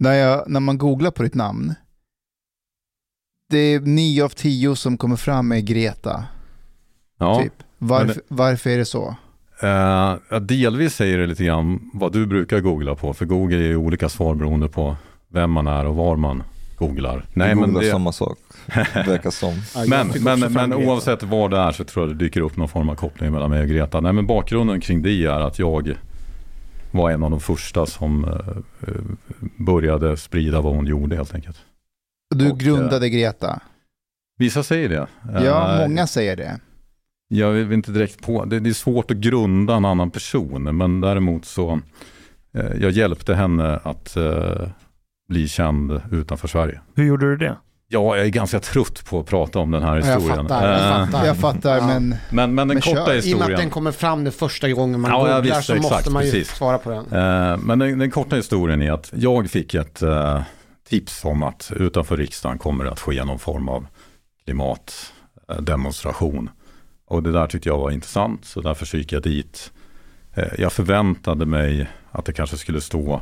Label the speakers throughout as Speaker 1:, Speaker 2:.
Speaker 1: När, jag, när man googlar på ditt namn, det är nio av tio som kommer fram med Greta.
Speaker 2: Ja,
Speaker 1: Typ. Varför,
Speaker 2: Men
Speaker 1: varför är det så?
Speaker 2: eh, delvis säger det lite grann vad du brukar googla på, för Google är ju olika svar beroende på vem man är och var man googlar.
Speaker 3: Nej,
Speaker 2: men,
Speaker 3: googlar
Speaker 2: det,
Speaker 3: samma sak, verkar som.
Speaker 2: Men, men, men oavsett vad det är så tror jag det dyker upp någon form av koppling mellan mig och Greta. Nej, men bakgrunden kring det är att jag var en av de första som eh, eh, började sprida vad hon gjorde helt enkelt.
Speaker 1: Du
Speaker 2: Och,
Speaker 1: grundade Greta.
Speaker 2: Vissa säger det.
Speaker 1: Ja,
Speaker 2: Eh,
Speaker 1: många säger det.
Speaker 2: Jag vill inte direkt på, det, är svårt att grunda en annan person, men däremot så, eh, jag hjälpte henne att eh, bli känd utanför Sverige.
Speaker 4: Hur gjorde du det?
Speaker 2: Ja, jag är ganska trött på att prata om den här
Speaker 5: jag
Speaker 2: historien.
Speaker 5: fattar, jag
Speaker 2: Eh,
Speaker 5: fattar.
Speaker 1: Jag fattar,
Speaker 5: Ja.
Speaker 1: men
Speaker 2: Men, men den
Speaker 1: Men
Speaker 2: korta
Speaker 1: kör.
Speaker 5: I och med att
Speaker 2: historien.
Speaker 5: den kommer fram det första gången man
Speaker 2: Ja,
Speaker 5: googlar
Speaker 2: visst,
Speaker 5: så måste
Speaker 2: exakt,
Speaker 5: man ju
Speaker 2: precis.
Speaker 5: svara på den.
Speaker 2: Eh, Men den, den korta historien är att jag fick ett eh, tips om att utanför riksdagen kommer det att ske någon form av klimatdemonstration. Och det där tyckte jag var intressant, så därför så gick jag dit. Jag förväntade mig att det kanske skulle stå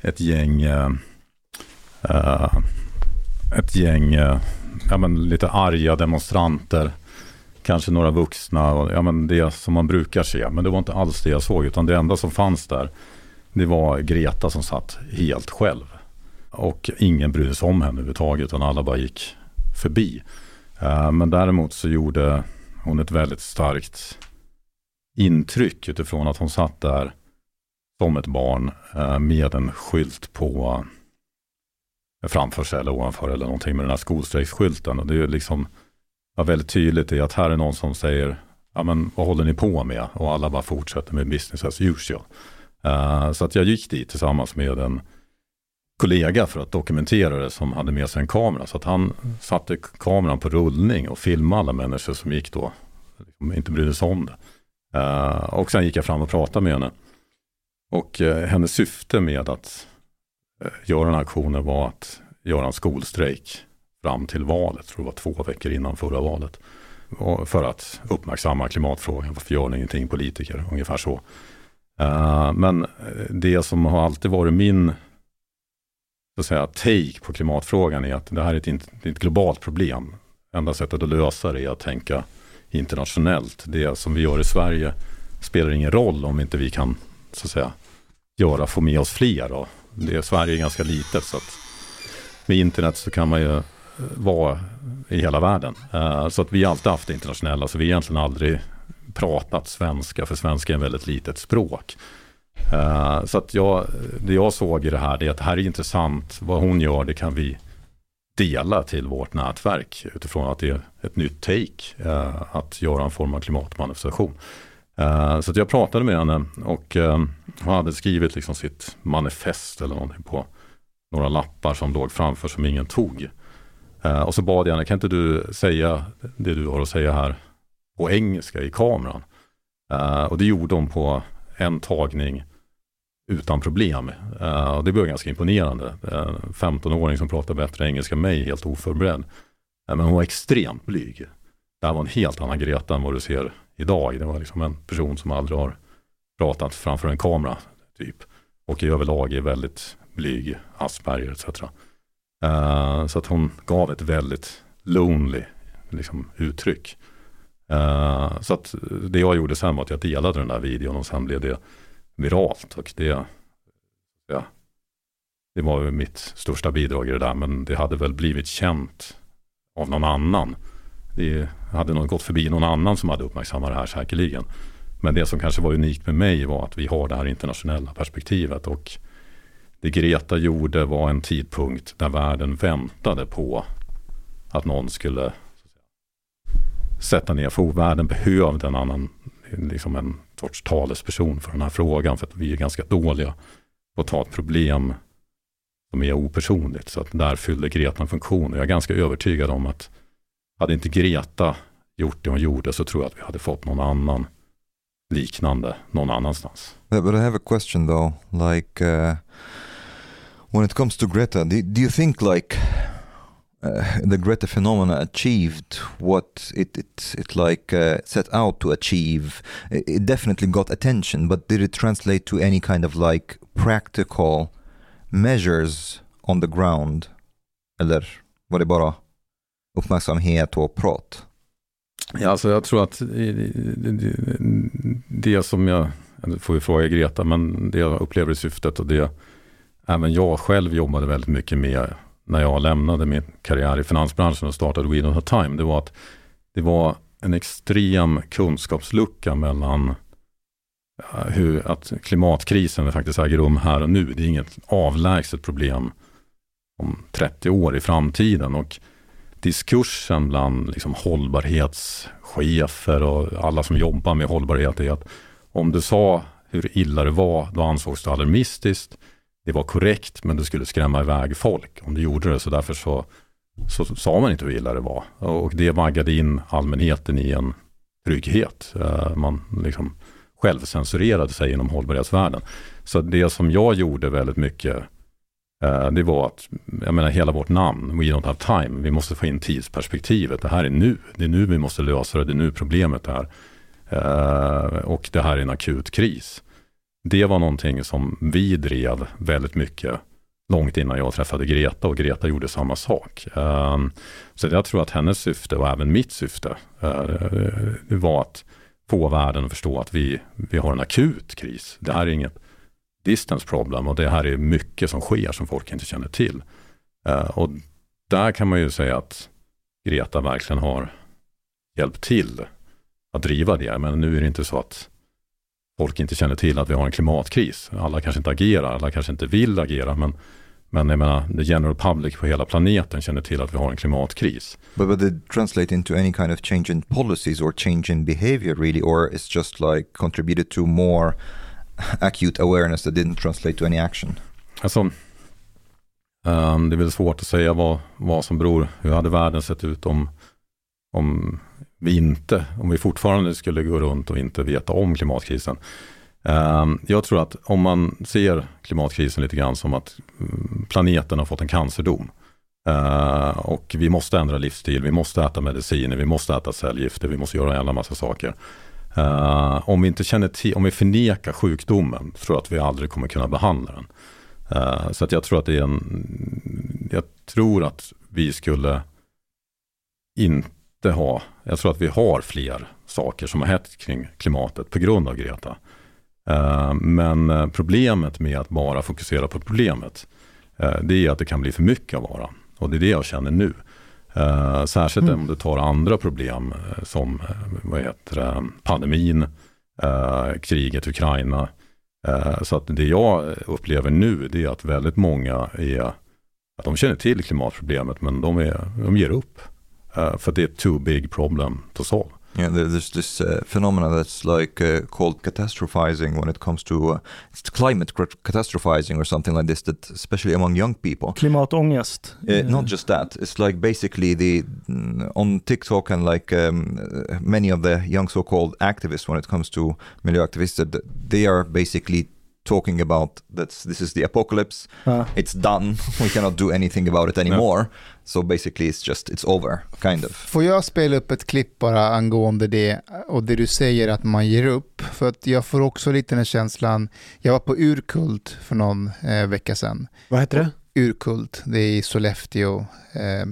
Speaker 2: ett gäng, eh, ett gäng eh, ja, men lite arga demonstranter. Kanske några vuxna, och, ja, men det som man brukar se. Men det var inte alls det jag såg, utan det enda som fanns där, det var Greta som satt helt själv. Och ingen brydde sig om henne överhuvudtaget, utan alla bara gick förbi. Eh, men däremot så gjorde hon ett väldigt starkt intryck utifrån att hon satt där som ett barn eh, med en skylt på framför sig eller ovanför eller någonting med den här skolstrejksskylten. Och det är liksom var väldigt tydligt i att här är någon som säger, ja men vad håller ni på med? Och alla bara fortsätter med business as usual. Uh, så att jag gick dit tillsammans med en kollega för att dokumentera det som hade med sig en kamera. Så att han satte kameran på rullning och filmade alla människor som gick då, liksom inte brydde sig om det. Uh, och sen gick jag fram och pratade med henne. Och uh, hennes syfte med att Eh, göra den här aktionen var att göra en skolstrejk fram till valet, tror det var två veckor innan förra valet. För att uppmärksamma klimatfrågan, varför gör ni ingenting politiker, ungefär så. Eh, men eh, det som har alltid varit min så att säga, take på klimatfrågan är att det här är ett, det är ett globalt problem. Enda sättet att lösa det är att tänka internationellt. Det som vi gör i Sverige spelar ingen roll om inte vi kan så att säga, göra, få med oss fler. Och det, Sverige är ganska litet så att med internet så kan man ju eh, vara i hela världen. Eh, så att vi har alltid haft det internationella, så vi har egentligen aldrig pratat svenska, för svenska är ett väldigt litet språk. Eh, så att jag, det jag såg i det här, det är att det här är intressant, vad hon gör, det kan vi dela till vårt nätverk utifrån att det är ett nytt take att göra en form av klimatmanifestation. Eh, så att jag pratade med henne och eh, hon hade skrivit liksom sitt manifest eller någonting på några lappar som låg framför som ingen tog. Eh, och så bad jag henne, kan inte du säga det du har att säga här på engelska i kameran? Och det gjorde hon på en tagning utan problem. Och det var ganska imponerande. En 15-åring som pratar bättre engelska än mig, helt oförberedd. Men hon var extremt blyg. Det här var en helt annan Greta än vad du ser idag. Det var liksom en person som aldrig har pratat framför en kamera, typ. Och i överlag är väldigt blyg, Asperger etc. Uh, eh, så att hon gav ett väldigt lonely liksom, uttryck. Uh, så att det jag gjorde sen var att jag delade den där videon och sen blev det viralt. Och det, ja, det var mitt största bidrag i det där, men det hade väl blivit känt av någon annan. Det hade nog gått förbi någon annan som hade uppmärksammat det här säkerligen. Men det som kanske var unikt med mig var att vi har det här internationella perspektivet och det Greta gjorde var en tidpunkt där världen väntade på att någon skulle sätta ner foten. Världen behövde en annan, liksom en sorts talesperson för den här frågan för att vi är ganska dåliga på att ta ett problem som är opersonligt. Så att där fyllde Greta en funktion och jag är ganska övertygad om att hade inte Greta gjort det hon gjorde så tror jag att vi hade fått någon annan liknande någon annanstans.
Speaker 3: But, but I have a question though, like uh, when it comes to Greta, do, do you think like uh, the Greta phenomena achieved what it it, it like uh, set out to achieve? It, it definitely got attention, but did it translate to any kind of like practical measures on the ground? Eller var det bara uppmärksamhet och prat?
Speaker 2: Ja, alltså jag tror att det, som jag, det får vi fråga Greta, men det jag upplever i syftet och det även jag själv jobbade väldigt mycket med när jag lämnade min karriär i finansbranschen och startade We Don't Have Time, det var att det var en extrem kunskapslucka mellan eh, hur att klimatkrisen faktiskt äger rum här och nu. Det är inget avlägset problem om 30 år i framtiden. Och diskursen bland liksom hållbarhetschefer och alla som jobbar med hållbarhet är att om du sa hur illa det var, då ansågs det alarmistiskt. Det var korrekt, men det skulle skrämma iväg folk om du gjorde det. Så därför så, så sa man inte hur illa det var. Och det vaggade in allmänheten i en trygghet. Eh, man liksom självcensurerade sig inom hållbarhetsvärlden. Så det som jag gjorde väldigt mycket Eh, det var att, jag menar hela vårt namn, We don't have time, vi måste få in tidsperspektivet. Det här är nu, det är nu vi måste lösa det, det är nu problemet är. Eh, och det här är en akut kris. Det var någonting som vi drev väldigt mycket långt innan jag träffade Greta och Greta gjorde samma sak. Eh, så jag tror att hennes syfte och även mitt syfte det var att få världen att förstå att vi, vi har en akut kris. Det här är inget distance problem och det här är mycket som sker som folk inte känner till. Eh, och där kan man ju säga att Greta verkligen har hjälpt till att driva det. Men nu är det inte så att folk inte känner till att vi har en klimatkris. Alla kanske inte agerar, alla kanske inte vill agera, men, men jag menar, the general public på hela planeten känner till att vi har en klimatkris.
Speaker 3: But but it translate into any kind of change in policies or change in behavior really, or it's just like contributed to more acute awareness that didn't translate to any action?
Speaker 2: Alltså, um, det är väl svårt att säga vad, vad som beror, hur hade världen sett ut om, om vi inte, om vi fortfarande skulle gå runt och inte veta om klimatkrisen. Um, jag tror att om man ser klimatkrisen lite grann som att mm, planeten har fått en cancerdom. Uh, och vi måste ändra livsstil, vi måste äta mediciner, vi måste äta cellgifter, vi måste göra en jävla massa saker. Uh, om vi inte känner till, om vi förnekar sjukdomen, tror jag att vi aldrig kommer kunna behandla den. Uh, så att jag tror att det är en, jag tror att vi skulle inte ha, jag tror att vi har fler saker som har hänt kring klimatet på grund av Greta. Uh, men problemet med att bara fokusera på problemet, det är att det kan bli för mycket av vara. Och det är det jag känner nu. Uh, särskilt mm. om du tar andra problem uh, som uh, vad heter pandemin, kriget i Ukraina. så att det jag upplever nu det är att väldigt många är, att de känner till klimatproblemet men de, är, de ger upp. för det är ett too big problem to solve.
Speaker 3: Yeah, there's this uh, phenomena that's like uh, called catastrophizing when it comes to uh, climate catastrophizing or something like this. That especially among young people.
Speaker 5: Klimatångest.
Speaker 3: Uh, not just that. It's like basically the mm, on TikTok and like um, many of the young so-called activists when it comes to miljöaktivister, they are basically talking about that this is the apocalypse. Uh. It's done. We cannot do anything about it anymore. No. So basically it's just, it's over, kind of.
Speaker 1: Får jag spela upp ett klipp bara angående det och det du säger att man ger upp? För att jag får också lite den känslan, jag var på Urkult för någon eh, vecka sedan.
Speaker 5: Vad heter det?
Speaker 1: Urkult, det är i Sollefteå. Eh,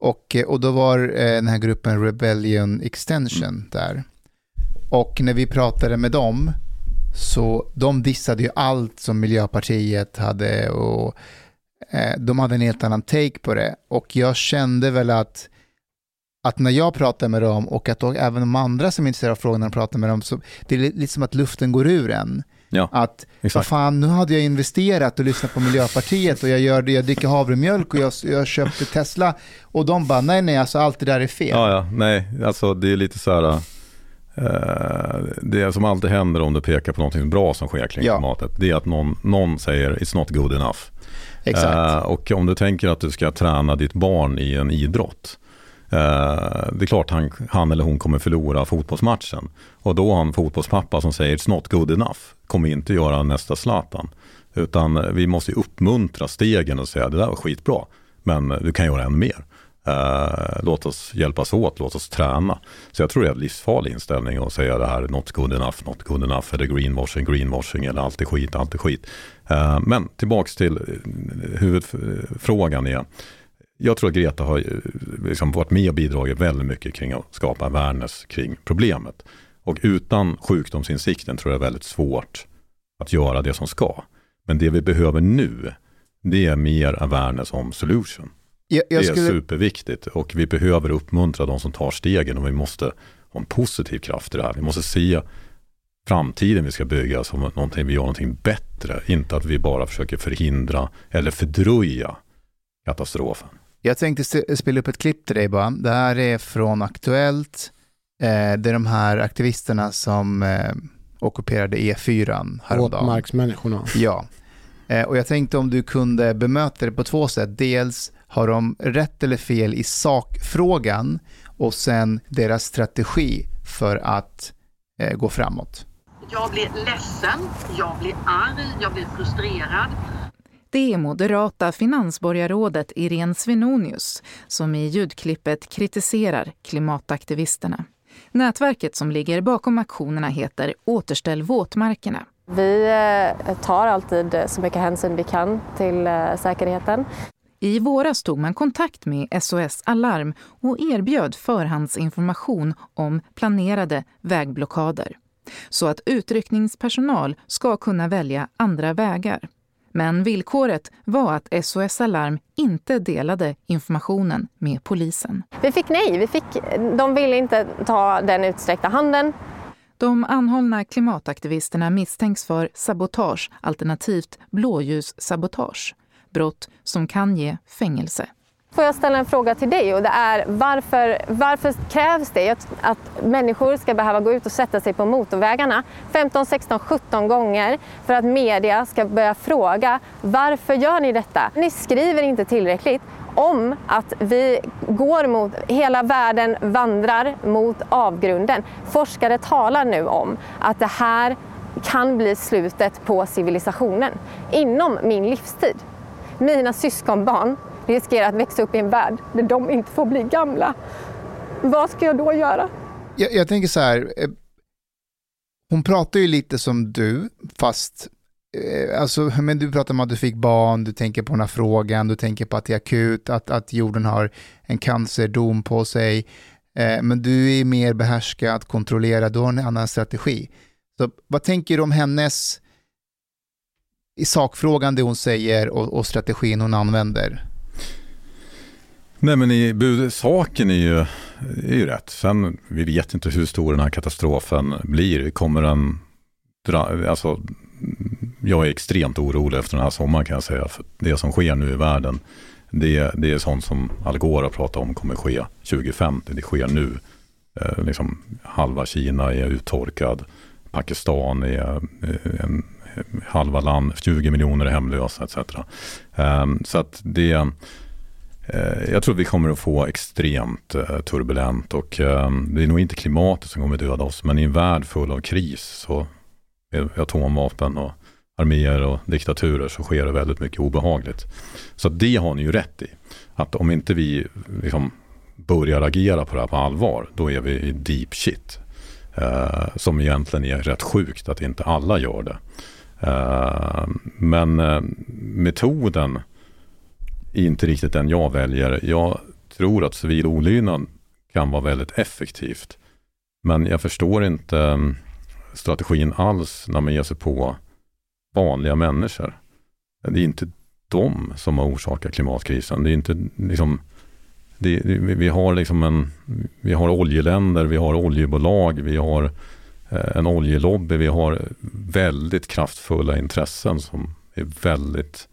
Speaker 1: och, och då var eh, den här gruppen Rebellion Extension mm. där. Och när vi pratade med dem så de dissade ju allt som Miljöpartiet hade och eh, de hade en helt annan take på det. Och jag kände väl att, att när jag pratar med dem och att då, även de andra som är intresserade av frågorna pratar med dem, så det är lite som att luften går ur en.
Speaker 2: Ja,
Speaker 1: att, vad fan, nu hade jag investerat och lyssnat på Miljöpartiet och jag, gör det, jag dricker havremjölk och jag, jag köpte Tesla. Och de bara, nej nej, alltså allt det där är fel.
Speaker 2: Ja, ja, nej, alltså det är lite så här, det som alltid händer om du pekar på något bra som sker kring ja. klimatet, det är att någon, någon säger it's not good enough.
Speaker 1: Exakt. Uh,
Speaker 2: och om du tänker att du ska träna ditt barn i en idrott, uh, det är klart han, han eller hon kommer förlora fotbollsmatchen. Och då har en fotbollspappa som säger it's not good enough, kommer inte göra nästa Zlatan. Utan vi måste uppmuntra stegen och säga det där var skitbra, men du kan göra ännu mer. Eh, låt oss hjälpas åt, låt oss träna. Så jag tror det är en livsfarlig inställning att säga det här, not good enough, not good enough, eller greenwashing, greenwashing, eller allt är skit, allt är skit. Eh, men tillbaks till eh, huvudfrågan är, jag tror att Greta har liksom varit med och bidragit väldigt mycket kring att skapa awareness kring problemet. Och utan sjukdomsinsikten tror jag det är väldigt svårt att göra det som ska. Men det vi behöver nu, det är mer awareness om solution. Jag, jag det är superviktigt och vi behöver uppmuntra de som tar stegen och vi måste ha en positiv kraft i det här. Vi måste se framtiden vi ska bygga som någonting, vi gör någonting bättre. Inte att vi bara försöker förhindra eller fördröja katastrofen.
Speaker 1: Jag tänkte spela upp ett klipp till dig bara. Det här är från Aktuellt. Eh, det är de här aktivisterna som eh, ockuperade E4 häromdagen.
Speaker 5: Våtmarksmänniskorna.
Speaker 1: Ja. Eh, och jag tänkte om du kunde bemöta det på två sätt. Dels har de rätt eller fel i sakfrågan och sen deras strategi för att eh, gå framåt.
Speaker 4: Jag blir ledsen, jag blir arg, jag blir frustrerad.
Speaker 6: Det är moderata finansborgarrådet Irene Svenonius som i ljudklippet kritiserar klimataktivisterna. Nätverket som ligger bakom aktionerna heter Återställ våtmarkerna.
Speaker 7: Vi eh, tar alltid så mycket hänsyn vi kan till eh, säkerheten.
Speaker 6: I våras tog man kontakt med SOS Alarm och erbjöd förhandsinformation om planerade vägblockader så att utryckningspersonal ska kunna välja andra vägar. Men villkoret var att SOS Alarm inte delade informationen med polisen.
Speaker 7: Vi fick nej. Vi fick, de ville inte ta den utsträckta handen.
Speaker 6: De anhållna klimataktivisterna misstänks för sabotage alternativt blåljussabotage. Brott som kan ge fängelse.
Speaker 7: Får jag ställa en fråga till dig och det är varför, varför krävs det att, att människor ska behöva gå ut och sätta sig på motorvägarna 15, 16, 17 gånger för att media ska börja fråga varför gör ni detta? Ni skriver inte tillräckligt om att vi går mot, hela världen vandrar mot avgrunden. Forskare talar nu om att det här kan bli slutet på civilisationen inom min livstid. Mina syskonbarn riskerar att växa upp i en värld där de inte får bli gamla. Vad ska jag då göra?
Speaker 1: Jag, jag tänker så här, eh, hon pratar ju lite som du, fast eh, Alltså, men du pratar om att du fick barn, du tänker på den här frågan, du tänker på att det är akut, att, att jorden har en cancerdom på sig. Eh, men du är mer behärskad, kontrollerad, du har en annan strategi. Så vad tänker du om hennes, i sakfrågan det hon säger och, och strategin hon använder?
Speaker 2: Nej men i, saken är ju, är ju rätt. Sen, vi vet inte hur stor den här katastrofen blir. Kommer den, alltså, jag är extremt orolig efter den här sommaren kan jag säga. För det som sker nu i världen, det, det är sånt som Al Gore har pratat om kommer ske 2050. Det sker nu. Eh, liksom, halva Kina är uttorkad. Pakistan är eh, en, halva land, 20 miljoner är hemlösa etc. Ehm, så att det eh, jag tror vi kommer att få extremt eh, turbulent och ehm, det är nog inte klimatet som kommer döda oss men i en värld full av kris så atomvapen och arméer och diktaturer så sker det väldigt mycket obehagligt. Så det har ni ju rätt i. Att om inte vi liksom börjar agera på det här på allvar, då är vi i deep shit. Eh, som egentligen är rätt sjukt att inte alla gör det. Eh, men eh, metoden är inte riktigt den jag väljer. Jag tror att civil olydnad kan vara väldigt effektivt. Men jag förstår inte mm, strategin alls när man ger sig på vanliga människor. Det är inte de som har orsakat klimatkrisen. Det är inte liksom det, vi har liksom en, vi har oljeländer, vi har oljebolag, vi har eh, en oljelobby, vi har väldigt kraftfulla intressen som är väldigt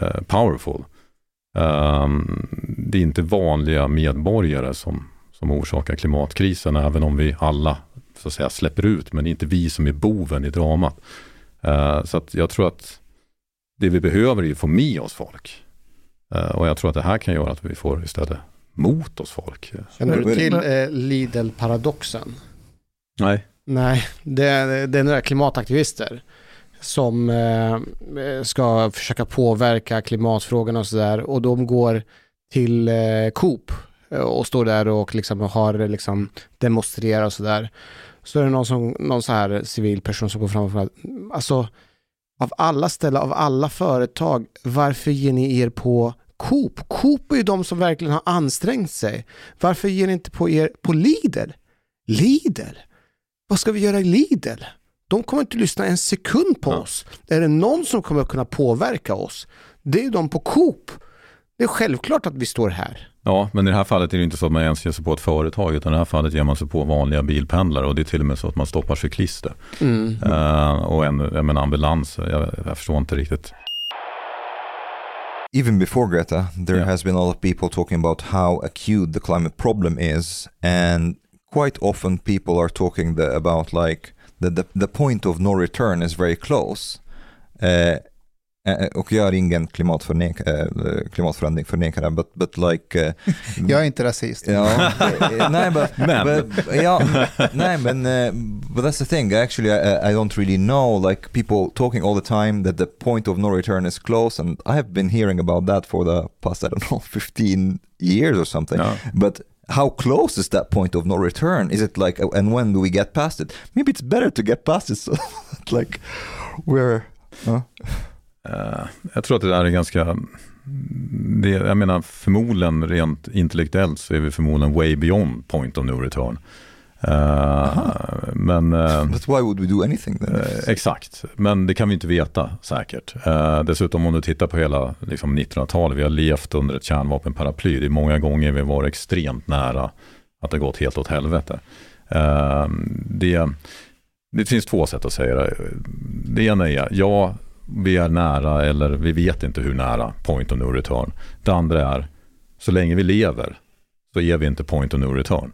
Speaker 2: eh, powerful. Um, det är inte vanliga medborgare som, som orsakar klimatkrisen, även om vi alla så att säga, släpper ut, men det är inte vi som är boven i dramat. Uh, så att jag tror att det vi behöver är att få med oss folk. Uh, och jag tror att det här kan göra att vi får istället mot oss folk.
Speaker 5: Känner du till eh, Lidl-paradoxen?
Speaker 2: Nej.
Speaker 5: Nej, det, det är några klimataktivister som eh, ska försöka påverka klimatfrågan och sådär och de går till eh, Coop eh, och står där och liksom har liksom demonstrerar och sådär. Så är det någon, som, någon så här civil person som går fram och frågar, alltså av alla ställen, av alla företag, varför ger ni er på Coop? Coop är ju de som verkligen har ansträngt sig. Varför ger ni inte på er på Lidl? Lidl? Vad ska vi göra i Lidl? De kommer inte lyssna en sekund på
Speaker 2: Ja.
Speaker 5: oss. Är det någon som kommer kunna påverka oss? Det är ju de på Coop. Det är självklart att vi står här.
Speaker 2: Ja, men i det här fallet är det inte så att man ens ger sig på ett företag, utan i det här fallet ger man sig på vanliga bilpendlare och det är till och med så att man stoppar cyklister. Eh, och en, jag menar ambulanser, jag, jag förstår inte riktigt.
Speaker 3: even before Greta, there
Speaker 2: Yeah.
Speaker 3: has been a lot of people talking about how acute the climate problem is, and quite often people are talking the, about like the, the the point of no return is very close. Uh, och jag är ingen klimatförnek, eh, klimatförändringsförnekare, but, but like... eh,
Speaker 1: Jag är inte rasist.
Speaker 3: Ja, nej, but,
Speaker 2: Men.
Speaker 3: but, ja, nej, men uh, but that's the thing. Actually, I, I don't really know. Like people talking all the time that the point of no return is close, and I have been hearing about that for the past I don't know 15 years or something.
Speaker 2: Ja.
Speaker 3: But how close is that point of no return? Is it like, and when do we get past it? Maybe it's better to get past it, so like we're. Uh,
Speaker 2: Uh, jag tror att det där är ganska, det, jag menar förmodligen rent intellektuellt så är vi förmodligen way beyond point of no return. Eh, men eh,
Speaker 3: but why would we do anything then?
Speaker 2: Eh, exakt, men det kan vi inte veta säkert. Eh, dessutom om du tittar på hela liksom, 1900-talet, vi har levt under ett kärnvapenparaply. Det är många gånger vi varit extremt nära att det gått helt åt helvete. Det, det finns två sätt att säga det. Det ena är, ja, vi är nära eller vi vet inte hur nära point of no return. Det andra är, så länge vi lever så är vi inte point of no return.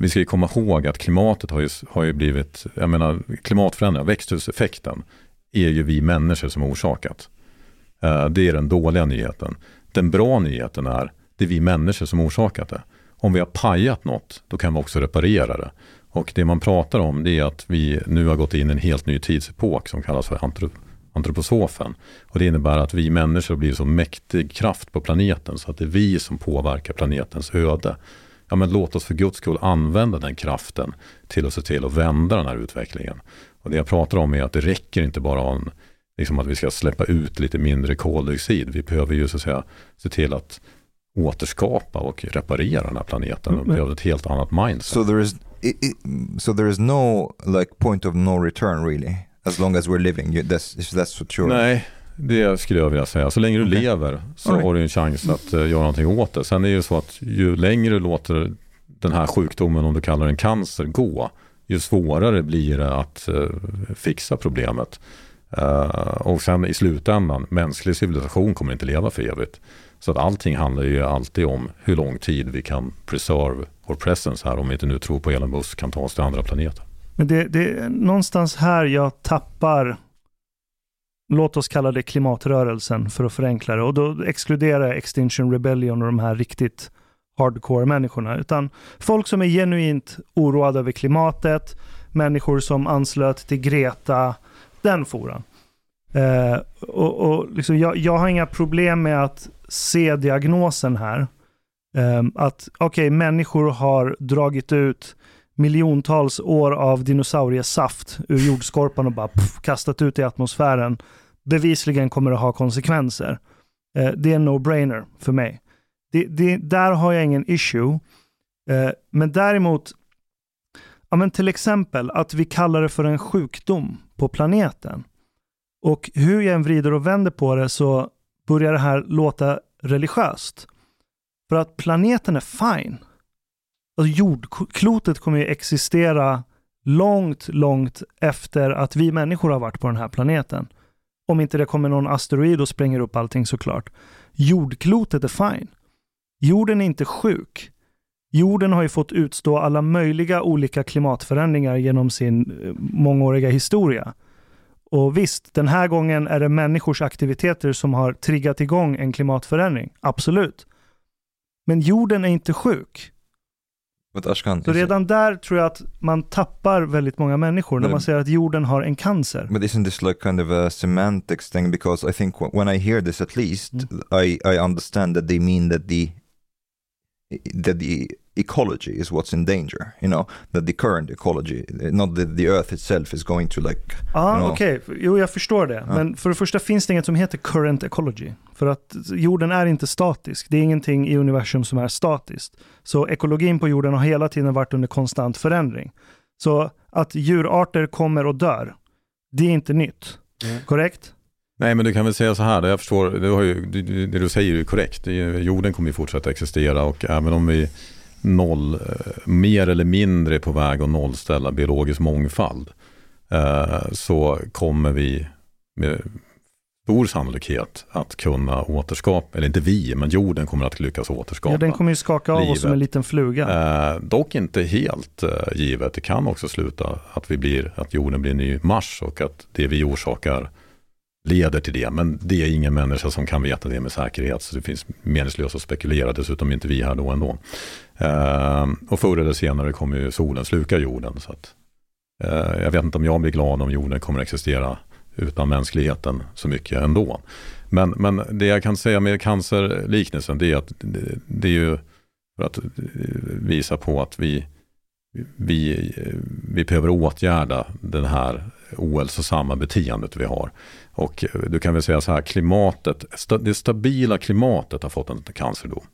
Speaker 2: Vi ska ju komma ihåg att klimatet har ju, har ju blivit, jag menar klimatförändringar, växthuseffekten är ju vi människor som har orsakat. Eh, det är den dåliga nyheten. Den bra nyheten är, det är vi människor som har orsakat det. Om vi har pajat något, då kan vi också reparera det. Och det man pratar om det är att vi nu har gått in i en helt ny tidsepok som kallas för antrop antroposofen. Och det innebär att vi människor blir så mäktig kraft på planeten så att det är vi som påverkar planetens öde. Ja men låt oss för guds skull använda den kraften till att se till att vända den här utvecklingen. Och det jag pratar om är att det räcker inte bara om liksom att vi ska släppa ut lite mindre koldioxid. Vi behöver ju så att säga se till att återskapa och reparera den här planeten. Och
Speaker 8: Men-
Speaker 2: behöver ett helt annat mindset.
Speaker 3: So there is, i i so there is no like point of no return really, as long as we're living. That's that's what you're.
Speaker 2: Nej, det skulle jag vilja säga. Så länge du
Speaker 3: Okej.
Speaker 2: lever så
Speaker 3: right.
Speaker 2: har du en chans att eh, göra någonting åt det. Sen är det ju så att ju längre du låter den här sjukdomen, om du kallar den cancer, gå, ju svårare blir det att eh, fixa problemet. Eh, och sen i slutändan, mänsklig civilisation kommer inte leva för evigt. Så att allting handlar ju alltid om hur lång tid vi kan preserve vår presence här, om vi inte nu tror på Elon Musk kan ta oss till andra planeter.
Speaker 8: Men det, det är någonstans här jag tappar, låt oss kalla det klimatrörelsen för att förenkla det. Och då exkluderar jag Extinction Rebellion och de här riktigt hardcore människorna. Utan folk som är genuint oroade över klimatet, människor som anslöt till Greta, den foran. Eh, och, och liksom jag, jag har inga problem med att se diagnosen här. Eh, att okej, människor har dragit ut miljontals år av dinosauriesaft ur jordskorpan och bara pff, kastat ut i atmosfären. Bevisligen kommer det ha konsekvenser. Eh, det är en no-brainer för mig. Det, det, där har jag ingen issue. Eh, men däremot, ja, men till exempel att vi kallar det för en sjukdom på planeten. Och hur jag än vrider och vänder på det så börjar det här låta religiöst. För att planeten är fine. Alltså jordklotet kommer ju existera långt, långt efter att vi människor har varit på den här planeten. Om inte det kommer någon asteroid och spränger upp allting såklart. Jordklotet är fine. Jorden är inte sjuk. Jorden har ju fått utstå alla möjliga olika klimatförändringar genom sin eh, mångåriga historia. Och visst, den här gången är det människors aktiviteter som har triggat igång en klimatförändring. Absolut. Men jorden är inte sjuk.
Speaker 3: But Ashkan,
Speaker 8: Så redan där tror jag att man tappar väldigt många människor när
Speaker 3: Men-
Speaker 8: man säger att jorden har en cancer.
Speaker 3: But isn't this like kind of a semantics thing? Because I think wh- when I hear this, at least
Speaker 8: Mm.
Speaker 3: I I understand that they mean that the that the ecology is what's in danger. You know that the current ecology, not that the Earth itself is going to like.
Speaker 8: Ja,
Speaker 3: Ja.
Speaker 8: okej. Jo, jag förstår det.
Speaker 3: Ja.
Speaker 8: Men för det första finns det inget som heter current ecology. För att jorden är inte statisk. Det är ingenting i universum som är statiskt. Så ekologin på jorden har hela tiden varit under konstant förändring. Så att djurarter kommer och dör, det är inte nytt.
Speaker 5: Mm.
Speaker 8: Korrekt?
Speaker 2: Nej, men du kan väl säga så här, jag förstår, det, har ju, det, du säger är ju korrekt. Jorden kommer ju fortsätta existera och även om vi noll, eh, mer eller mindre på väg att nollställa biologisk mångfald eh, så kommer vi med stor sannolikhet att kunna återskapa, eller inte vi, men jorden kommer att lyckas återskapa.
Speaker 8: Ja, den kommer ju skaka av oss som en
Speaker 2: livet.
Speaker 8: liten fluga.
Speaker 2: Eh, dock inte helt givet. Det kan också sluta att, vi blir, att jorden blir ny Mars och att det vi orsakar leder till det. Men det är ingen människa som kan veta det med säkerhet. Så det finns meningslöst att spekulera. Dessutom är inte vi här då ändå. Eh, och förr eller senare kommer ju solen sluka jorden. Så att, eh, jag vet inte om jag blir glad om jorden kommer att existera utan mänskligheten så mycket ändå. Men, men det jag kan säga med cancerliknelsen det är att det, det är ju för att eh, visa på att vi, vi, vi behöver åtgärda den här ohälsosamma beteendet vi har. Och eh, du kan väl säga så här, klimatet, sta- det stabila klimatet har fått en cancerdom.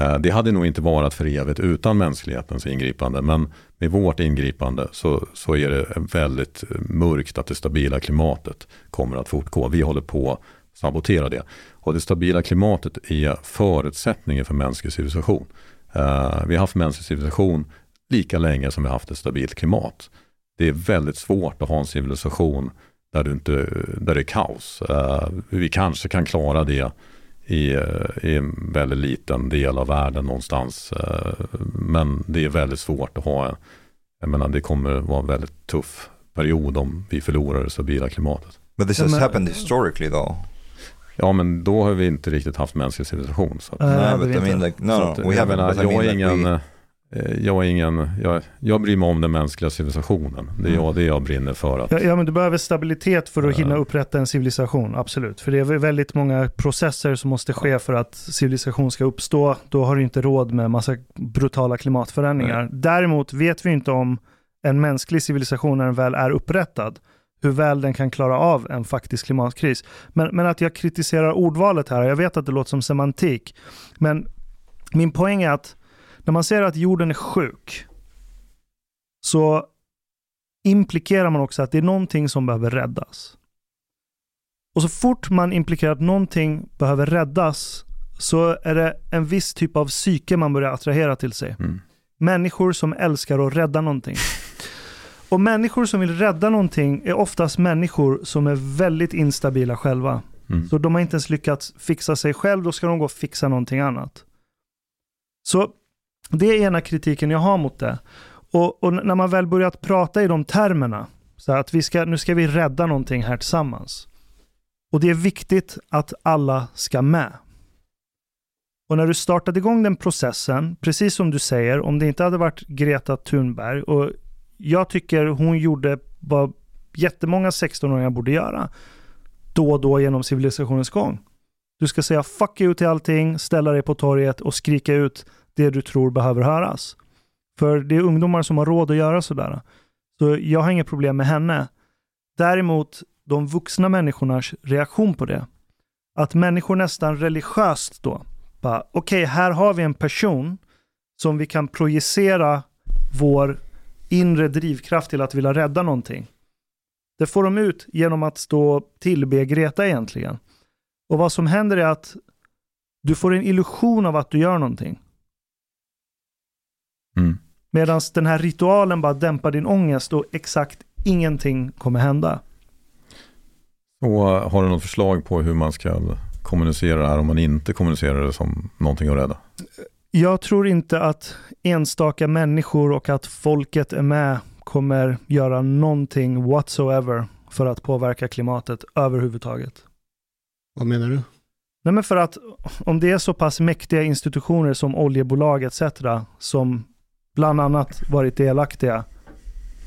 Speaker 2: Eh, det hade nog inte varit för evigt utan mänsklighetens ingripande, men med vårt ingripande så, så är det väldigt eh, mörkt att det stabila klimatet kommer att fortgå. Vi håller på att sabotera det. Och det stabila klimatet är förutsättningen för mänsklig civilisation. Vi har haft mänsklig civilisation lika länge som vi har haft ett stabilt klimat. Det är väldigt svårt att ha en civilisation där, du inte, där det är kaos. Eh, vi kanske kan klara det i, eh, i en väldigt liten del av världen någonstans. Eh, men det är väldigt svårt att ha en, jag menar det kommer vara en väldigt tuff period om vi förlorar det stabila klimatet.
Speaker 3: But this has
Speaker 8: men-
Speaker 3: happened historically though.
Speaker 2: Ja men då har vi inte riktigt haft mänsklig civilisation. Så att,
Speaker 8: Nej,
Speaker 3: mean like no, no we
Speaker 2: jag,
Speaker 3: haven't.
Speaker 2: menar,
Speaker 3: I
Speaker 2: jag,
Speaker 3: mean
Speaker 2: är
Speaker 3: like
Speaker 2: ingen,
Speaker 3: we,
Speaker 2: jag är ingen, jag, jag bryr mig om den mänskliga civilisationen. Det är
Speaker 3: Mm.
Speaker 2: jag, det jag brinner för. Att,
Speaker 8: Ja, ja, men du behöver stabilitet för att hinna upprätta en civilisation, absolut. För det är väldigt många processer som måste ske för att civilisation ska uppstå. Då har du inte råd med massa brutala klimatförändringar. Däremot vet vi inte om en mänsklig civilisation när den väl är upprättad, hur väl den kan klara av en faktisk klimatkris. Men, men att jag kritiserar ordvalet här, jag vet att det låter som semantik, men min poäng är att när man säger att jorden är sjuk, så implikerar man också att det är någonting som behöver räddas. Och så fort man implikerar att någonting behöver räddas så är det en viss typ av psyke man börjar attrahera till sig.
Speaker 2: mm.
Speaker 8: Människor som älskar att rädda någonting. Och människor som vill rädda någonting är oftast människor som är väldigt instabila själva.
Speaker 2: Mm.
Speaker 8: Så de har inte ens lyckats fixa sig själv, då ska de gå och fixa någonting annat. Så det är ena kritiken jag har mot det. Och, och när man väl börjat prata i de termerna, så att vi ska, nu ska vi rädda någonting här tillsammans. Och det är viktigt att alla ska med. Och när du startade igång den processen, precis som du säger, om det inte hade varit Greta Thunberg, och jag tycker hon gjorde vad jättemånga 16-åringar borde göra, då och då genom civilisationens gång. Du ska säga fuck you till allting, ställa dig på torget och skrika ut det du tror behöver höras. För det är ungdomar som har råd att göra sådär. Så jag har inget problem med henne. Däremot de vuxna människornas reaktion på det. Att människor nästan religiöst då, bara okej, här har vi en person som vi kan projicera vår inre drivkraft till att vilja rädda någonting. Det får de ut genom att stå och tillbe Greta egentligen. Och vad som händer är att du får en illusion av att du gör någonting.
Speaker 2: Mm.
Speaker 8: Medan den här ritualen bara dämpar din ångest och exakt ingenting kommer hända.
Speaker 2: Och har du något förslag på hur man ska kommunicera det här om man inte kommunicerar det som någonting att rädda?
Speaker 8: Jag tror inte att enstaka människor och att folket är med kommer göra någonting whatsoever för att påverka klimatet överhuvudtaget.
Speaker 5: Vad menar du?
Speaker 8: Nej men för att om det är så pass mäktiga institutioner som oljebolag etc. som bland annat varit delaktiga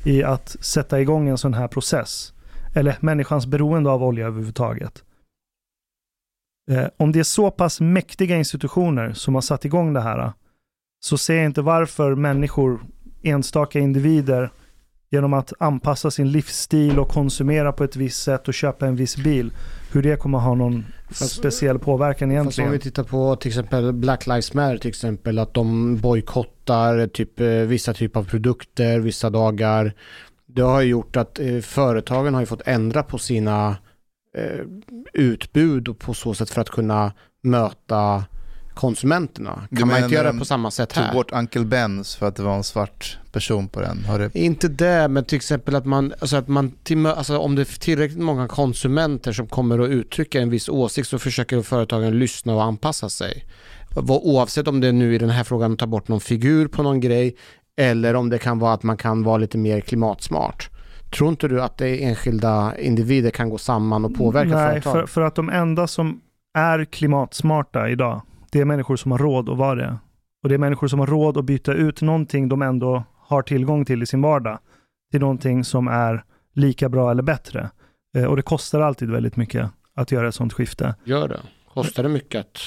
Speaker 8: i att sätta igång en sån här process. Eller människans beroende av olja överhuvudtaget. Eh, om det är så pass mäktiga institutioner som har satt igång det här, så ser jag inte varför människor, enstaka individer, genom att anpassa sin livsstil och konsumera på ett visst sätt och köpa en viss bil, hur det kommer ha någon
Speaker 5: Fast-
Speaker 8: speciell påverkan
Speaker 5: Fast om
Speaker 8: egentligen.
Speaker 5: vi tittar på till exempel Black Lives Matter till exempel, att de bojkottar typ, eh, vissa typer av produkter vissa dagar. Det har gjort att eh, företagen har ju fått ändra på sina eh, utbud och på så sätt för att kunna möta konsumenterna.
Speaker 1: Du
Speaker 5: Kan man inte göra
Speaker 1: de
Speaker 5: på samma sätt
Speaker 1: Tog
Speaker 5: här?
Speaker 1: bort Uncle Bens för att det var en svart person på den. Har det...
Speaker 5: Inte det, men till exempel att man, alltså att man alltså om det är tillräckligt många konsumenter som kommer att uttrycka en viss åsikt så försöker företagen lyssna och anpassa sig. Oavsett om det är nu i den här frågan att ta bort någon figur på någon grej eller om det kan vara att man kan vara lite mer klimatsmart. Tror inte du att det är enskilda individer kan gå samman och påverka
Speaker 8: Nej,
Speaker 5: företag?
Speaker 8: för, för att de enda som är klimatsmarta idag, det är människor som har råd att vara det. Och det är människor som har råd att byta ut någonting de ändå har tillgång till i sin vardag till någonting som är lika bra eller bättre. Eh, och det kostar alltid väldigt mycket att göra ett sånt skifte.
Speaker 5: Gör det. Kostar det mycket att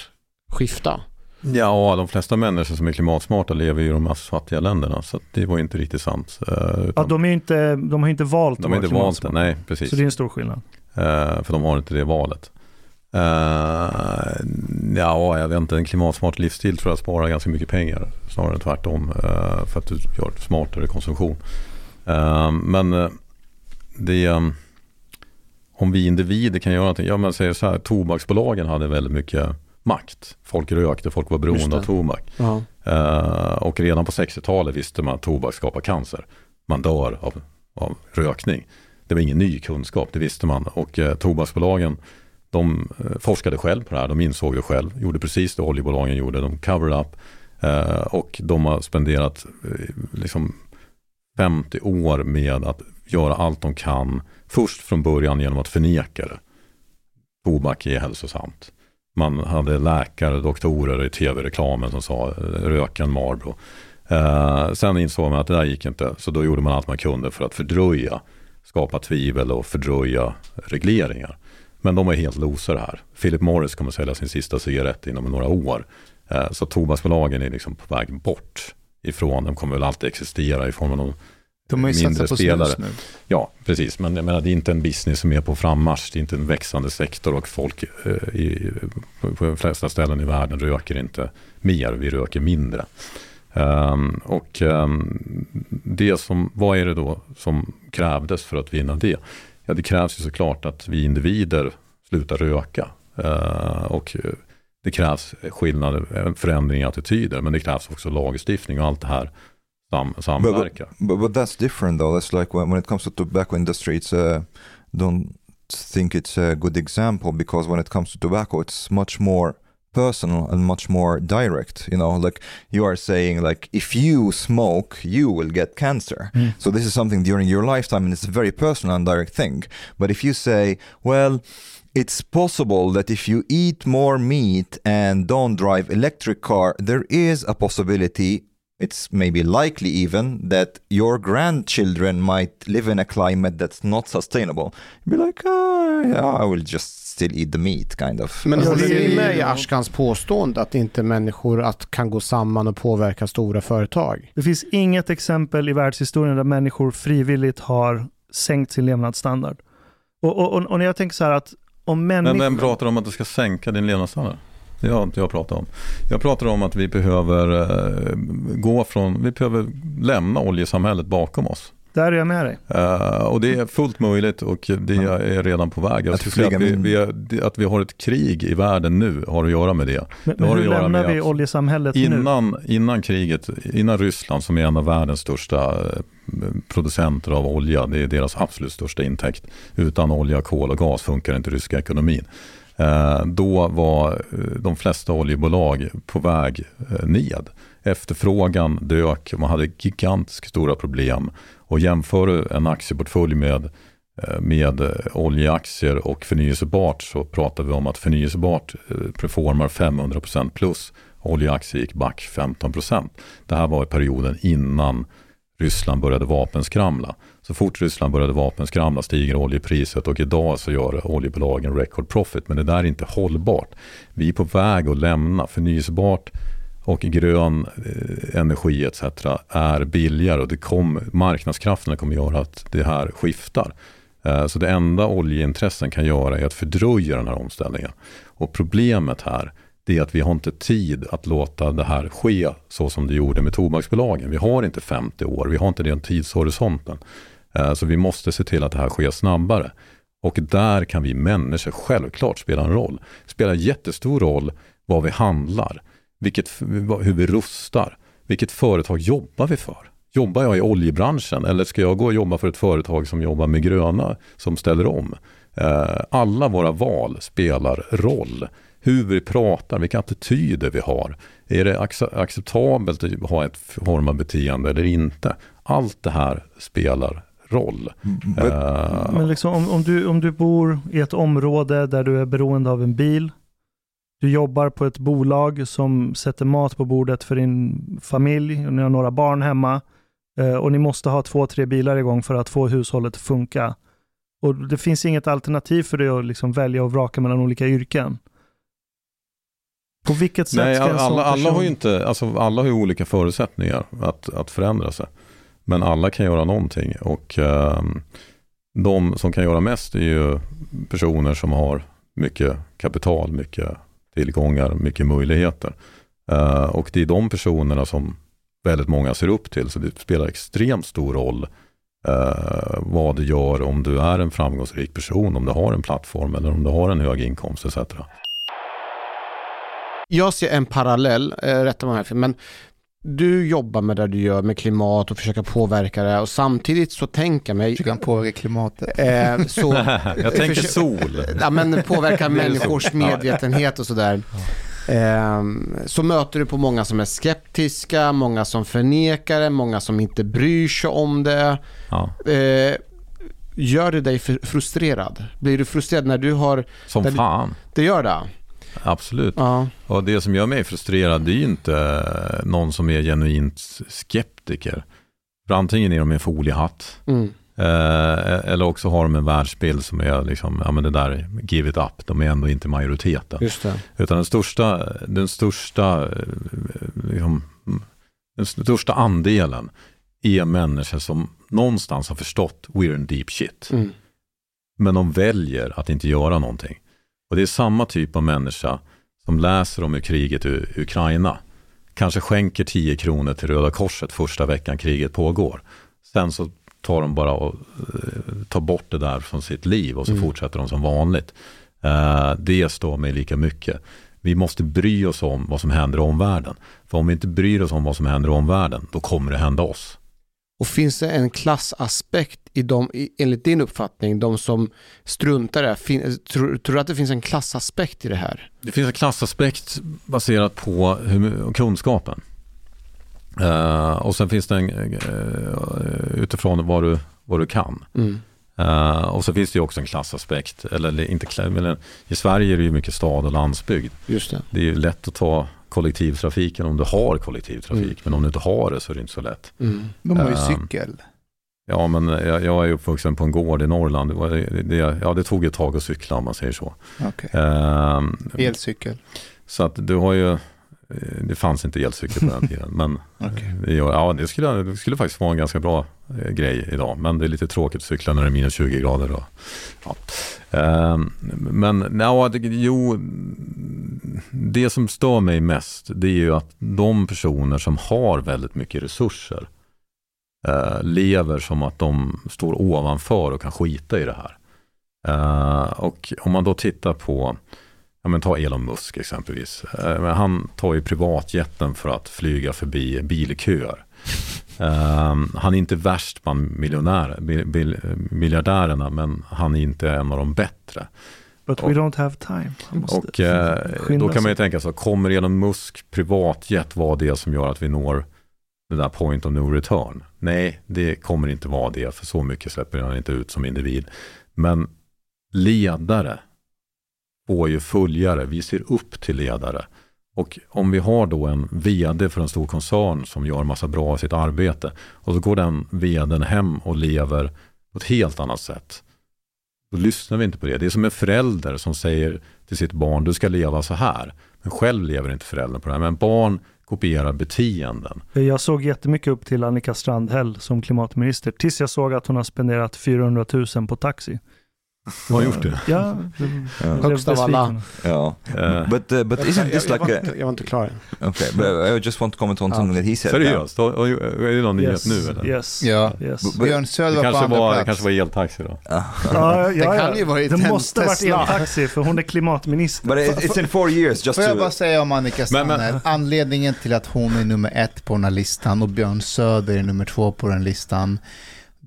Speaker 5: skifta?
Speaker 2: Ja, de flesta människor som är klimatsmarta lever ju i de mest fattiga länderna. Så det var inte riktigt sant. Eh,
Speaker 8: Ja,
Speaker 2: utan
Speaker 8: de, är inte, de har inte valt
Speaker 2: de
Speaker 8: att
Speaker 2: har
Speaker 8: vara
Speaker 2: inte valt det, nej precis.
Speaker 8: Så det är en stor skillnad.
Speaker 2: Eh, för de har inte det valet. Eh, ja, jag vet inte, en klimatsmart livsstil tror jag sparar ganska mycket pengar. Snarare än tvärtom. eh, för att du gör smartare konsumtion. Eh, men det eh, om vi individer kan göra någonting. Ja, men säger så här, tobaksbolagen hade väldigt mycket makt. Folk rökte, folk var beroende av tobak.
Speaker 5: Ja.
Speaker 2: Eh, och redan på 60-talet visste man att tobak skapar cancer. Man dör av, av rökning. Det var ingen ny kunskap, det visste man. Och eh, tobaksbolagen, de eh, forskade själv på det här, de insåg det själv, gjorde precis det oljebolagen gjorde, de covered up. Eh, och de har spenderat eh, liksom 50 år med att göra allt de kan, först från början genom att förneka det. Tobak är hälsosamt. Man hade läkare, doktorer i tv-reklamen som sa röken rök en Marlboro. Eh, sen insåg man att det där gick inte, så då gjorde man allt man kunde för att fördröja, skapa tvivel och fördröja regleringar. Men de är helt losare här. Philip Morris kommer sälja sin sista cigarett inom några år. Eh, så tobaksbolagen är liksom på väg bort ifrån, de kommer väl alltid existera i form av någon
Speaker 1: De har ju
Speaker 2: mindre
Speaker 1: på
Speaker 2: spelare.
Speaker 1: snus nu.
Speaker 2: Ja, precis. Men jag menar, det är inte en business som är på frammarsch. Det är inte en växande sektor och folk eh, i, på de flesta ställen i världen röker inte mer. Vi röker mindre. Ehm, och ehm, det som, vad är det då som krävdes för att vinna det? Ja, det krävs ju såklart att vi individer slutar röka. Eh, och eh, det krävs skillnader, en förändring i attityder. Men det krävs också lagstiftning och allt det här sam, samverkar.
Speaker 3: But, but that's different though. That's like when, when it comes to tobacco industry, it's uh, don't think it's a good example because when it comes to tobacco, it's much more personal and much more direct. You know, like you are saying, like if you smoke, you will get cancer. Hmm. So this is something during your lifetime, and it's a very personal and direct thing. But if you say, well, it's possible that if you eat more meat and don't drive electric car, there is a possibility it's maybe likely even that your grandchildren might live in a climate that's not sustainable. You'd be like, oh, yeah, I will just still eat the meat, kind of.
Speaker 5: Men
Speaker 8: Alltså,
Speaker 5: håller
Speaker 8: det är
Speaker 5: ni med i Ashkans påstående att inte människor att kan gå samman och påverka stora företag?
Speaker 8: Det finns inget exempel i världshistorien där människor frivilligt har sänkt sin levnadsstandard. Och, och, och, och när jag tänker så här att om människor...
Speaker 2: Men vem pratar om att du ska sänka din levnadsstandard? Det har inte jag pratat om. Jag pratar om att vi behöver eh, gå från, vi behöver lämna oljesamhället bakom oss.
Speaker 8: Där är jag med dig.
Speaker 2: Eh, och det är fullt möjligt och det är redan på väg. Jag
Speaker 3: Att
Speaker 2: att vi, vi är, att vi har ett krig i världen nu har att göra med det.
Speaker 8: Men,
Speaker 2: Det har
Speaker 8: men
Speaker 2: att
Speaker 8: hur
Speaker 2: göra
Speaker 8: lämnar
Speaker 2: med
Speaker 8: vi oljesamhället nu?
Speaker 2: Innan, innan kriget, innan Ryssland som är en av världens största eh, producenter av olja, det är deras absolut största intäkt. Utan olja, kol och gas funkar inte ryska ekonomin. Eh, då var eh, de flesta oljebolag på väg eh, ned. Efterfrågan dök, och man hade gigantiskt stora problem. Och jämför du en aktieportfölj med, med oljeaktier och förnyelsebart så pratar vi om att förnyelsebart performar 500% plus oljeaktier gick back 15%. Det här var i perioden innan Ryssland började vapenskramla. Så fort Ryssland började vapenskramla stiger oljepriset och idag så gör oljebolagen record profit. Men det där är inte hållbart. Vi är på väg att lämna förnyelsebart och grön eh, energi etc. är billigare och det kom, marknadskrafterna kommer göra att det här skiftar. Eh, så det enda oljeintressen kan göra är att fördröja den här omställningen. Och problemet här det är att vi har inte tid att låta det här ske så som det gjorde med tobaksbolagen. Vi har inte 50 år, vi har inte den tidshorisonten. Eh, så vi måste se till att det här sker snabbare. Och där kan vi människor självklart spela en roll. Det spelar jättestor roll vad vi handlar, vilket, hur vi rustar, vilket företag jobbar vi för? Jobbar jag i oljebranschen eller ska jag gå och jobba för ett företag som jobbar med gröna, som ställer om? Eh, alla våra val spelar roll hur vi pratar, vilka attityder vi har. Är det acceptabelt att ha ett form av beteende eller inte? Allt det här spelar roll.
Speaker 8: Men, uh, men liksom, om, om, du, om du bor i ett område där du är beroende av en bil, du jobbar på ett bolag som sätter mat på bordet för din familj, och ni har några barn hemma uh, och ni måste ha två, tre bilar igång för att få hushållet att funka. Och det finns inget alternativ för dig att liksom välja och vraka mellan olika yrken. På vilket sätt
Speaker 2: Nej,
Speaker 8: ska en
Speaker 2: alla,
Speaker 8: person...
Speaker 2: alla har ju inte, alltså alla har ju olika förutsättningar att, att förändra sig. Men alla kan göra någonting och eh, de som kan göra mest är ju personer som har mycket kapital, mycket tillgångar, mycket möjligheter. Eh, och det är de personerna som väldigt många ser upp till, så det spelar extremt stor roll eh, vad du gör om du är en framgångsrik person, om du har en plattform eller om du har en hög inkomst etc.
Speaker 5: Jag ser en parallell, eh, rätta mig här, men du jobbar med det du gör med klimat och försöker påverka det och samtidigt så tänker jag mig...
Speaker 1: Försöker han påverka klimatet?
Speaker 5: Eh, så,
Speaker 2: jag tänker sol.
Speaker 5: Ja, men påverka människors medvetenhet och sådär. Eh, så möter du på många som är skeptiska, många som förnekar det, många som inte bryr sig om det. Ja. Eh, gör det dig frustrerad? Blir du frustrerad när du har...
Speaker 2: Som fan.
Speaker 5: Du, det gör det?
Speaker 2: Absolut. Ja. Och det som gör mig frustrerad det är ju inte någon som är genuint skeptiker. För antingen är de en foliehatt. Mm. Eh, eller också har de en världsbild som är liksom, ja men det där, give it up, de är ändå inte majoriteten.
Speaker 5: Just det.
Speaker 2: Utan den största, den största, eh, liksom, den största andelen är människor som någonstans har förstått we're in deep shit. Mm. Men de väljer att inte göra någonting. Och det är samma typ av människa som läser om hur kriget i Ukraina kanske skänker 10 kronor till Röda Korset första veckan kriget pågår. Sen så tar de bara och uh, tar bort det där från sitt liv och så mm. fortsätter de som vanligt. Uh, det står mig lika mycket. Vi måste bry oss om vad som händer i omvärlden. För om vi inte bryr oss om vad som händer i omvärlden, då kommer det hända oss.
Speaker 5: Och finns det en klassaspekt i de, enligt din uppfattning, de som struntar i det? Fin, tror, tror, du att det finns en klassaspekt i det här?
Speaker 2: Det finns en klassaspekt baserat på hur, kunskapen. Uh, och sen finns det en, uh, utifrån vad du, vad du kan. Mm. Uh, och så finns det också en klassaspekt, eller inte, men i Sverige är det ju mycket stad och landsbygd.
Speaker 5: Just det.
Speaker 2: det är ju lätt att ta kollektivtrafiken om du har kollektivtrafik. Mm. Men om du inte har det så är det inte så lätt.
Speaker 1: Mm. De har ju uh, cykel.
Speaker 2: Ja, men jag, jag är uppvuxen på en gård i Norrland. Det, det, ja, det tog ett tag att cykla om man säger så.
Speaker 1: Okay. Uh, Elcykel.
Speaker 2: Så att du har ju, det fanns inte elcykel på den tiden. Men okay. ja, det, skulle, det skulle faktiskt vara en ganska bra eh, grej idag. Men det är lite tråkigt att cykla när det är minus 20 grader. Och, ja. uh, men ja, det, jo, det som stör mig mest det är ju att de personer som har väldigt mycket resurser uh, lever som att de står ovanför och kan skita i det här. Uh, och om man då tittar på Ja, men ta Elon Musk exempelvis. Eh, han tar ju privatjetten för att flyga förbi bilköer. Um, han är inte värst bland miljonärer, miljardärerna, men han är inte en av de bättre.
Speaker 8: But we don't have time.
Speaker 2: Och eh, då kan man ju tänka så, kommer Elon Musk privatjet vara det som gör att vi når det där point of no return? Nej, det kommer inte vara det, för så mycket släpper han inte ut som individ. Men ledare får ju följare, vi ser upp till ledare. Och om vi har då en vd för en stor koncern som gör massa bra i sitt arbete och så går den vdn hem och lever på ett helt annat sätt. Då lyssnar vi inte på det. Det är som en förälder som säger till sitt barn, du ska leva så här. Men själv lever inte föräldern på det här. Men barn kopiera beteenden.
Speaker 8: Jag såg jättemycket upp till Annika Strandhäll som klimatminister, tills jag såg att hon har spenderat 400 000 på taxi.
Speaker 2: Har gjort det?
Speaker 8: Ja.
Speaker 5: Högst av alla.
Speaker 3: But uh, but isn't this
Speaker 5: jag, jag,
Speaker 3: like a
Speaker 5: jag var inte klar än.
Speaker 3: okay? But I just want to comment on something that he said.
Speaker 2: seriöst? Är det någon nyhet nu eller?
Speaker 8: Yes.
Speaker 1: Ja.
Speaker 8: yes.
Speaker 1: Björn Söder var på
Speaker 2: kanske
Speaker 1: andra
Speaker 2: var, det
Speaker 1: plats.
Speaker 2: kanske var eltaxi då?
Speaker 8: Ja, ja,
Speaker 1: Det kan ju varit
Speaker 8: Det måste varit
Speaker 1: Tesla.
Speaker 8: eltaxi för hon är klimatminister.
Speaker 3: But it, it's in four years. Just
Speaker 1: Får jag bara säga om Annika Strandhäll, anledningen till att hon är nummer ett på den här listan och Björn Söder är nummer två på den listan,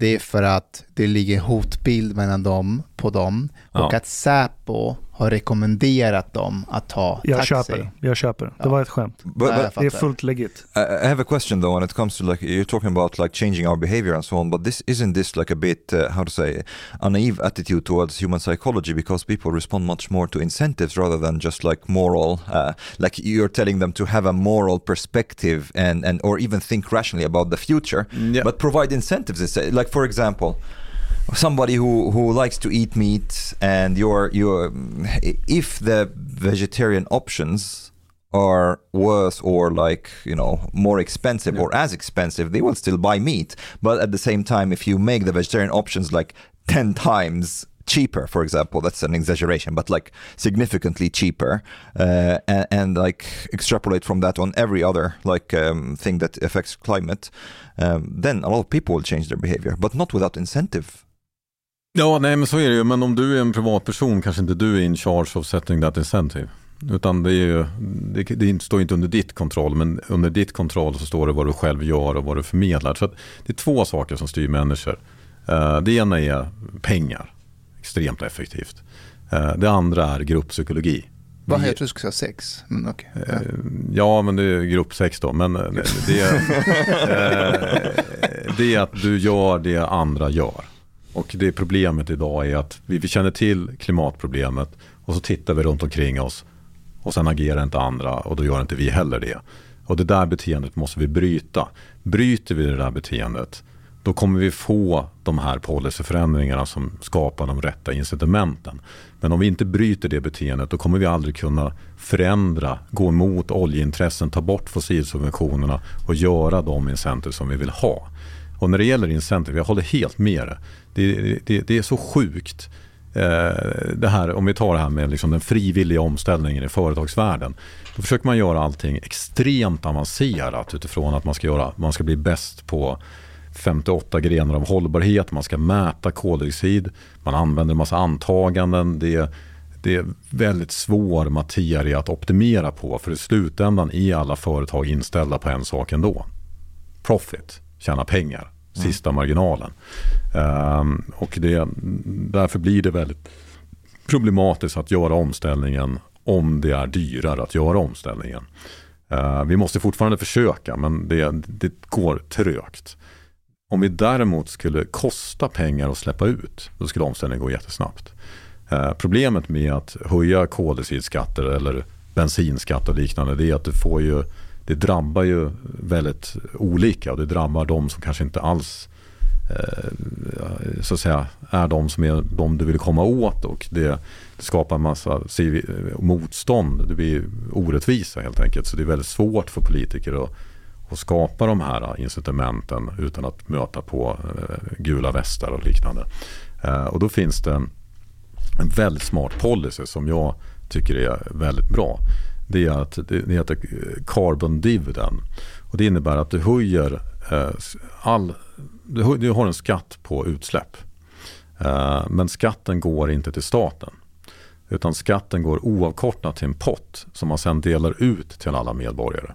Speaker 1: det är för att det ligger hotbild mellan dem på dem och
Speaker 2: Ja.
Speaker 1: att Säpo har rekommenderat dem att ta
Speaker 8: Jag
Speaker 1: taxi.
Speaker 8: köper det. Jag köper det. Det var ett skämt.
Speaker 3: but, but
Speaker 8: Det är fullt legit.
Speaker 3: I have a question though when it comes to like you're talking about like changing our behavior and so on, but this isn't this like a bit uh, how to say a naive attitude towards human psychology because people respond much more to incentives rather than just like moral uh, like you're telling them to have a moral perspective and and or even think rationally about the future,
Speaker 2: Yeah.
Speaker 3: but provide incentives. Like for example. Somebody who, who likes to eat meat, and you're you're if the vegetarian options are worse or like you know more expensive or as expensive they will still buy meat. But at the same time if you make the vegetarian options like 10 times cheaper for example that's an exaggeration but like significantly cheaper uh, and, and like extrapolate from that on every other like um, thing that affects climate um, then a lot of people will change their behavior but not without incentive
Speaker 2: Ja, nej men så är det ju. Men om du är en privatperson kanske inte du är in charge of setting that incentive. Utan det, är ju, det, det står inte under ditt kontroll, men under ditt kontroll så står det vad du själv gör och vad du förmedlar. Så det är två saker som styr människor. Eh, det ena är pengar, extremt effektivt. Eh, det andra är grupppsykologi.
Speaker 1: Vad
Speaker 2: Vi-
Speaker 1: jag tror du skulle säga sex, men okej. Ja.
Speaker 2: Ja, men det är grupp 6 då. Men eh, det det är att du gör det andra gör. Och det problemet idag är att vi, vi känner till klimatproblemet och så tittar vi runt omkring oss och sen agerar inte andra och då gör inte vi heller det. Och det där beteendet måste vi bryta. Bryter vi det där beteendet då kommer vi få de här policyförändringarna som skapar de rätta incitamenten. Men om vi inte bryter det beteendet då kommer vi aldrig kunna förändra, gå emot oljeintressen, ta bort fossilsubventionerna och göra de incitament som vi vill ha. Och när det gäller incentive, jag håller helt med det. Det, det, det är så sjukt. Eh, det här, om vi tar det här med liksom den frivilliga omställningen i företagsvärlden. Då försöker man göra allting extremt avancerat utifrån att man ska, göra, man ska bli bäst på 58 grenar av hållbarhet, man ska mäta koldioxid, man använder en massa antaganden. Det det är väldigt svår materia att optimera på för i slutändan är alla företag inställda på en sak ändå. Profit, tjäna pengar, sista marginalen. Ehm, och det, därför blir det väldigt problematiskt att göra omställningen om det är dyrare att göra omställningen. Eh, vi måste fortfarande försöka men det, det går trögt. Om vi däremot skulle kosta pengar att släppa ut, då skulle omställningen gå jättesnabbt. Eh, problemet med att höja koldioxidskatter eller bensinskatt och liknande, det är att det får ju, det drabbar ju väldigt olika och det drabbar de som kanske inte alls eh, så att säga är de som är de du vill komma åt och det, det skapar en massa motstånd. Det blir orättvisa helt enkelt. Så det är väldigt svårt för politiker att, att skapa de här incitamenten utan att möta på eh, gula västar och liknande. Eh, och då finns det en väldigt smart policy som jag tycker är väldigt bra. Det är att det heter carbon dividend. Och det innebär att du höjer eh, all, du, har en skatt på utsläpp. Eh, men skatten går inte till staten. Utan skatten går oavkortat till en pott som man sen delar ut till alla medborgare.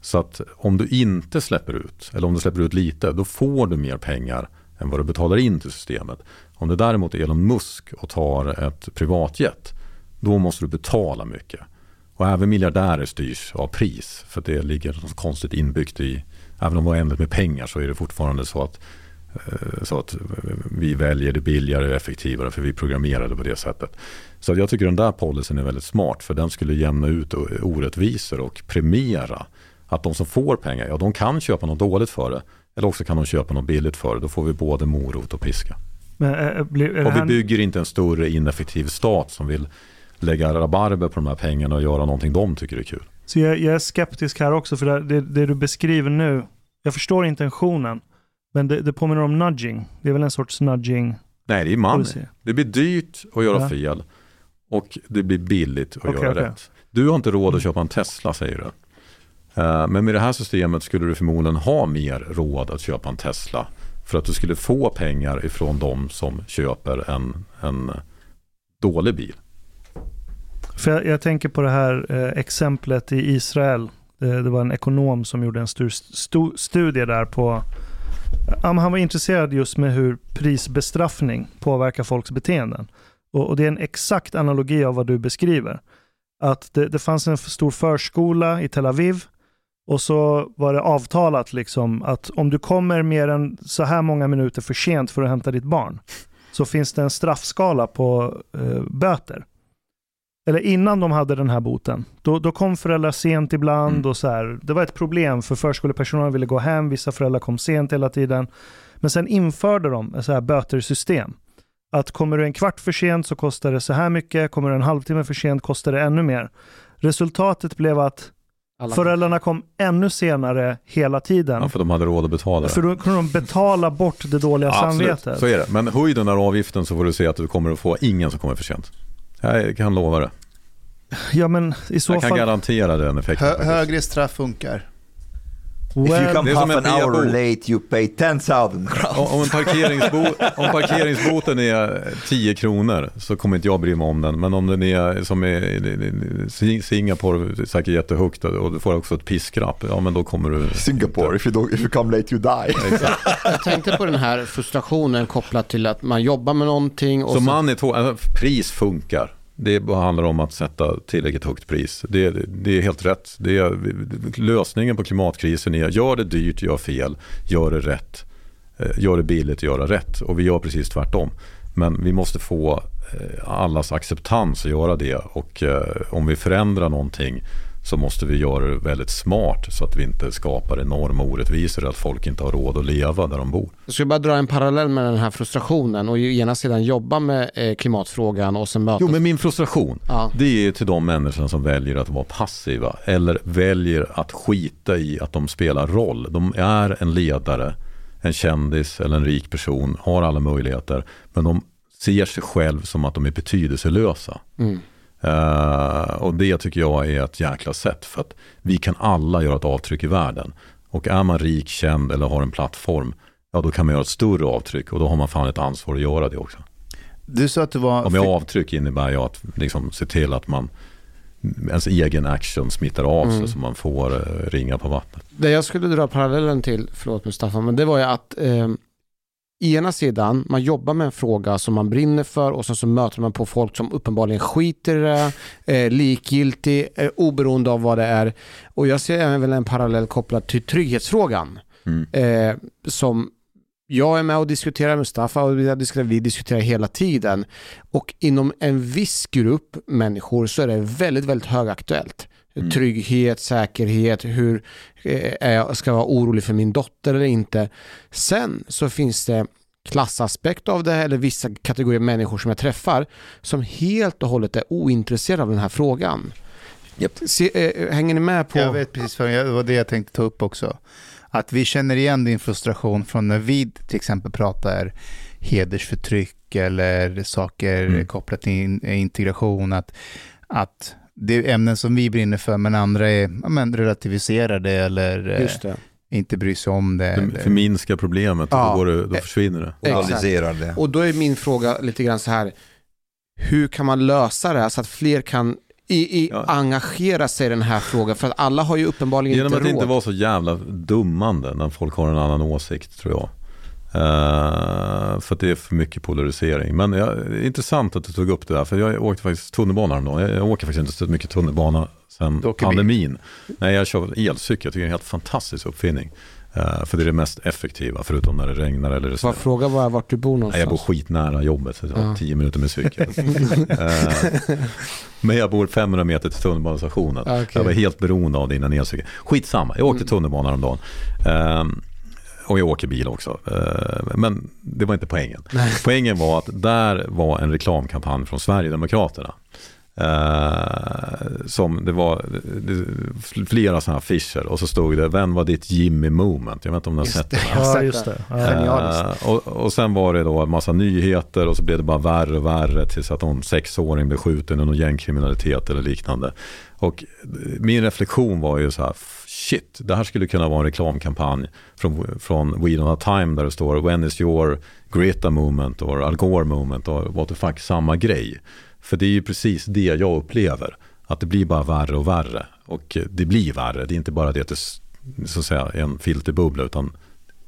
Speaker 2: Så att om du inte släpper ut, eller om du släpper ut lite, då får du mer pengar än vad du betalar in till systemet. Om det däremot är Elon Musk och tar ett privatjet, då måste du betala mycket. Och även miljardärer styrs av pris, för det ligger något konstigt inbyggt i, även om det var ändligt med pengar så är det fortfarande så att eh, så att vi väljer det billigare och effektivare för vi programmerade på det sättet. Så jag tycker den där policyn är väldigt smart för den skulle jämna ut orättvisor och premiera att de som får pengar, ja de kan köpa något dåligt för det eller också kan de köpa något billigt för det. Då får vi både morot och piska.
Speaker 8: Men, äh, blir,
Speaker 2: och vi bygger inte en större ineffektiv stat som vill lägga rabarber på de här pengarna och göra någonting de tycker är kul.
Speaker 8: Så jag, jag är skeptisk här också, för det, det, det, du beskriver nu, jag förstår intentionen, men det, det påminner om nudging. Det är väl en sorts nudging?
Speaker 2: Nej, det är money. Det blir dyrt att göra ja. fel och det blir billigt att okay, göra okay. rätt. Du har inte råd att köpa en Tesla, säger du. Eh, men med det här systemet skulle du förmodligen ha mer råd att köpa en Tesla för att du skulle få pengar ifrån de som köper en, en dålig bil.
Speaker 8: För jag, jag tänker på det här eh, exemplet i Israel. Det, det, var en ekonom som gjorde en stu, stu, studie där på... Um, han var intresserad just med hur prisbestraffning påverkar folks beteenden. Och, och, det är en exakt analogi av vad du beskriver. Att det, det fanns en stor förskola i Tel Aviv och så var det avtalat liksom att om du kommer mer än så här många minuter för sent för att hämta ditt barn så finns det en straffskala på eh, böter. Eller innan de hade den här boten, då, då kom föräldrar sent ibland mm. och så här. Det var ett problem för förskolepersonalen ville gå hem, vissa föräldrar kom sent hela tiden. Men sen införde de ett så här bötersystem. Att kommer du en kvart för sent så kostar det så här mycket, kommer du en halvtimme för sent kostar det ännu mer. Resultatet blev att alla. Föräldrarna kom ännu senare hela tiden.
Speaker 2: Ja, för de hade råd att betala det.
Speaker 8: För då kunde de betala bort det dåliga ja, samvetet.
Speaker 2: så är det. Men höj den här avgiften så får du se att du kommer att få ingen som kommer för sent. Jag kan lova det.
Speaker 8: Ja, men i så
Speaker 2: Jag
Speaker 8: fall...
Speaker 2: kan garantera den effekten.
Speaker 1: Hö högre straff funkar.
Speaker 3: Well, If you come half an hour late you pay 10,000 crowns.
Speaker 2: Om, parkeringsbo om parkeringsboten är 10 kronor så kommer inte jag bry mig om den. Men om den är som i Singapore, säkert jättehögt och du får också ett piskrapp, ja men då kommer du...
Speaker 3: Singapore, if you, if you come late you die.
Speaker 5: jag tänkte på den här frustrationen kopplat till att man jobbar med någonting. Och
Speaker 2: så, så... man är två, alltså, pris funkar. Det handlar om att sätta tillräckligt högt pris. Det, det är helt rätt. Det är, lösningen på klimatkrisen är gör det dyrt, gör fel, gör det rätt. Eh, gör det billigt, göra rätt. Och vi gör precis tvärtom. Men vi måste få eh, allas acceptans att göra det. Och eh, om vi förändrar någonting så måste vi göra det väldigt smart så att vi inte skapar enorma orättvisor att folk inte har råd att leva där de bor.
Speaker 5: Jag skulle bara dra en parallell med den här frustrationen och ena sidan jobba med eh, klimatfrågan och sen möta...
Speaker 2: Jo, men min frustration, ja. det är till de människorna som väljer att vara passiva eller väljer att skita i att de spelar roll. De är en ledare, en kändis eller en rik person, har alla möjligheter, men de ser sig själv som att de är betydelselösa. Mm. Uh, och det tycker jag är ett jäkla sätt för att vi kan alla göra ett avtryck i världen. Och är man rik, känd eller har en plattform, ja då kan man göra ett större avtryck och då har man fan ett ansvar att göra det också.
Speaker 1: Du sa att du var...
Speaker 2: Och med avtryck innebär jag att liksom se till att man ens egen action smittar av sig mm. så man får uh, ringa på vattnet.
Speaker 5: Det jag skulle dra parallellen till, förlåt Mustafa, men det var ju att eh, ena sidan, man jobbar med en fråga som man brinner för och sen så möter man på folk som uppenbarligen skiter i det, eh, likgiltig, eh, oberoende av vad det är. Och jag ser även en parallell kopplad till trygghetsfrågan. Mm. Eh, som jag är med och diskuterar, Mustafa och vi diskuterar, vi diskuterar hela tiden. Och inom en viss grupp människor så är det väldigt, väldigt högaktuellt. Mm. Trygghet, säkerhet, hur eh, jag ska vara orolig för min dotter eller inte. Sen så finns det klassaspekt av det eller vissa kategorier människor som jag träffar som helt och hållet är ointresserade av den här frågan. Yep. Se, äh, hänger ni med på?
Speaker 1: Jag vet precis, vad det var det jag tänkte ta upp också. Att vi känner igen din frustration från när vi till exempel pratar hedersförtryck eller saker mm. kopplat till integration. Att, att det är ämnen som vi brinner för, men andra är ja, men, relativiserade eller eh, inte bryr sig om det.
Speaker 2: Du förminskar problemet och ja. då, det, då försvinner det.
Speaker 3: Exakt. det.
Speaker 5: Och då är min fråga lite grann så här, hur kan man lösa det här så att fler kan i, i ja. engagera sig i den här frågan? För att alla har ju uppenbarligen
Speaker 2: Genom
Speaker 5: inte råd.
Speaker 2: Genom att inte vara så jävla dummande när folk har en annan åsikt tror jag. Uh, för att det är för mycket polarisering. Men ja, intressant att du tog upp det där. För jag åkte faktiskt tunnelbana häromdagen. Jag, jag åker faktiskt inte så mycket tunnelbana sen pandemin. Nej, jag kör elcykel. Jag tycker det är en helt fantastisk uppfinning. Eh, för det är det mest effektiva, förutom när det regnar eller det snöar.
Speaker 5: Fråga bara vart du bor
Speaker 2: Nej,
Speaker 5: någonstans.
Speaker 2: jag bor skitnära jobbet, så jag har
Speaker 5: Ja.
Speaker 2: tio minuter med cykel. Eh, Men jag bor 500 meter till tunnelbanestationen.
Speaker 5: Ja, okej.
Speaker 2: Jag var helt beroende av det innan elcykel. Skitsamma, jag åkte
Speaker 5: Mm.
Speaker 2: tunnelbana häromdagen. Um, och jag åker bil också. Eh, men det var inte poängen.
Speaker 5: Nej.
Speaker 2: Poängen var att där var en reklamkampanj från Sverigedemokraterna. Eh, som det var flera sådana affischer och så stod det Vem var ditt Jimmy moment? Jag vet inte om ni har sett
Speaker 5: det.
Speaker 8: Ja, just
Speaker 5: det.
Speaker 8: det. Ja.
Speaker 2: Och, och sen var det då en massa nyheter och så blev det bara värre och värre tills att någon sexåring blev skjuten i någon gängkriminalitet eller liknande. Och min reflektion var ju så här, shit, det här skulle kunna vara en reklamkampanj från, från We Don't Have Time där det står When is your Greta moment or Al Gore moment och what the fuck, samma grej. För det är ju precis det jag upplever, att det blir bara värre och värre. Och det blir värre, det är inte bara det att det så att säga, är en filterbubbla utan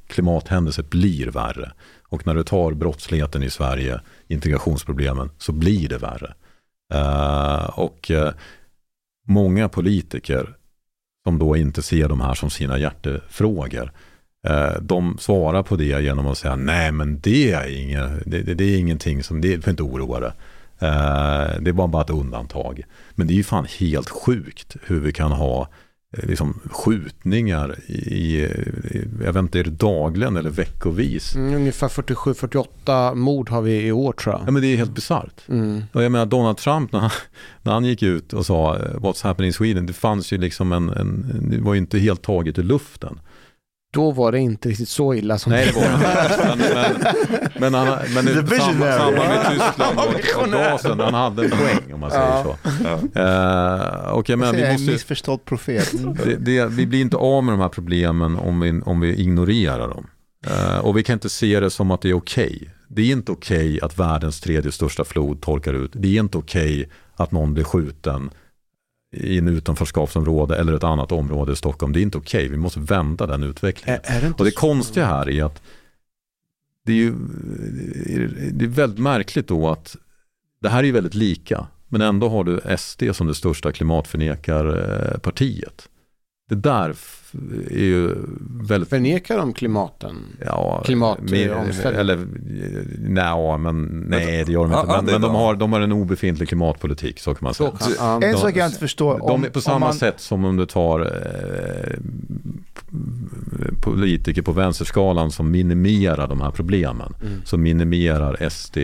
Speaker 2: klimathändelser blir värre. Och när du tar brottsligheten i Sverige, integrationsproblemen, så blir det värre. Uh, och uh, många politiker som då inte ser de här som sina hjärtefrågor, eh, de svarar på det genom att säga nej men det är, inget, det, det, det är ingenting som, det får inte oroa dig. Eh, det var bara ett undantag. Men det är ju fan helt sjukt hur vi kan ha liksom, skjutningar i, i, jag vet inte, är det dagligen eller veckovis?
Speaker 5: Mm, ungefär 47-48 mord har vi i år tror jag.
Speaker 2: Ja men det är helt bisarrt.
Speaker 5: Mm.
Speaker 2: Och jag menar Donald Trump när han, när han gick ut och sa eh, What's happening in Sweden, det fanns ju liksom en, en det var ju inte helt taget ur luften.
Speaker 5: Då var det inte riktigt så illa som
Speaker 2: Nej det var. Men, men, men, han, men det, samma, samma med Tyskland och, och gasen, han hade en poäng om man säger
Speaker 5: Ja.
Speaker 2: så. Eh, och jag menar,
Speaker 1: jag
Speaker 2: vi
Speaker 1: en
Speaker 2: måste ju-
Speaker 1: missförstådd profet.
Speaker 2: det, det, vi blir inte av med de här problemen om vi, om vi ignorerar dem. Eh, och vi kan inte se det som att det är okej. Det är inte okej att världens tredje största flod torkar ut. Det är inte okej att någon blir skjuten i en utanförskapsområde eller ett annat område i Stockholm. Det är inte okej. Vi måste vända den utvecklingen.
Speaker 5: Är, är det
Speaker 2: Och det
Speaker 5: så?
Speaker 2: konstiga här är att det är ju det är väldigt märkligt då att det här är ju väldigt lika. Men ändå har du SD som det största klimatförnekarpartiet. Det där är ju väldigt...
Speaker 5: Förnekar de klimaten?
Speaker 2: Ja,
Speaker 5: Klimatomställning.
Speaker 2: Eller, nej, men nej det gör de inte.
Speaker 3: ja,
Speaker 2: Men, men de, har, de har en obefintlig klimatpolitik, så kan man säga.
Speaker 5: Så.
Speaker 1: En sak jag inte förstår.
Speaker 2: De är på samma
Speaker 1: man,
Speaker 2: sätt som om du tar eh, politiker på vänsterskalan som minimerar de här problemen.
Speaker 5: Mm.
Speaker 2: Så minimerar SD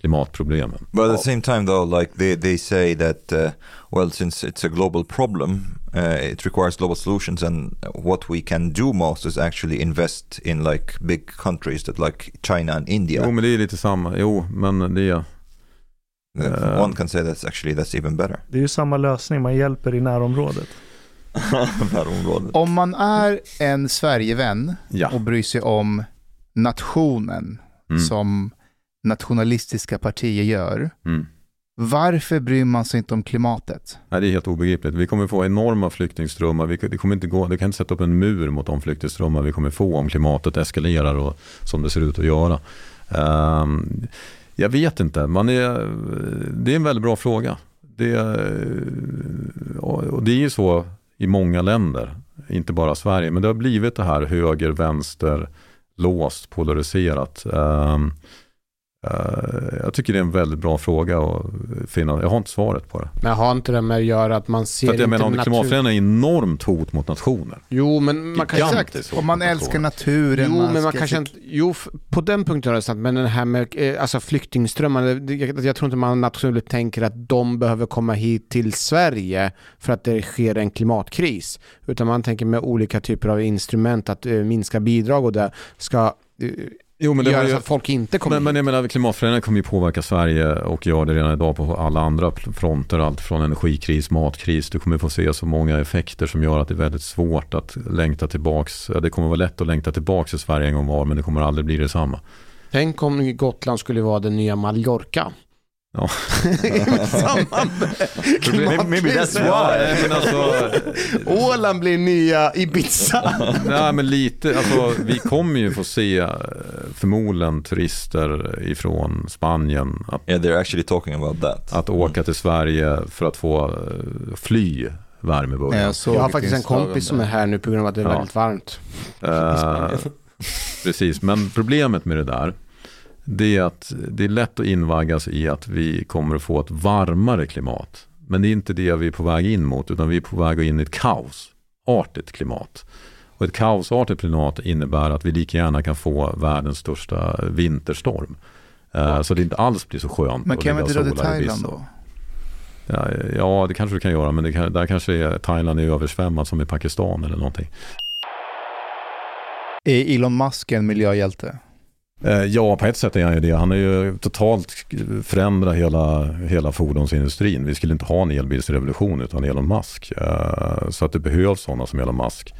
Speaker 2: klimatproblemen.
Speaker 3: But at the same time, though, like they, they say that, uh, well, since it's a global problem, uh, it requires global solutions, and what we can do most is actually invest in like big countries that like China and India.
Speaker 2: Jo, men det är lite samma. Jo, men det är...
Speaker 3: Uh,
Speaker 2: Uh,
Speaker 3: One can say that's actually that's even better.
Speaker 8: Det är ju samma lösning, man hjälper i närområdet.
Speaker 3: Närområdet.
Speaker 1: om man är en Sverigevän
Speaker 2: Ja.
Speaker 1: och bryr sig om nationen
Speaker 2: Mm.
Speaker 1: som nationalistiska partier gör,
Speaker 2: Mm.
Speaker 1: varför bryr man sig inte om klimatet?
Speaker 2: Nej, det är helt obegripligt. Vi kommer få enorma flyktingströmmar. Vi, det, kommer inte gå, det kan inte sätta upp en mur mot de flyktingströmmar vi kommer få om klimatet eskalerar och som det ser ut att göra. Ehm, jag vet inte. Man är, det är en väldigt bra fråga. Det, och det är ju så i många länder, inte bara Sverige, men det har blivit det här höger, vänster, låst, polariserat. Eh, jag tycker det är en väldigt bra fråga att finna. Jag har inte svaret på det.
Speaker 5: Men har inte det med att göra att man ser
Speaker 2: För att jag
Speaker 5: inte
Speaker 2: menar, om
Speaker 5: natur...
Speaker 2: klimatförändringen är enormt hot mot nationer.
Speaker 5: Jo, men man kan...
Speaker 1: Exakt, om man älskar naturen.
Speaker 5: Jo, men man kanske inte, jo, på den punkten är det sant, men den här med eh, alltså flyktingströmmar, det- det- jag, jag tror inte man naturligt tänker att de behöver komma hit till Sverige för att det sker en klimatkris, utan man tänker med olika typer av instrument att eh, minska bidrag och det ska eh,
Speaker 2: Jo, men det
Speaker 5: göra
Speaker 2: ju,
Speaker 5: så att folk inte kommer
Speaker 2: men, men
Speaker 5: hit.
Speaker 2: jag menar, klimatförändringen kommer ju påverka Sverige och gör det redan idag på alla andra fronter. Allt från energikris, matkris. Du kommer få se så många effekter som gör att det är väldigt svårt att längta tillbaks. Det kommer vara lätt att längta tillbaks till Sverige en gång var, men det kommer aldrig bli detsamma.
Speaker 5: Tänk om Gotland skulle vara den nya Mallorca.
Speaker 2: Ja.
Speaker 3: Maybe- that's why.
Speaker 2: Men alltså,
Speaker 5: Åland blir nya Ibiza.
Speaker 2: nej, men lite, alltså, vi kommer ju få se eh, förmodligen turister ifrån Spanien att
Speaker 3: Yeah, they're actually talking about that.
Speaker 2: att åka till Sverige för att få eh, fly värme i
Speaker 1: Nej,
Speaker 2: början.
Speaker 1: jag,
Speaker 5: Jag har faktiskt en kompis som är här nu på grund av att det är
Speaker 2: Ja.
Speaker 5: väldigt varmt.
Speaker 2: Eh, precis, men problemet med det där det är att det är lätt att invaggas i att vi kommer att få ett varmare klimat. Men det är inte det vi är på väg in mot utan vi är på väg in i ett kaosartigt klimat. Och ett kaosartigt klimat innebär att vi lika gärna kan få världens största vinterstorm. Eh, Så det inte alls blir så skönt
Speaker 1: Men kan vi inte dra till Thailand då?
Speaker 2: Ja, ja, det kanske du kan göra men det kan, där kanske är, Thailand är översvämmat som i Pakistan eller någonting.
Speaker 1: Är Elon Musk en miljöhjälte?
Speaker 2: Eh, Ja, på ett sätt är han ju det. Han har ju totalt förändrat hela, hela fordonsindustrin. Vi skulle inte ha en elbilsrevolution utan Elon Musk. Eh, Så att det behövs sådana som Elon Musk.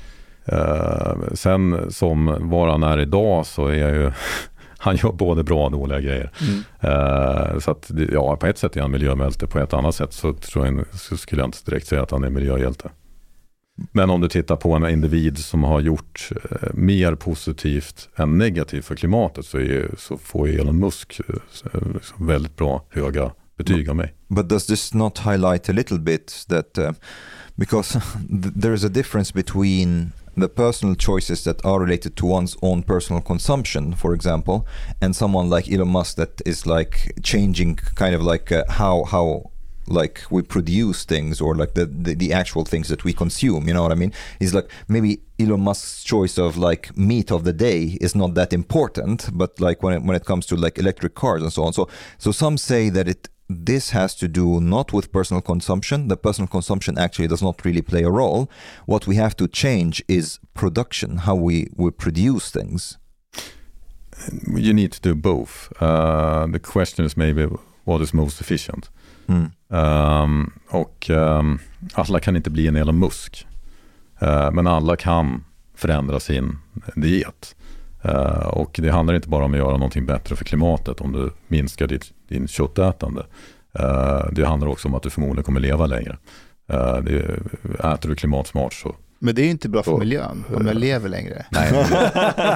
Speaker 2: Eh, Sen som var han är idag så är ju, han gör både bra och dåliga grejer.
Speaker 1: Mm.
Speaker 2: Så att ja, på ett sätt är han miljöhjälte. På ett annat sätt så, tror jag, så skulle jag inte direkt säga att han är miljöhjälte. Men om du tittar på en individ som har gjort eh, mer positivt än negativt för klimatet så, är, så får ju Elon Musk eh, eh, liksom väldigt bra höga betyg av mig.
Speaker 3: But does this not highlight a little bit that uh, because there is a difference between the personal choices that are related to one's own personal consumption, for example, and someone like Elon Musk that is like changing kind of like uh, how how like we produce things or like the, the the actual things that we consume you know what i mean? Is like maybe elon musk's choice of like meat of the day is not that important but like when it, when it comes to like electric cars and so on. So so some say that it this has to do not with personal consumption. The personal consumption actually does not really play a role. What we have to change is production how we we produce things.
Speaker 2: You need to do both. Uh, the question is maybe what is most efficient.
Speaker 3: Mm.
Speaker 2: Um, och um, alla kan inte bli en Elon Musk. Uh, men alla kan förändra sin diet. Uh, och det handlar inte bara om att göra någonting bättre för klimatet om du minskar ditt, din köttätande. Uh, det handlar också om att du förmodligen kommer leva längre. Uh, det, äter du klimatsmart så
Speaker 1: men det är ju inte bra för
Speaker 2: Så.
Speaker 1: miljön om jag lever längre.
Speaker 2: nej,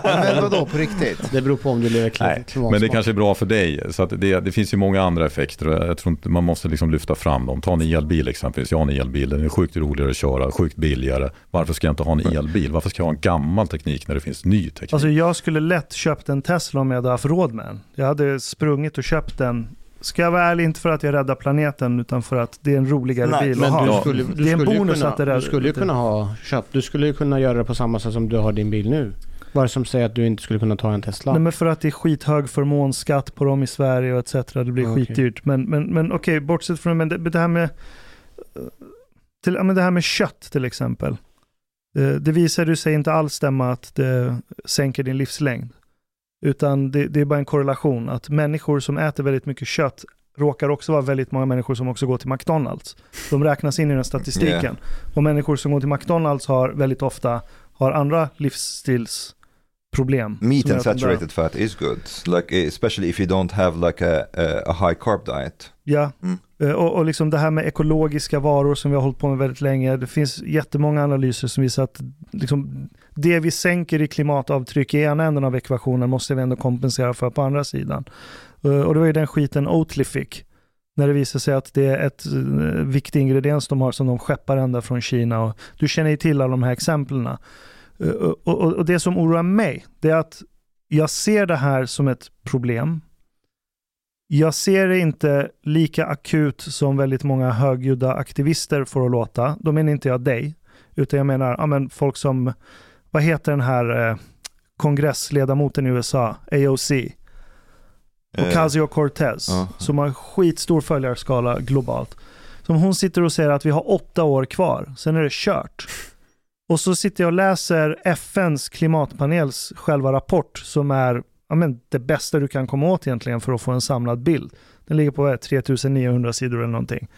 Speaker 1: Men vadå, på riktigt?
Speaker 5: Det beror på om du lever klimatsmart.
Speaker 2: Men det kanske är bra för dig. Så att det, det finns ju många andra effekter. Jag tror inte man måste liksom lyfta fram dem. Ta en elbil exempelvis. Jag har en elbil. Den är sjukt roligare att köra, sjukt billigare. Varför ska jag inte ha en elbil? Varför ska jag ha en gammal teknik när det finns ny teknik?
Speaker 8: Alltså jag skulle lätt köpt en Tesla om jag hade haft råd med den. Jag hade sprungit och köpt den. Ska jag vara ärlig, inte för att jag räddar planeten utan för att det är en roligare
Speaker 3: Nej,
Speaker 8: bil
Speaker 5: Men
Speaker 8: att ha.
Speaker 5: du skulle, du
Speaker 8: det är en bonus
Speaker 5: kunna,
Speaker 8: att det där-
Speaker 5: du skulle ju kunna ha köpt, du skulle ju kunna göra det på samma sätt som du har din bil nu. Vad är det som säger att du inte skulle kunna ta en Tesla?
Speaker 8: Nej, men för att det är skithög förmånsskatt på dem i Sverige och etc. Det blir
Speaker 5: Okej.
Speaker 8: skitdyrt. Men, men, men okej, bortsett från men det, det här med till, men det här med kött till exempel. Eh, Det visade sig inte alls stämma att det sänker din livslängd. Utan det, det är bara en korrelation att människor som äter väldigt mycket kött råkar också vara väldigt många människor som också går till McDonalds. De räknas in i den statistiken. Och människor som går till McDonalds har väldigt ofta har andra livsstilsproblem.
Speaker 3: meat
Speaker 8: som gör
Speaker 3: and saturated fat is good like especially if you don't have like a, a, high carb diet
Speaker 8: Ja,
Speaker 3: Mm.
Speaker 8: Eh, och, och liksom det här med ekologiska varor som vi har hållit på med väldigt länge. Det finns jättemånga analyser som visar att liksom, det vi sänker i klimatavtryck i ena änden av ekvationen måste vi ändå kompensera för på andra sidan. Eh, och det var ju den skiten Oatly fick. När det visar sig att det är ett eh, viktig ingrediens de har som de skeppar ända från Kina. Och du känner ju till alla de här exemplen. Och, och, och det som oroar mig, det är att jag ser det här som ett problem. Jag ser det inte lika akut som väldigt många högljudda aktivister får att låta. Då menar inte jag dig, utan jag menar ja, men folk som, vad heter den här eh, kongressledamoten i USA, AOC,
Speaker 3: Eh,
Speaker 8: Ocasio-Cortez,
Speaker 3: ja.
Speaker 8: som har skitstor följarskala globalt. Som hon sitter och säger att vi har åtta år kvar, sen är det kört. Och så sitter jag och läser FNs klimatpanels själva rapport som är ja, men det bästa du kan komma åt egentligen för att få en samlad bild. Den ligger på vad är det, 3900 sidor eller någonting.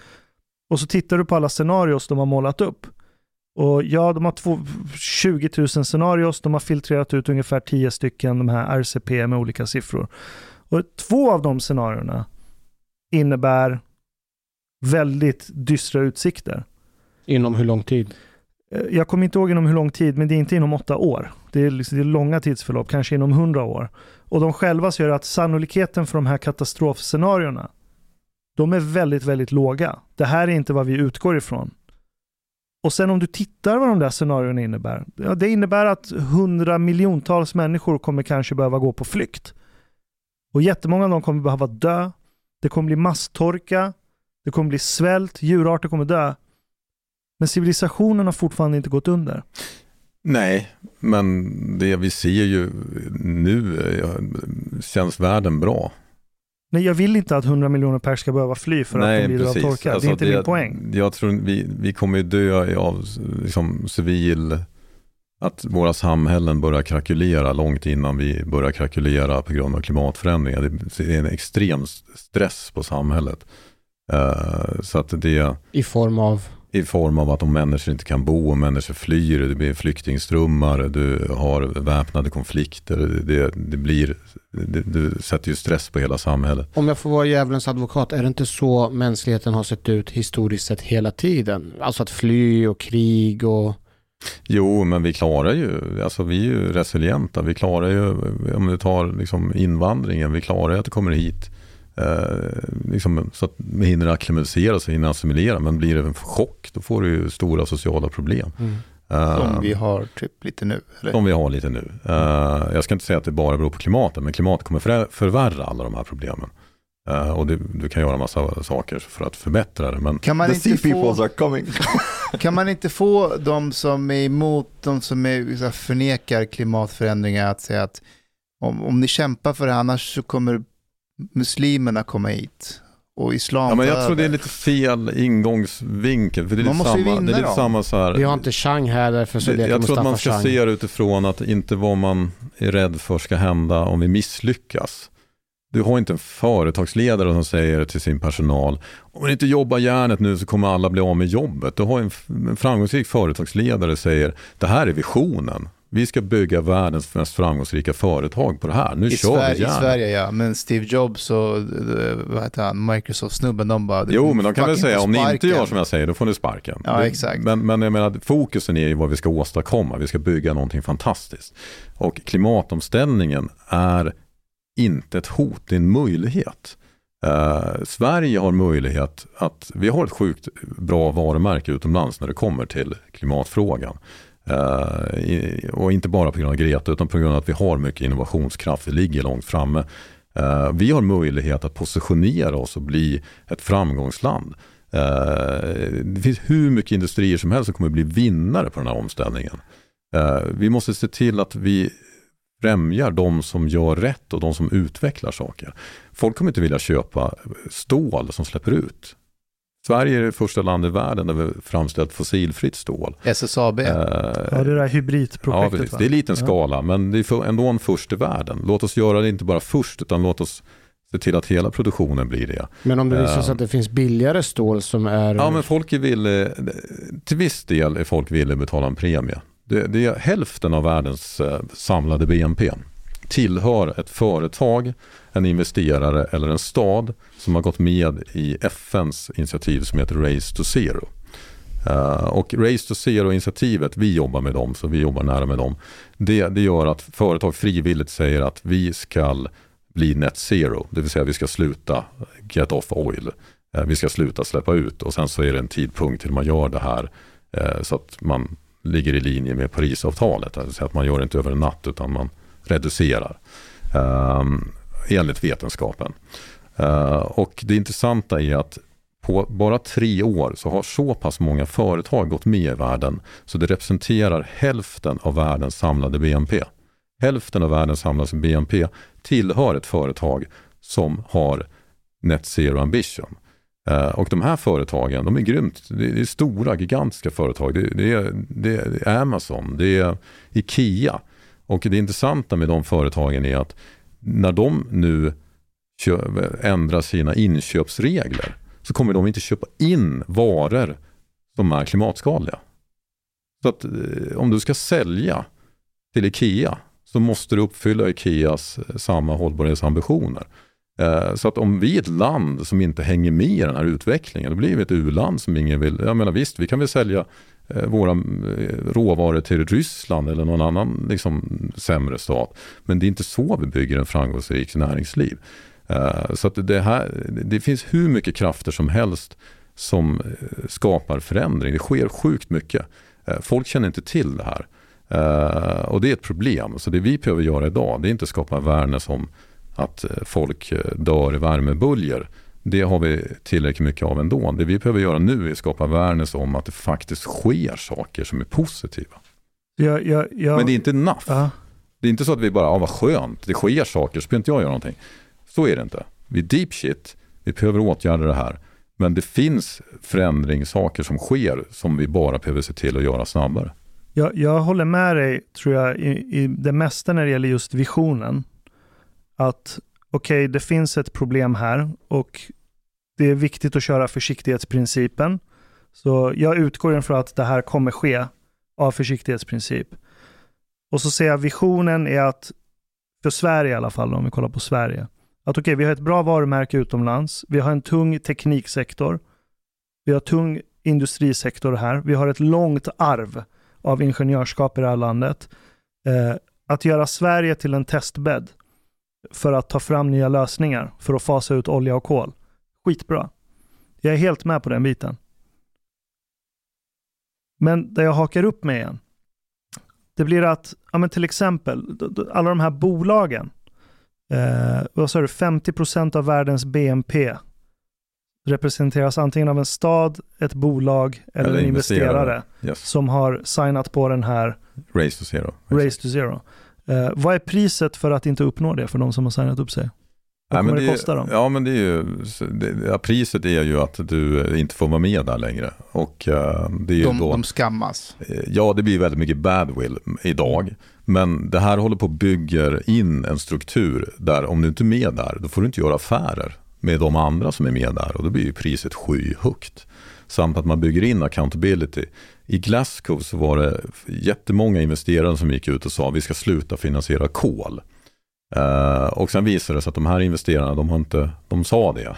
Speaker 8: Och så tittar du på alla scenarios de har målat upp. Och ja, de har två, 20 000 scenarios, de har filtrerat ut ungefär 10 stycken de här RCP med olika siffror. Och två av de scenarierna innebär väldigt dystra utsikter.
Speaker 5: Inom hur lång tid?
Speaker 8: Eh, Jag kommer inte ihåg inom hur lång tid, men det är inte inom åtta år. Det är, liksom, det är långa tidsförlopp, kanske inom hundra år. Och de själva säger att sannolikheten för de här katastrofscenarierna, de är väldigt, väldigt låga. Det här är inte vad vi utgår ifrån. Och sen om du tittar vad de där scenarierna innebär. Ja, det innebär att hundra miljontals människor kommer kanske behöva gå på flykt. Och jättemånga av dem kommer behöva dö. Det kommer bli masstorka. Det kommer bli svält. Djurarter kommer dö. Men civilisationen har fortfarande inte gått under.
Speaker 2: Nej, men det vi ser ju nu eh, känns världen bra.
Speaker 8: Nej, jag vill inte att 100 miljoner pers ska behöva fly för
Speaker 2: Nej,
Speaker 8: att de lider
Speaker 2: precis.
Speaker 8: av torka.
Speaker 2: Alltså,
Speaker 8: det är inte
Speaker 2: det,
Speaker 8: min poäng.
Speaker 2: Jag tror vi, vi kommer ju dö av liksom, civil, att våra samhällen börjar krackelera långt innan vi börjar krackelera på grund av klimatförändringar. Det är en extrem stress på samhället. Eh, så att det
Speaker 5: I form av?
Speaker 2: I form av att om människor inte kan bo, om människor flyr, det blir flyktingströmmar, du har väpnade konflikter, det, det blir, det, du sätter ju stress på hela samhället.
Speaker 5: Om jag får vara djävulens advokat, är det inte så mänskligheten har sett ut historiskt sett hela tiden? Alltså att fly och krig och...
Speaker 2: Jo, men vi klarar ju, alltså vi är ju resilienta, vi klarar ju, om du tar liksom invandringen, vi klarar ju att det kommer hit Eh, liksom, så att man hinner acklimatisera sig, hinner assimilera. Men blir det en chock, då får du ju stora sociala problem.
Speaker 5: Mm.
Speaker 2: Eh,
Speaker 1: Som vi har typ lite nu. Eller?
Speaker 2: Som vi har lite nu. Eh, jag ska inte säga att det bara beror på klimatet, men klimatet kommer för, förvärra alla de här problemen. Och det, du kan göra massa saker för att förbättra det. Men
Speaker 1: Kan man,
Speaker 3: The
Speaker 1: inte
Speaker 3: sea peoples
Speaker 1: få,
Speaker 3: are coming.
Speaker 1: kan man inte få de som är emot, de som är, förnekar klimatförändringar att säga att om, om ni kämpar för det annars så kommer muslimerna komma hit och islam
Speaker 2: Ja, men jag tror det är lite fel ingångsvinkel. För det är
Speaker 1: Man
Speaker 2: lite
Speaker 1: måste
Speaker 2: samma, det är
Speaker 1: vinna
Speaker 2: lite samma så här.
Speaker 5: Vi har inte Chang här, därför så
Speaker 2: Det-
Speaker 5: leker
Speaker 2: jag tror att man ska
Speaker 5: Chang.
Speaker 2: se det utifrån att inte vad man är rädd för ska hända om vi misslyckas. Du har inte en företagsledare som säger till sin personal, om ni inte jobbar järnet nu så kommer alla bli av med jobbet. Du har en, en framgångsrik företagsledare säger, det här är visionen. Vi ska bygga världens mest framgångsrika företag på det här. Nu
Speaker 1: I,
Speaker 2: kör
Speaker 1: Sverige,
Speaker 2: vi
Speaker 1: I
Speaker 2: järnet.
Speaker 1: Sverige ja, men Steve Jobs och eh, Microsoft-snubben, de bara...
Speaker 2: Jo, men de kan väl säga om ni inte gör som jag säger, då får ni sparken.
Speaker 1: Ja, exakt.
Speaker 2: Men, men jag menar, fokusen är ju vad vi ska åstadkomma. Vi ska bygga någonting fantastiskt. Och klimatomställningen är inte ett hot, det är en möjlighet. Eh, Sverige har möjlighet att, vi har ett sjukt bra varumärke utomlands när det kommer till klimatfrågan. Eh, och inte bara på grund av Greta utan på grund av att vi har mycket innovationskraft, vi ligger långt framme. Eh, vi har möjlighet att positionera oss och bli ett framgångsland. Eh, det finns hur mycket industrier som helst som kommer att bli vinnare på den här omställningen. Vi måste se till att vi främjar de som gör rätt och de som utvecklar saker. Folk kommer inte vilja köpa stål som släpper ut. Sverige är det första landet i världen där vi framställt fossilfritt stål.
Speaker 1: SSAB.
Speaker 2: Eh,
Speaker 8: Ja, det där
Speaker 2: Ja,
Speaker 8: hybridprojektet.
Speaker 2: precis.
Speaker 8: va?
Speaker 2: Det är liten
Speaker 8: Ja.
Speaker 2: skala, men det är ändå en först i världen. Låt oss göra det inte bara först, utan låt oss se till att hela produktionen blir det.
Speaker 5: Men om det visar
Speaker 2: Eh.
Speaker 5: sig att det finns billigare stål som är...
Speaker 2: Ja, men folk är villiga, till viss del är folk villiga att betala en premie. Det, det är hälften av världens eh, samlade BNP tillhör ett företag, en investerare eller en stad som har gått med i FNs initiativ som heter Race to Zero. Uh, och Race to Zero-initiativet, vi jobbar med dem, så vi jobbar nära med dem. Det, det gör att företag frivilligt säger att vi ska bli net zero, det vill säga vi ska sluta get off oil. Uh, Vi ska sluta släppa ut och sen så är det en tidpunkt till man gör det här uh, så att man ligger i linje med Parisavtalet. Alltså att man gör det inte över en natt utan man reducerar eh, enligt vetenskapen. Eh, och det intressanta är att på bara tre år så har så pass många företag gått med i världen så det representerar hälften av världens samlade BNP. Hälften av världens samlade BNP tillhör ett företag som har net zero ambition. Eh, och de här företagen, de är grymt, det är, stora, gigantiska företag. Det, det, är, det är Amazon, det är Ikea. Och det intressanta med de företagen är att när de nu ändrar sina inköpsregler så kommer de inte köpa in varor som är klimatskadliga. Så att eh, om du ska sälja till Ikea så måste du uppfylla Ikeas eh, samma hållbarhetsambitioner. Eh, så att om vi är ett land som inte hänger med i den här utvecklingen, då blir vi ett u-land som ingen vill. Jag menar visst, vi kan väl sälja eh, våra eh, råvaror till Ryssland eller någon annan liksom, sämre stat. Men det är inte så vi bygger en framgångsrik näringsliv. Så att det, här, det finns hur mycket krafter som helst som skapar förändring. Det sker sjukt mycket. Folk känner inte till det här. Och det är ett problem. Så det vi behöver göra idag, det är inte skapa värden som att folk dör i värmeböljer. Det har vi tillräckligt mycket av ändå. Det vi behöver göra nu är att skapa awareness om att det faktiskt sker saker som är positiva.
Speaker 8: Jag, jag, jag...
Speaker 2: Men det är inte enough.
Speaker 8: Ja.
Speaker 2: Det är inte så att vi bara, ah, vad skönt, det sker saker, så behöver inte jag göra någonting. Så är det inte. Vi är deep shit, vi behöver åtgärda det här. Men det finns förändringssaker som sker som vi bara behöver se till att göra snabbare.
Speaker 8: Jag, jag håller med dig, tror jag, i, i det mesta när det gäller just visionen. Att okej, okay, det finns ett problem här och det är viktigt att köra försiktighetsprincipen. Så jag utgår ifrån att det här kommer ske av försiktighetsprincip. Och så ser jag visionen är att, för Sverige i alla fall, om vi kollar på Sverige, att okej, okay, vi har ett bra varumärke utomlands, vi har en tung tekniksektor, vi har tung industrisektor här, vi har ett långt arv av ingenjörskap i det här landet. Eh, att göra Sverige till en testbädd för att ta fram nya lösningar för att fasa ut olja och kol. Skitbra. Jag är helt med på den biten. Men där jag hakar upp mig igen, det blir att, ja men till exempel, alla de här bolagen, eh, vad sa du, 50% av världens BNP representeras antingen av en stad, ett bolag eller, eller en investerare, investerare yes. som har signat på den här
Speaker 2: Race to Zero.
Speaker 8: Race to Zero. Eh, vad är priset för att inte uppnå det för de som har signat upp sig? Vad kommer det, det kosta dem?
Speaker 2: Ja, men det är ju, det, ja, priset är ju att du inte får vara med där längre. Och, uh, det är
Speaker 1: de,
Speaker 2: då,
Speaker 1: de skammas?
Speaker 2: Eh, ja, det blir väldigt mycket badwill idag. Men det här håller på att bygga in en struktur där om du inte är med där, då får du inte göra affärer med de andra som är med där och då blir ju priset skyhögt. Samt att man bygger in accountability. I Glasgow så var det jättemånga investerare som gick ut och sa att vi ska sluta finansiera kol. Uh, och sen visade det sig att de här investerarna, de, har inte, de sa det.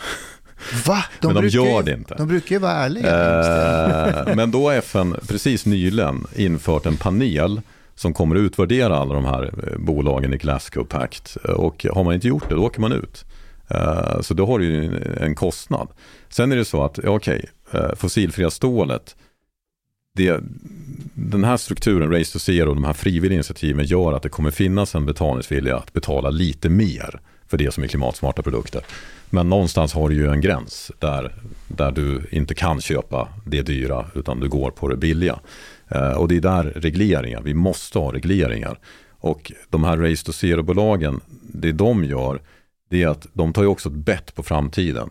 Speaker 1: Va?
Speaker 2: De men de gör det inte.
Speaker 1: De brukar ju vara ärliga.
Speaker 2: Uh, men då har FN precis nyligen infört en panel som kommer att utvärdera alla de här eh, bolagen i Glasgow Pact. Och har man inte gjort det, då åker man ut. Uh, så då har du ju en kostnad. Sen är det så att, okej, okay, fossilfria stålet, det, den här strukturen, Race to Zero, de här frivilliga initiativen gör att det kommer finnas en betalningsvilja att betala lite mer för det som är klimatsmarta produkter. Men någonstans har du ju en gräns där, där du inte kan köpa det dyra utan du går på det billiga. Eh, och det är där regleringar, vi måste ha regleringar. Och de här Race to Zero-bolagen, det de gör, det är att de tar ju också ett bett på framtiden.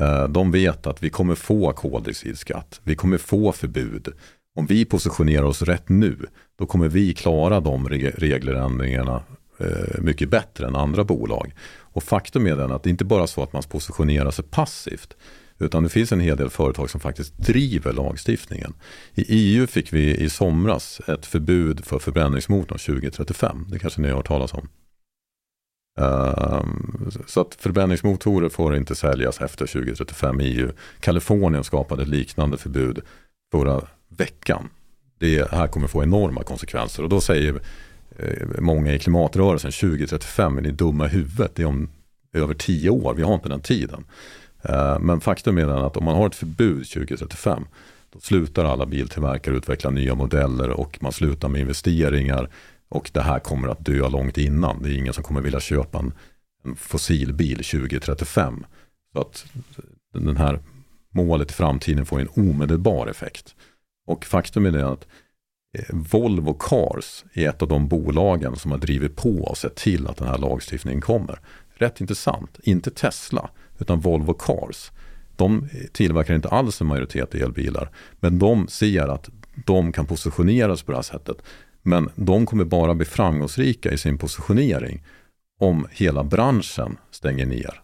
Speaker 2: Eh, de vet att vi kommer få koldioxidskatt, vi kommer få förbud om vi positionerar oss rätt nu, då kommer vi klara de reglerändringarna eh, mycket bättre än andra bolag. Och faktum är den att det inte bara är så att man positionerar sig passivt, utan det finns en hel del företag som faktiskt driver lagstiftningen. I EU fick vi i somras ett förbud för förbränningsmotorn 2035. Det kanske ni har hört talas om. Ehm, så att förbränningsmotorer får inte säljas efter 2035 i EU. Kalifornien skapade ett liknande förbud förra veckan. Det här kommer få enorma konsekvenser och då säger eh, många i klimatrörelsen 2035 är ni dumma i huvudet, det är om över tio år, vi har inte den tiden. Eh, men faktum är att om man har ett förbud 2035 då slutar alla biltillverkare utveckla nya modeller och man slutar med investeringar och det här kommer att dö långt innan. Det är ingen som kommer vilja köpa en, en fossilbil 2035. Så att den här målet i framtiden får en omedelbar effekt. Och faktum är det att eh, Volvo Cars är ett av de bolagen som har drivit på och sett till att den här lagstiftningen kommer. Rätt intressant, inte Tesla utan Volvo Cars. De tillverkar inte alls en majoritet elbilar men de ser att de kan positioneras på det här sättet. Men de kommer bara bli framgångsrika i sin positionering om hela branschen stänger ner.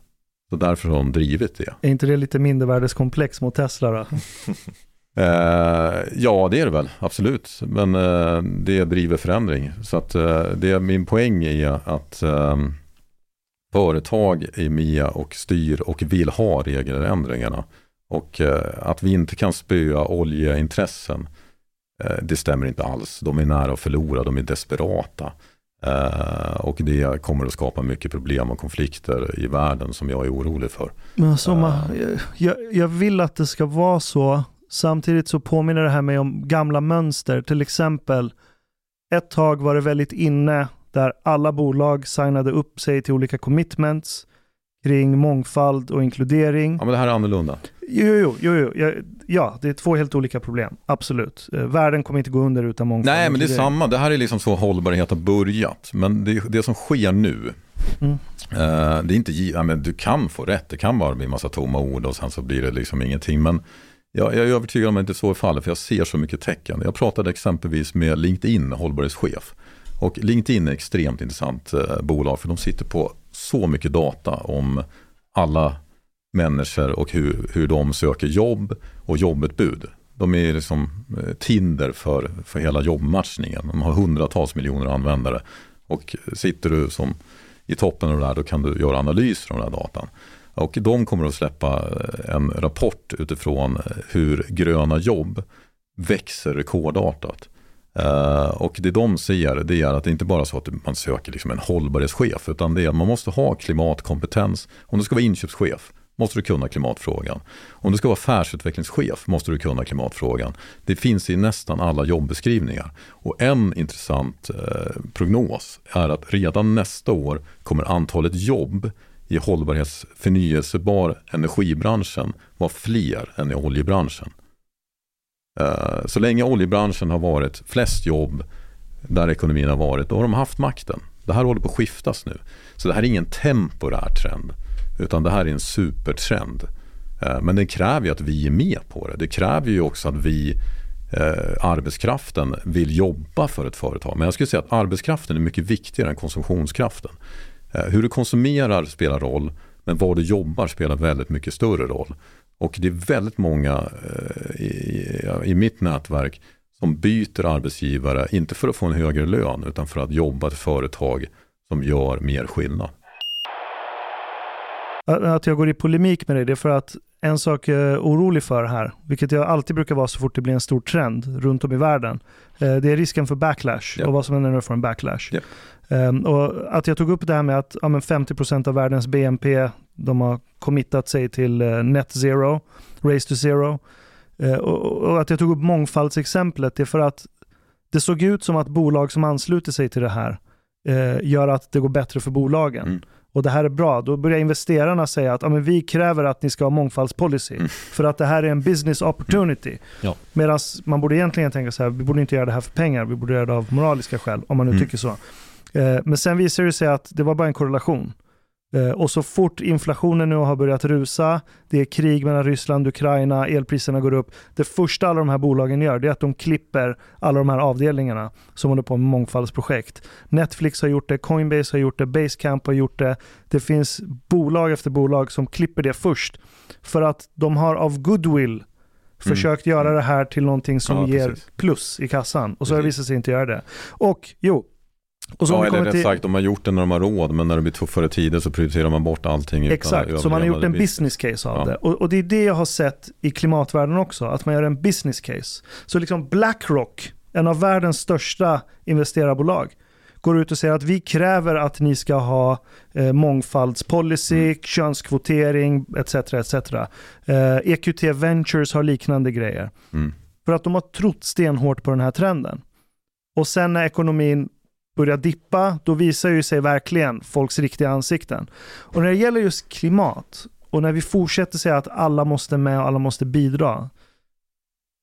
Speaker 2: Så därför har de drivit det.
Speaker 8: Är inte det lite mindervärdeskomplex mot Tesla då?
Speaker 2: Eh, ja, det är det väl, absolut. Men eh, det driver förändring. Så att, eh, det är min poäng i att ehm, företag är med och styr och vill ha regeländringarna. Och att vi inte kan spöa oljeintressen, det stämmer inte alls. De är nära att förlora, de är desperata. Och det kommer att skapa mycket problem och konflikter i världen som jag är orolig för.
Speaker 8: Men alltså, man, jag, jag vill att det ska vara så. Samtidigt så påminner det här mig om gamla mönster. Till exempel, ett tag var det väldigt inne där alla bolag signade upp sig till olika commitments kring mångfald och inkludering.
Speaker 2: Ja, men det här är annorlunda.
Speaker 8: Jo, jo, jo, jo. Ja, ja, det är två helt olika problem. Absolut. Eh, världen kommer inte gå under utan mångfald.
Speaker 2: Nej, men det är samma. Det här är liksom så hållbarhet har börjat. Men det, det som sker nu,
Speaker 8: Mm.
Speaker 2: eh, det är inte givet. Du kan få rätt. Det kan bara bli en massa tomma ord och sen så blir det liksom ingenting. Men jag, jag är övertygad om att det inte så är fallet, för jag ser så mycket tecken. Jag pratade exempelvis med LinkedIn, hållbarhetschef. Och LinkedIn är ett extremt intressant eh, bolag, för de sitter på så mycket data om alla människor och hur, hur de söker jobb och jobbutbud. De är liksom eh, Tinder för, för hela jobbmatchningen. De har hundratals miljoner användare. Och sitter du som i toppen av det här då kan du göra analyser av den här datan. Och de kommer att släppa eh, en rapport utifrån eh, hur gröna jobb växer rekordartat. Eh, och det de ser det är att det inte bara är så att man söker liksom en hållbarhetschef utan det är att man måste ha klimatkompetens. Om du ska vara inköpschef måste du kunna klimatfrågan. Om du ska vara affärsutvecklingschef måste du kunna klimatfrågan. Det finns i nästan alla jobbeskrivningar. Och en intressant eh, prognos är att redan nästa år kommer antalet jobb i hållbarhetsförnyelsebar energibranschen var fler än i oljebranschen. Eh, så länge oljebranschen har varit flest jobb där ekonomin har varit, då har de haft makten. Det här håller på att skiftas nu. Så det här är ingen temporär trend, utan det här är en supertrend. Eh, men det kräver ju att vi är med på det. Det kräver ju också att vi, eh, arbetskraften, vill jobba för ett företag. Men jag skulle säga att arbetskraften är mycket viktigare än konsumtionskraften. Eh, Hur du konsumerar spelar roll, men var du jobbar spelar väldigt mycket större roll. Och det är väldigt många eh, i, i mitt nätverk som byter arbetsgivare, inte för att få en högre lön, utan för att jobba ett företag som gör mer skillnad.
Speaker 8: Att jag går i polemik med dig, det är för att en sak jag är orolig för här, vilket jag alltid brukar vara så fort det blir en stor trend runt om i världen, eh, det är risken för backlash
Speaker 2: Ja.
Speaker 8: och vad som händer när du får en backlash.
Speaker 2: Ja.
Speaker 8: Ehm, Och att jag tog upp det här med att ja, men 50% av världens BNP, de har committat sig till eh, net zero, race to zero. Eh, Och att jag tog upp mångfaldsexemplet, det är för att det såg ut som att bolag som ansluter sig till det här eh, gör att det går bättre för bolagen.
Speaker 2: Mm.
Speaker 8: Och det här är bra. Då börjar investerarna säga att ja, men vi kräver att ni ska ha mångfaldspolicy.
Speaker 2: Mm.
Speaker 8: För att det här är en business opportunity.
Speaker 9: Ja.
Speaker 8: Medan man borde egentligen tänka så här, vi borde inte göra det här för pengar, vi borde göra det av moraliska skäl, om man nu
Speaker 2: Mm.
Speaker 8: tycker så. Eh, men sen visar det sig att det var bara en korrelation. Eh, och så fort inflationen nu har börjat rusa, det är krig mellan Ryssland och Ukraina, elpriserna går upp. Det första alla de här bolagen gör det är att de klipper alla de här avdelningarna som håller på med mångfaldsprojekt. Netflix har gjort det, Coinbase har gjort det, Basecamp har gjort det. Det finns bolag efter bolag som klipper det först. För att de har av goodwill försökt göra det här till någonting som
Speaker 2: Mm. Ja,
Speaker 8: ger
Speaker 2: precis.
Speaker 8: plus i kassan. Och så har det visat sig inte göra det. Och jo, och så
Speaker 2: Ja, eller rätt
Speaker 8: till-
Speaker 2: sagt, de har gjort det när de har råd, men när det blir tuffare tider så prioriterar man bort allting. utan
Speaker 8: Exakt,
Speaker 2: att
Speaker 8: så man har gjort en business case av
Speaker 2: Ja.
Speaker 8: det. Och, och det är det jag har sett i klimatvärlden också, att man gör en business case. Så liksom Blackrock, en av världens största investerarbolag, går ut och säger att vi kräver att ni ska ha eh, mångfaldspolicy,
Speaker 2: Mm.
Speaker 8: könskvotering etc. etc. Eh, EQT Ventures har liknande grejer.
Speaker 2: Mm.
Speaker 8: För att de har trott stenhårt på den här trenden. Och sen när ekonomin börjar dippa, då visar ju sig verkligen folks riktiga ansikten. Och när det gäller just klimat, och när vi fortsätter säga att alla måste med och alla måste bidra,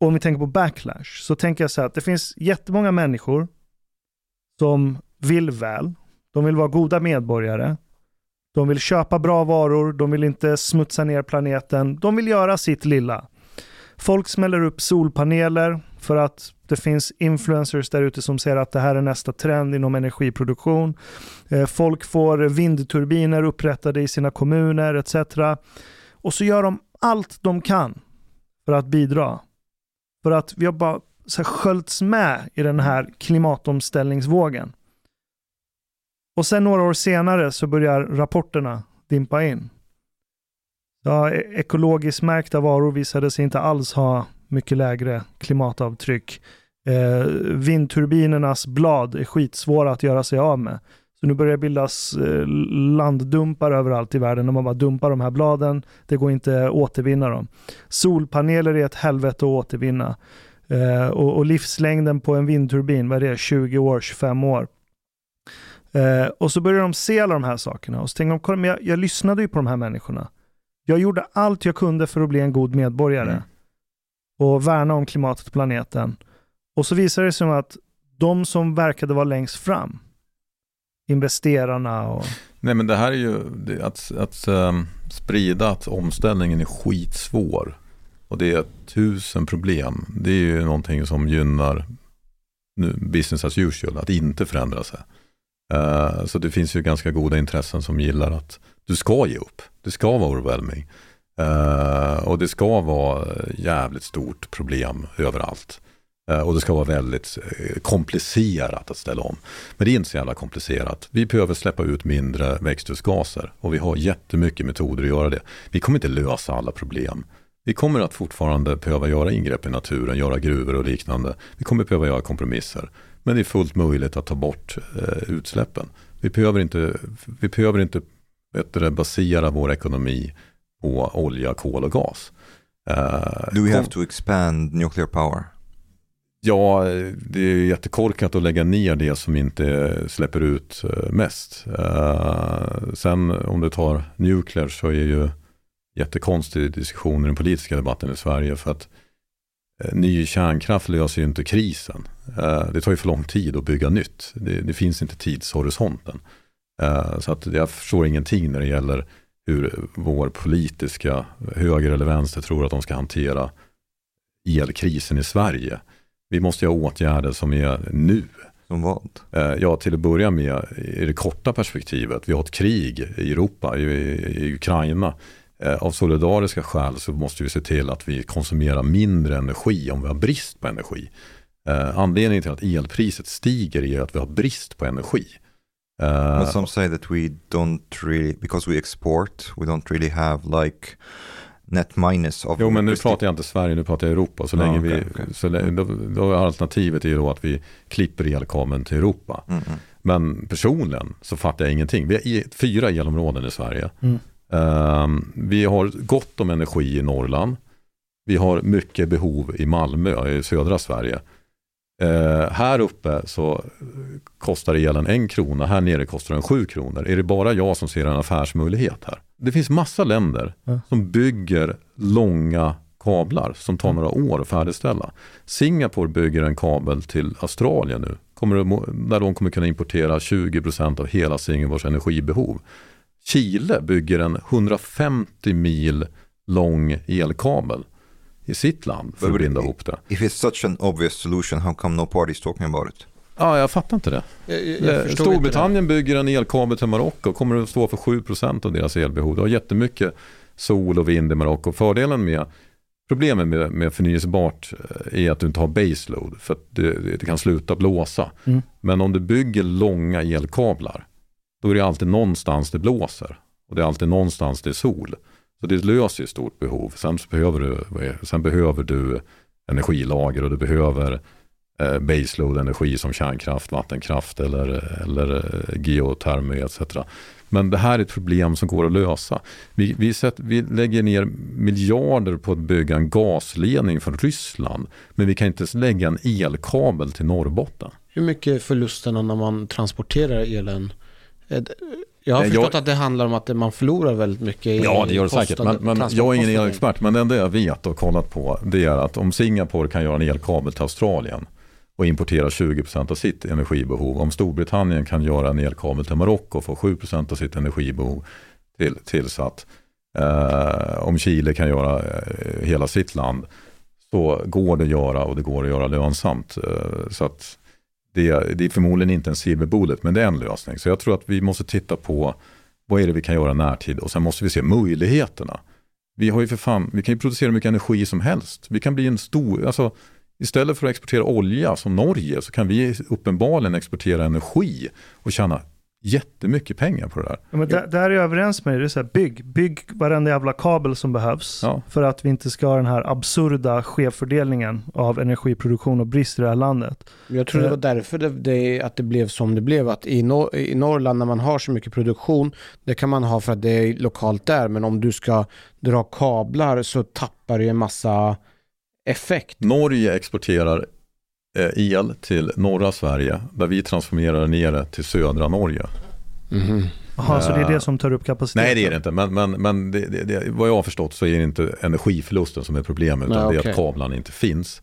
Speaker 8: och om vi tänker på backlash, så tänker jag så här att det finns jättemånga människor som vill väl, de vill vara goda medborgare, de vill köpa bra varor, de vill inte smutsa ner planeten, de vill göra sitt lilla. Folk smäller upp solpaneler för att det finns influencers där ute som säger att det här är nästa trend inom energiproduktion. Eh, folk får vindturbiner upprättade i sina kommuner etc. Och så gör de allt de kan för att bidra. För att vi har bara så här sköljts med i den här klimatomställningsvågen. Och sen några år senare så börjar rapporterna dimpa in. Ja, e- ekologiskt märkta varor visade sig inte alls ha mycket lägre klimatavtryck. Eh, vindturbinernas blad är skitsvåra att göra sig av med. Så nu börjar det bildas eh, landdumpar överallt i världen när man bara dumpar de här bladen. Det går inte att återvinna dem. Solpaneler är ett helvete att återvinna. Eh, och, och, livslängden på en vindturbin, vad är det, 20 år, 25 år. Eh, och så börjar de se alla de här sakerna och så tänker de, men jag, jag lyssnade ju på de här människorna. Jag gjorde allt jag kunde för att bli en god medborgare mm. och värna om klimatet och planeten. Och så visar det sig att de som verkade vara längst fram, investerarna och...
Speaker 2: Nej men det här är ju att, att um, sprida att omställningen är skitsvår och det är tusen problem. Det är ju någonting som gynnar nu, business as usual, att inte förändra sig. Uh, så det finns ju ganska goda intressen som gillar att du ska ge upp. Det ska vara overwhelming. Uh, och det ska vara jävligt stort problem överallt. Uh, och det ska vara väldigt eh, komplicerat att ställa om. Men det är inte så jävla komplicerat. Vi behöver släppa ut mindre växthusgaser och vi har jättemycket metoder att göra det. Vi kommer inte lösa alla problem. Vi kommer att fortfarande behöva göra ingrepp i naturen, göra gruvor och liknande. Vi kommer behöva göra kompromisser. Men det är fullt möjligt att ta bort eh, utsläppen. Vi behöver inte, vi behöver inte basera vår ekonomi på olja, kol och gas.
Speaker 3: Uh, Do we have to expand nuclear power?
Speaker 2: Ja, det är jättekorkat att lägga ner det som inte släpper ut eh, mest. Uh, sen om du tar nuclear så är ju jättekonstig diskussion i den politiska debatten i Sverige för att eh, ny kärnkraft löser ju inte krisen. Eh, det tar ju för lång tid att bygga nytt. Det, det finns inte tidshorisonten. Eh, så att jag förstår ingenting när det gäller hur vår politiska höger eller vänster tror att de ska hantera elkrisen i Sverige. Vi måste ha åtgärder som är nu.
Speaker 3: Som vad?
Speaker 2: Ja, till att börja med i det korta perspektivet. Vi har ett krig i Europa, i, i Ukraina. Eh, av solidariska skäl så måste vi se till att vi konsumerar mindre energi om vi har brist på energi. Eh, anledningen till att elpriset stiger är att vi har brist på energi.
Speaker 3: Uh, But some say that we don't really, because we export, we don't really have like net minus of...
Speaker 2: Jo, men nu pratar jag inte Sverige, nu pratar jag Europa. Så länge okay, vi, okay. Så länge, då, då är alternativet är då att vi klipper elkabeln till Europa. Mm, mm. Men personligen så fattar jag ingenting. Vi har fyra elområden i Sverige. Mm. Um, vi har gott om energi i Norrland. Vi har mycket behov i Malmö, i södra Sverige. Uh, här uppe så kostar elen en krona, här nere kostar den sju kronor. Är det bara jag som ser en affärsmöjlighet här? Det finns massa länder mm. som bygger långa kablar som tar några år att färdigställa. Singapore bygger en kabel till Australien nu, kommer där de kommer kunna importera 20% av hela Singapores energibehov. Chile bygger en 150 mil lång elkabel i sitt land för att binda ihop det.
Speaker 3: If it's such an obvious solution, how come no parties talking about it?
Speaker 2: Ja, jag fattar inte det. Jag, jag Storbritannien bygger en elkabel till Marocko och kommer att stå för 7% av deras elbehov. Det har jättemycket sol och vind i Marocko. Fördelen med Problemet med, med förnyelsebart eh, är att du inte har baseload för att det, det kan sluta blåsa. Mm. Men om du bygger långa elkablar då är det alltid någonstans det blåser. Och det är alltid någonstans det är sol. Så det löser ett stort behov. Sen behöver du, sen behöver du energilager och du behöver eh, baseload energi som kärnkraft, vattenkraft eller, eller eh, geotermi etc. Men det här är ett problem som går att lösa. Vi, vi, sett, vi lägger ner miljarder på att bygga en gasledning från Ryssland. Men vi kan inte lägga en elkabel till Norrbotten.
Speaker 5: Hur mycket är förlusterna när man transporterar elen jag har förstått jag, att det handlar om att man förlorar väldigt mycket i
Speaker 2: Ja, det gör det säkert. Men, men jag är ingen elexpert. Men det enda jag vet och kollat på det är att om Singapore kan göra en elkabel till Australien och importera 20% av sitt energibehov. Om Storbritannien kan göra en elkabel till Marocko och få 7% av sitt energibehov till, tillsatt. Eh, om Chile kan göra eh, hela sitt land så går det att göra och det går att göra lönsamt. Eh, så att det, det är förmodligen inte en silver bullet, men det är en lösning. Så jag tror att vi måste titta på vad är det vi kan göra närtid och sen måste vi se möjligheterna. Vi, har ju för fan, vi kan ju producera mycket energi som helst. Vi kan bli en stor, alltså, istället för att exportera olja som Norge så kan vi uppenbarligen exportera energi och tjäna jättemycket pengar på det där.
Speaker 8: Ja, men där, där är jag överens med dig. Det är så här, bygg, bygg varenda jävla kabel som behövs.
Speaker 2: Ja.
Speaker 8: För att vi inte ska ha den här absurda skevfördelningen av energiproduktion och brist i det här landet.
Speaker 5: Jag tror det var därför det, det, att det blev som det blev. Att i, Nor- i Norrland när man har så mycket produktion, det kan man ha för att det är lokalt där. Men om du ska dra kablar så tappar du en massa effekt.
Speaker 2: Norge exporterar eh, el till norra Sverige där vi transformerar ner det till södra Norge.
Speaker 8: Jaha, så det är det som tar upp kapaciteten?
Speaker 2: Nej det är det inte, men, men, men det, det, det, vad jag har förstått så är det inte energiförlusten som är problemet utan
Speaker 5: Nej,
Speaker 2: det är att kablarna inte finns.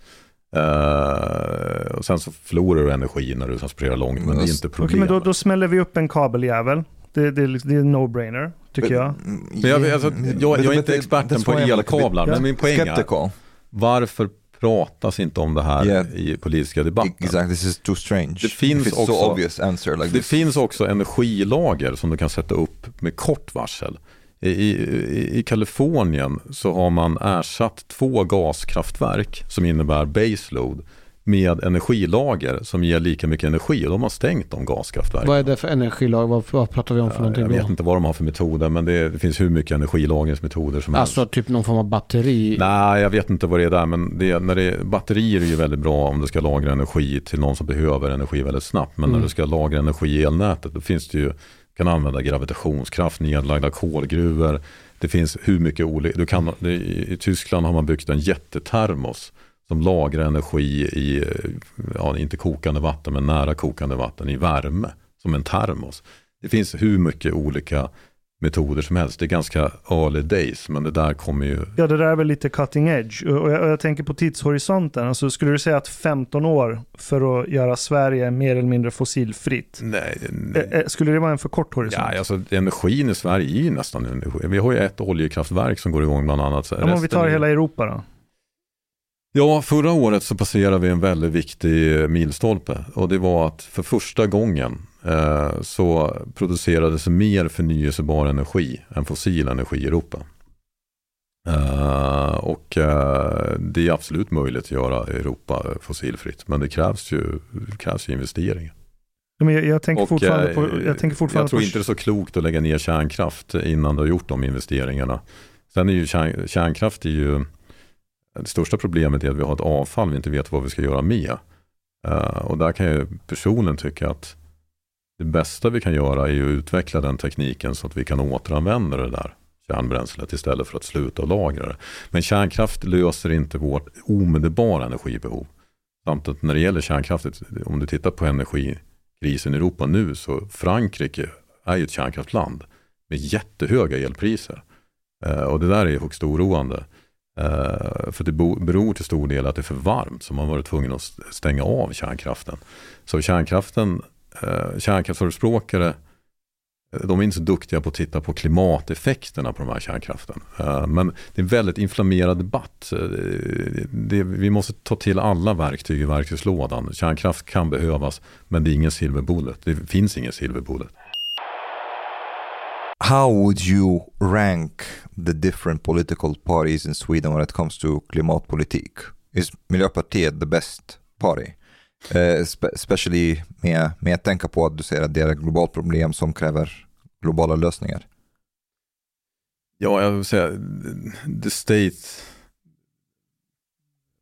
Speaker 2: Eh, och sen så förlorar du energi när du transporterar långt men det är inte
Speaker 8: Okej, men
Speaker 2: problemet.
Speaker 8: då, då smäller vi upp en kabeljävel. Det, det, är liksom- det är en no-brainer, tycker jag.
Speaker 3: Mm,
Speaker 2: Men jag, alltså, jag, jag är inte experten på elkablar, men min poäng är varför pratas inte om det här
Speaker 3: Yeah.
Speaker 2: i politiska debatten?
Speaker 3: Exactly, this is too strange.
Speaker 2: Det finns också-
Speaker 3: so obvious answer like
Speaker 2: Det
Speaker 3: this.
Speaker 2: finns också energilager som du kan sätta upp med kort varsel. I, i, I Kalifornien så har man ersatt två gaskraftverk som innebär baseload med energilager som ger lika mycket energi och de har stängt de gaskraftverken.
Speaker 5: Vad är det för energilag? Vad, vad pratar vi om för någonting
Speaker 2: Jag vet
Speaker 5: då?
Speaker 2: inte vad de har för metoder men det, det finns hur mycket energilagringsmetoder som helst.
Speaker 5: Alltså typ någon form av batteri?
Speaker 2: Nej, jag vet inte vad det är där, men det, när det, batterier är ju väldigt bra om du ska lagra energi till någon som behöver energi väldigt snabbt. Men
Speaker 5: Mm.
Speaker 2: när du ska lagra energi i elnätet, då finns det ju, kan använda gravitationskraft, nedlagda kolgruvor. Det finns hur mycket olika, du kan, i Tyskland har man byggt en jättetermos som lagrar energi i, ja inte kokande vatten, men nära kokande vatten i värme, som en termos. Det finns hur mycket olika metoder som helst. Det är ganska early days, men det där kommer ju
Speaker 8: Ja, det där är väl lite cutting edge. Och jag, och jag tänker på tidshorisonten. Alltså, skulle du säga att 15 år för att göra Sverige mer eller mindre fossilfritt?
Speaker 2: Nej,
Speaker 8: eh, Skulle det vara en för kort horisont?
Speaker 2: Ja, alltså energin i Sverige är ju nästan energi. Vi har ju ett oljekraftverk som går igång bland annat.
Speaker 8: Ja, om vi tar hela Europa då?
Speaker 2: Ja, förra året så passerade vi en väldigt viktig eh, milstolpe och det var att för första gången eh, så producerades mer förnyelsebar energi än fossil energi i Europa. Eh, och det är absolut möjligt att göra Europa fossilfritt men det krävs ju, det krävs ju investeringar.
Speaker 8: Men jag, jag tänker
Speaker 2: Och,
Speaker 8: fortfarande på... Jag, tänker fortfarande
Speaker 2: jag tror
Speaker 8: på,
Speaker 2: inte det är så klokt att lägga ner kärnkraft innan du har gjort de investeringarna. Sen är ju kärn, kärnkraft är ju, det största problemet är att vi har ett avfall vi inte vet vad vi ska göra med. Eh, och där kan jag personligen tycka att det bästa vi kan göra är att utveckla den tekniken så att vi kan återanvända det där kärnbränslet istället för att sluta och lagra det. Men kärnkraft löser inte vårt omedelbara energibehov. Samt att när det gäller kärnkraft, om du tittar på energikrisen i Europa nu så Frankrike är ju ett kärnkraftland med jättehöga elpriser. Eh, och det där är högst oroande. Eh, för det beror till stor del att det är för varmt så man varit tvungen att stänga av kärnkraften. Så kärnkraften, eh, kärnkraftsförespråkare, eh, de är inte så duktiga på att titta på klimateffekterna på de här kärnkraften. Men det är en väldigt inflammerad debatt. Det, vi måste ta till alla verktyg i verktygslådan. Kärnkraft kan behövas men det är ingen silver bullet. Det finns ingen silver bullet.
Speaker 3: How would you rank the different political parties in Sweden when it comes to klimatpolitik? Is Miljöpartiet the best party? Uh, spe especially med, med att tänka på att du säger att det är ett globalt problem som kräver globala lösningar.
Speaker 2: Ja, jag vill säga, the state,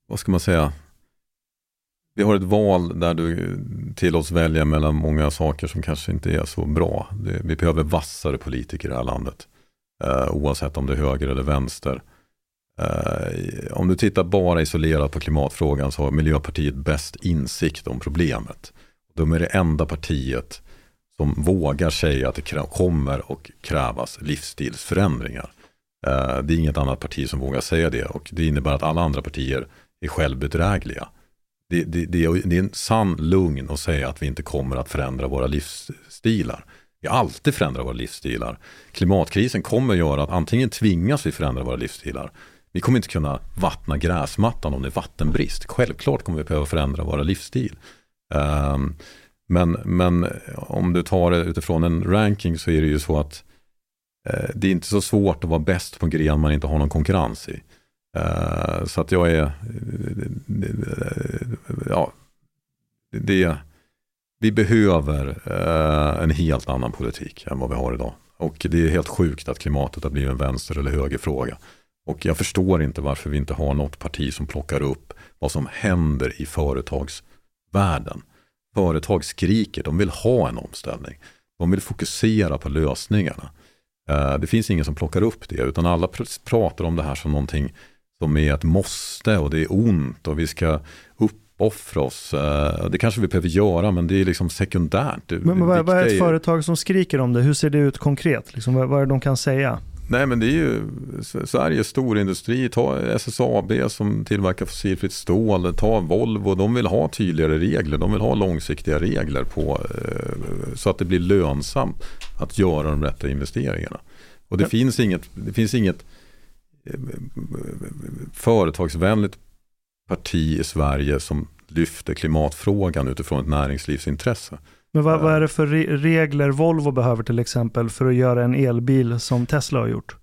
Speaker 2: vad ska man säga? Vi har ett val där du tillåts välja mellan många saker som kanske inte är så bra. Vi behöver vassare politiker i det här landet. Eh, oavsett om det är höger eller vänster. Eh, om du tittar bara isolerat på klimatfrågan så har Miljöpartiet bäst insikt om problemet. De är det enda partiet som vågar säga att det kommer och krävas livsstilsförändringar. Eh, det är inget annat parti som vågar säga det och det innebär att alla andra partier är självbedrägliga. Det, det, det, det är en sann lugn att säga att vi inte kommer att förändra våra livsstilar. Vi har alltid förändrat våra livsstilar. Klimatkrisen kommer göra att antingen tvingas vi förändra våra livsstilar. Vi kommer inte kunna vattna gräsmattan om det är vattenbrist. Självklart kommer vi behöva förändra våra livsstil. Ehm, men, men om du tar det utifrån en ranking så är det ju så att eh, det är inte så svårt att vara bäst på en gren man inte har någon konkurrens i. Eh, så att jag är, eh, ja, det, vi behöver eh, en helt annan politik än vad vi har idag. Och det är helt sjukt att klimatet har blivit en vänster eller högerfråga. Och jag förstår inte varför vi inte har något parti som plockar upp vad som händer i företagsvärlden. Företag skriker, de vill ha en omställning. De vill fokusera på lösningarna. Eh, det finns ingen som plockar upp det, utan alla pratar om det här som någonting som är ett måste och det är ont och vi ska uppoffra oss. Eh, Det kanske vi behöver göra, men det är liksom sekundärt. Det-
Speaker 8: Men vad, vad är ett företag som skriker om det? Hur ser det ut konkret? Liksom, vad, vad är det de kan säga?
Speaker 2: Nej men det är ju Sveriges storindustri, ta SSAB som tillverkar fossilfritt stål, ta Volvo, de vill ha tydligare regler, de vill ha långsiktiga regler på eh, så att det blir lönsamt att göra de rätta investeringarna. Och det
Speaker 8: Ja.
Speaker 2: finns inget, det finns inget eh, företagsvänligt parti i Sverige som lyfter klimatfrågan utifrån ett näringslivsintresse.
Speaker 8: Men vad, vad är det för re- regler Volvo behöver till exempel för att göra en elbil som Tesla har gjort?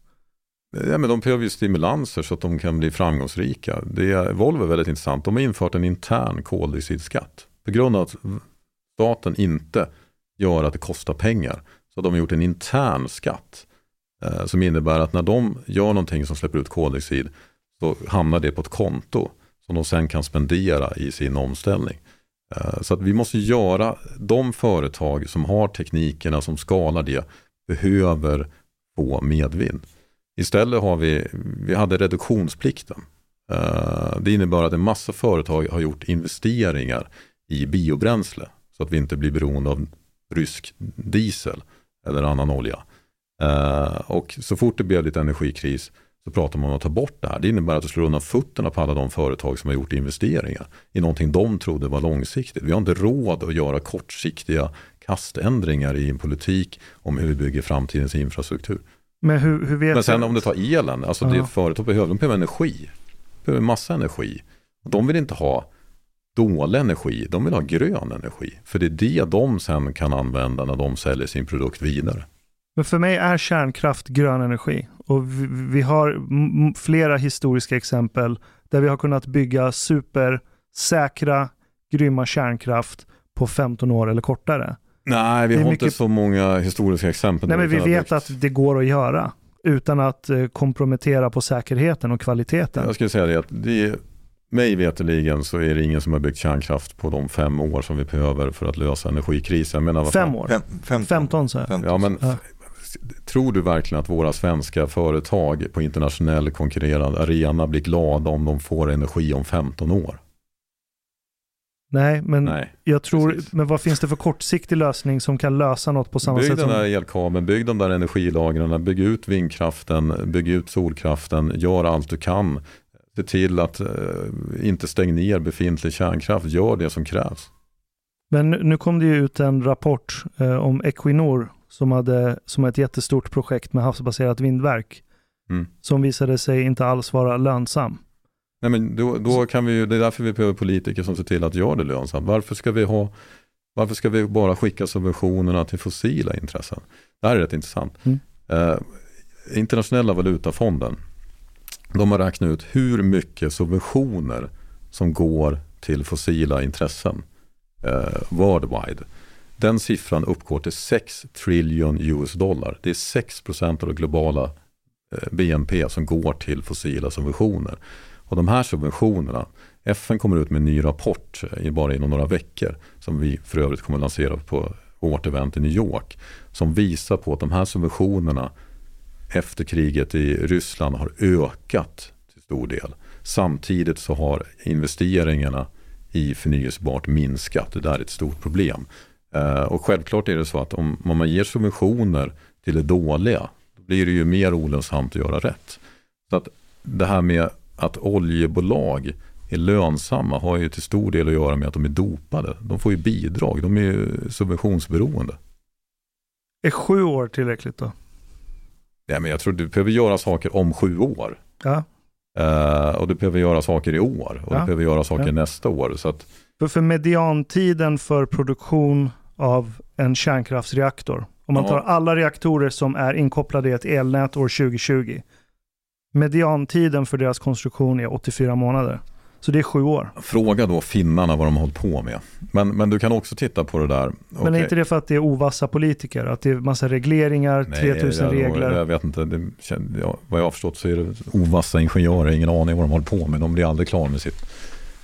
Speaker 2: Ja, men de behöver ju stimulanser så att de kan bli framgångsrika. Det är, Volvo är väldigt intressant. De har infört en intern koldioxidskatt. På grund av att staten inte gör att det kostar pengar. Så de har gjort en intern skatt. Eh, som innebär att när de gör någonting som släpper ut koldioxid så hamnar det på ett konto som de sen kan spendera i sin omställning. Eh, så att vi måste göra, de företag som har teknikerna som skalar det behöver få medvind. Istället har vi, vi hade reduktionsplikten. Eh, det innebär att en massa företag har gjort investeringar i biobränsle så att vi inte blir beroende av rysk diesel eller annan olja. Eh, och så fort det blev lite energikris så pratar man om att ta bort det här. Det innebär att det slår undan fötterna på alla de företag som har gjort investeringar i någonting de trodde var långsiktigt. Vi har inte råd att göra kortsiktiga kaständringar i en politik om hur vi bygger framtidens infrastruktur.
Speaker 8: Men hur, hur vet
Speaker 2: Men sen om du tar elen, alltså
Speaker 8: Ja.
Speaker 2: det företag behöver, de behöver energi. De behöver massa energi. De vill inte ha dålig energi, de vill ha grön energi. För det är det de sen kan använda när de säljer sin produkt vidare.
Speaker 8: Men för mig är kärnkraft grön energi. Och vi, vi har flera historiska exempel där vi har kunnat bygga supersäkra, grymma kärnkraft på 15 år eller kortare.
Speaker 2: Nej, vi har
Speaker 8: mycket-
Speaker 2: inte så många historiska exempel.
Speaker 8: Nej, men vi vet att det går att göra utan att eh, kompromettera på säkerheten och kvaliteten.
Speaker 2: Jag skulle säga det att det är, mig veterligen så är det ingen som har byggt kärnkraft på de fem år som vi behöver för att lösa energikrisen. Jag menar,
Speaker 8: Fem år.
Speaker 3: Fem, 15.
Speaker 8: 15 så.
Speaker 3: Femton.
Speaker 2: Ja, men
Speaker 8: Ja.
Speaker 2: Tror du verkligen att våra svenska företag på internationell konkurrerande arena blir glada om de får energi om 15 år?
Speaker 8: Nej, men
Speaker 2: Nej.
Speaker 8: jag tror,
Speaker 2: precis.
Speaker 8: men vad finns det för kortsiktig lösning som kan lösa något på samma
Speaker 2: Bygg
Speaker 8: sätt
Speaker 2: den
Speaker 8: som...
Speaker 2: där elkabeln, bygg de där energilagren, bygg ut vindkraften, bygg ut solkraften, gör allt du kan. Se till att eh, inte stänga ner befintlig kärnkraft, gör det som krävs.
Speaker 8: Men nu kom det ju ut en rapport eh, om Equinor som hade som ett jättestort projekt med havsbaserat vindverk
Speaker 2: Mm.
Speaker 8: som visade sig inte alls vara lönsam.
Speaker 2: Nej, men då, då kan vi det är därför vi behöver politiker som ser till att göra det lönsamt. Varför ska vi, ha, varför ska vi bara skicka subventionerna till fossila intressen? Det här är rätt intressant.
Speaker 8: Mm.
Speaker 2: Eh, Internationella valutafonden, de har räknat ut hur mycket subventioner som går till fossila intressen eh, worldwide. Den siffran uppgår till 6 trillion US dollar. Det är 6 procent av det globala eh, BNP som går till fossila subventioner. Och de här subventionerna, FN kommer ut med en ny rapport eh, bara inom några veckor som vi för övrigt kommer att lansera på vårt event i New York som visar på att de här subventionerna efter kriget i Ryssland har ökat till stor del. Samtidigt så har investeringarna i förnyelsebart minskat. Det där är ett stort problem. Eh, och självklart är det så att om, man ger subventioner till det dåliga då blir det ju mer olönsamt att göra rätt. Så att det här med att oljebolag är lönsamma har ju till stor del att göra med att de är dopade. De får ju bidrag, de är ju subventionsberoende.
Speaker 8: Är sju år tillräckligt då?
Speaker 2: Nej, men jag tror du behöver göra saker om sju år.
Speaker 8: Ja.
Speaker 2: Eh, och du behöver göra saker i år och
Speaker 8: Ja.
Speaker 2: du behöver göra saker
Speaker 8: Ja.
Speaker 2: nästa år. Så att,
Speaker 8: För, för mediantiden för produktion av en kärnkraftsreaktor, om man tar alla reaktorer som är inkopplade i ett elnät år 2020, mediantiden för deras konstruktion är 84 månader. Så det är sju år.
Speaker 2: Fråga då finnarna vad de har hållit på med. Men, men du kan också titta på det där.
Speaker 8: Men är inte det för att det är ovassa politiker? Att det är massa regleringar, 3000
Speaker 2: jag,
Speaker 8: regler?
Speaker 2: Jag vet inte, det, ja, vad jag har förstått så är det ovassa ingenjörer, ingen aning vad de håller på med. De blir aldrig klara med sitt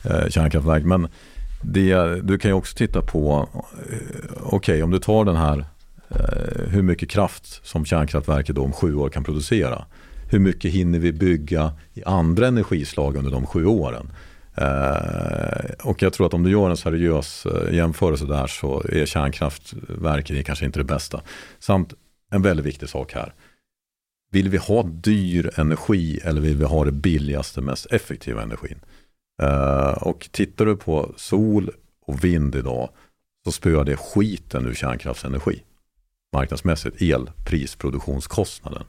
Speaker 2: eh, kärnkraftverk. Men det, du kan ju också titta på, okej okej om du tar den här, eh, hur mycket kraft som kärnkraftverket då om sju år kan producera. Hur mycket hinner vi bygga i andra energislag under de sju åren? Eh, och jag tror att om du gör en seriös jämförelse där så är kärnkraftverken kanske inte det bästa. Samt en väldigt viktig sak här. Vill vi ha dyr energi eller vill vi ha det billigaste, mest effektiva energin? Eh, och tittar du på sol och vind idag så spöar det skiten ur kärnkraftsenergi. Marknadsmässigt, elprisproduktionskostnaden.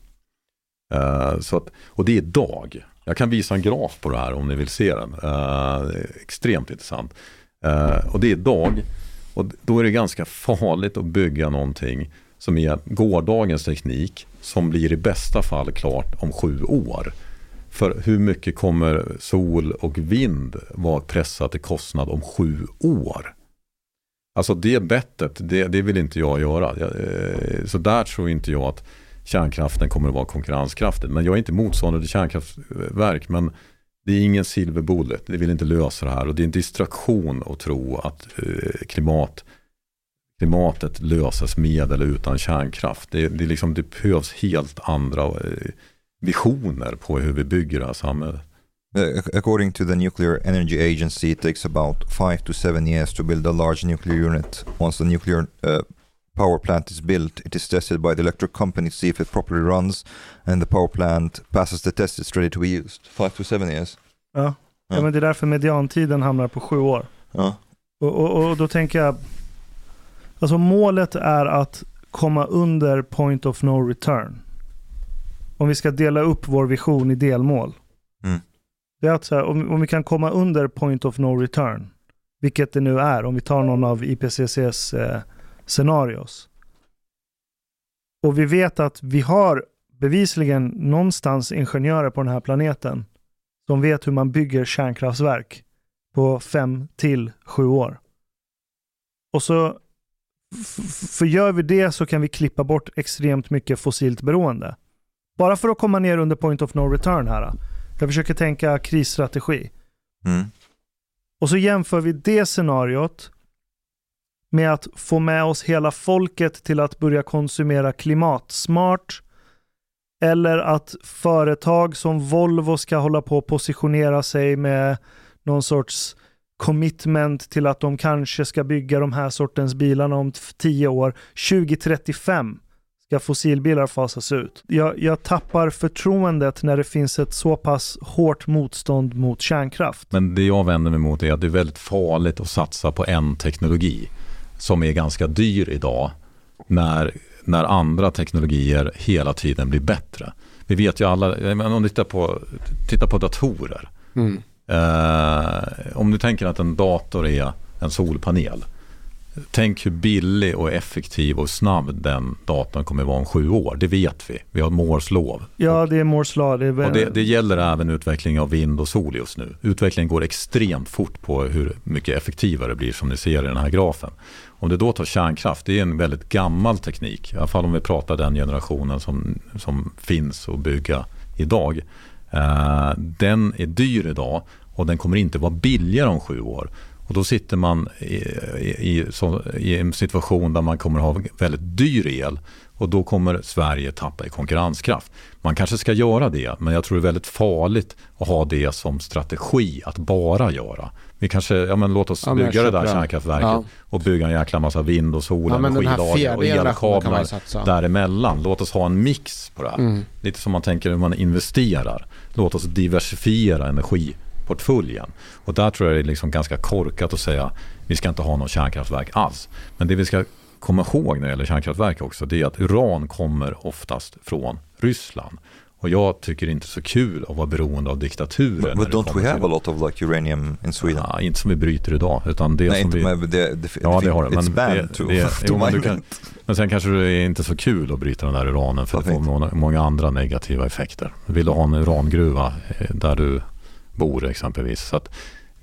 Speaker 2: Eh, så att, och det är idag. Jag kan visa en graf på det här om ni vill se den. Eh, extremt intressant. Eh, och det är idag. Och då är det ganska farligt att bygga någonting som är gårdagens teknik som blir i bästa fall klart om sju år. För hur mycket kommer sol och vind vara pressat i kostnad om sju år? Alltså det bettet, det, det vill inte jag göra. Jag, eh, Så där tror inte jag att kärnkraften kommer att vara konkurrenskraftig. Men jag är inte motståndare till kärnkraftverk. Men det är ingen silver bullet. Det vill inte lösa det här. Och det är en distraktion att tro att eh, klimat, klimatet löses med eller utan kärnkraft. Det, det, liksom, det behövs helt andra eh, visioner på hur vi bygger det här samhället.
Speaker 3: Ac- according to the Nuclear Energy Agency, it takes about five to seven years to build a large nuclear unit. Once the nuclear uh, power plant is built, it is tested by the electric company to see if it properly runs, and the power plant passes the test, it's ready to be used. Five to seven years.
Speaker 8: Ja.
Speaker 3: Ja.
Speaker 8: ja, men det är därför mediantiden hamnar på sju år.
Speaker 3: Ja.
Speaker 8: Och, och, och då tänker jag, alltså målet är att komma under point of no return. Om vi ska dela upp vår vision i delmål.
Speaker 3: Mm.
Speaker 8: Det är att så här, om, om vi kan komma under point of no return, vilket det nu är, om vi tar någon av IPCCs eh, scenarios. Och vi vet att vi har bevisligen någonstans ingenjörer på den här planeten som vet hur man bygger kärnkraftverk på fem till sju år. Och så, för gör vi det så kan vi klippa bort extremt mycket fossilt beroende. Bara för att komma ner under point of no return här. Jag försöker tänka krisstrategi.
Speaker 3: Mm.
Speaker 8: Och så jämför vi det scenariot med att få med oss hela folket till att börja konsumera klimatsmart. Eller att företag som Volvo ska hålla på och positionera sig med någon sorts commitment till att de kanske ska bygga de här sortens bilarna om tio år. 2035 ska fossilbilar fasas ut. Jag, jag tappar förtroendet när det finns ett så pass hårt motstånd mot kärnkraft.
Speaker 2: Men det jag vänder mig mot är att det är väldigt farligt att satsa på en teknologi som är ganska dyr idag när, när andra teknologier hela tiden blir bättre. Vi vet ju alla, om du tittar på, tittar på datorer.
Speaker 5: Mm.
Speaker 2: Eh, om du tänker att en dator är en solpanel. Tänk hur billig och effektiv och snabb den datorn kommer vara om sju år. Det vet vi. Vi har Moores lov.
Speaker 8: Ja, det är Moores lag. Det är,
Speaker 2: det, det gäller även utveckling av vind och sol just nu. Utvecklingen går extremt fort på hur mycket effektivare det blir som ni ser i den här grafen. Om du då tar kärnkraft, det är en väldigt gammal teknik. I alla fall om vi pratar den generationen som, som finns att bygga idag. Eh, den är dyr idag och den kommer inte vara billigare om sju år. Och då sitter man i, i, i, så, i en situation där man kommer ha väldigt dyr el och då kommer Sverige tappa i konkurrenskraft. Man kanske ska göra det, men jag tror det är väldigt farligt att ha det som strategi att bara göra. Vi kanske, ja men låt oss
Speaker 5: Ja,
Speaker 2: bygga det där kärnkraftverket
Speaker 5: Ja.
Speaker 2: och bygga en jäkla massa vind och sol,
Speaker 5: Ja,
Speaker 2: och elkablar däremellan. Låt oss ha en mix på det här.
Speaker 5: Mm.
Speaker 2: Lite som man tänker hur man investerar. Låt oss diversifiera energiportföljen. Och där tror jag det är liksom ganska korkat att säga vi ska inte ha någon kärnkraftverk alls. Men det vi ska komma ihåg när det gäller kärnkraftverk också det är att uran kommer oftast från Ryssland. Och jag tycker det är inte så kul att vara beroende av diktaturer.
Speaker 3: But,
Speaker 2: när
Speaker 3: but
Speaker 2: det
Speaker 3: don't we have a lot of like uranium in Sweden?
Speaker 2: Ja, inte som vi bryter idag, utan det
Speaker 3: Nej,
Speaker 2: som
Speaker 3: inte
Speaker 2: vi...
Speaker 3: med det, det,
Speaker 2: Ja, det har det.
Speaker 3: It's
Speaker 2: Men,
Speaker 3: banned
Speaker 2: det,
Speaker 3: to,
Speaker 2: det,
Speaker 3: to
Speaker 2: jo, men, kan, men sen kanske det är inte så kul att bryta den där uranen för det
Speaker 3: Varför
Speaker 2: får många, många andra negativa effekter. Vill du ha en urangruva eh, där du bor exempelvis. Så att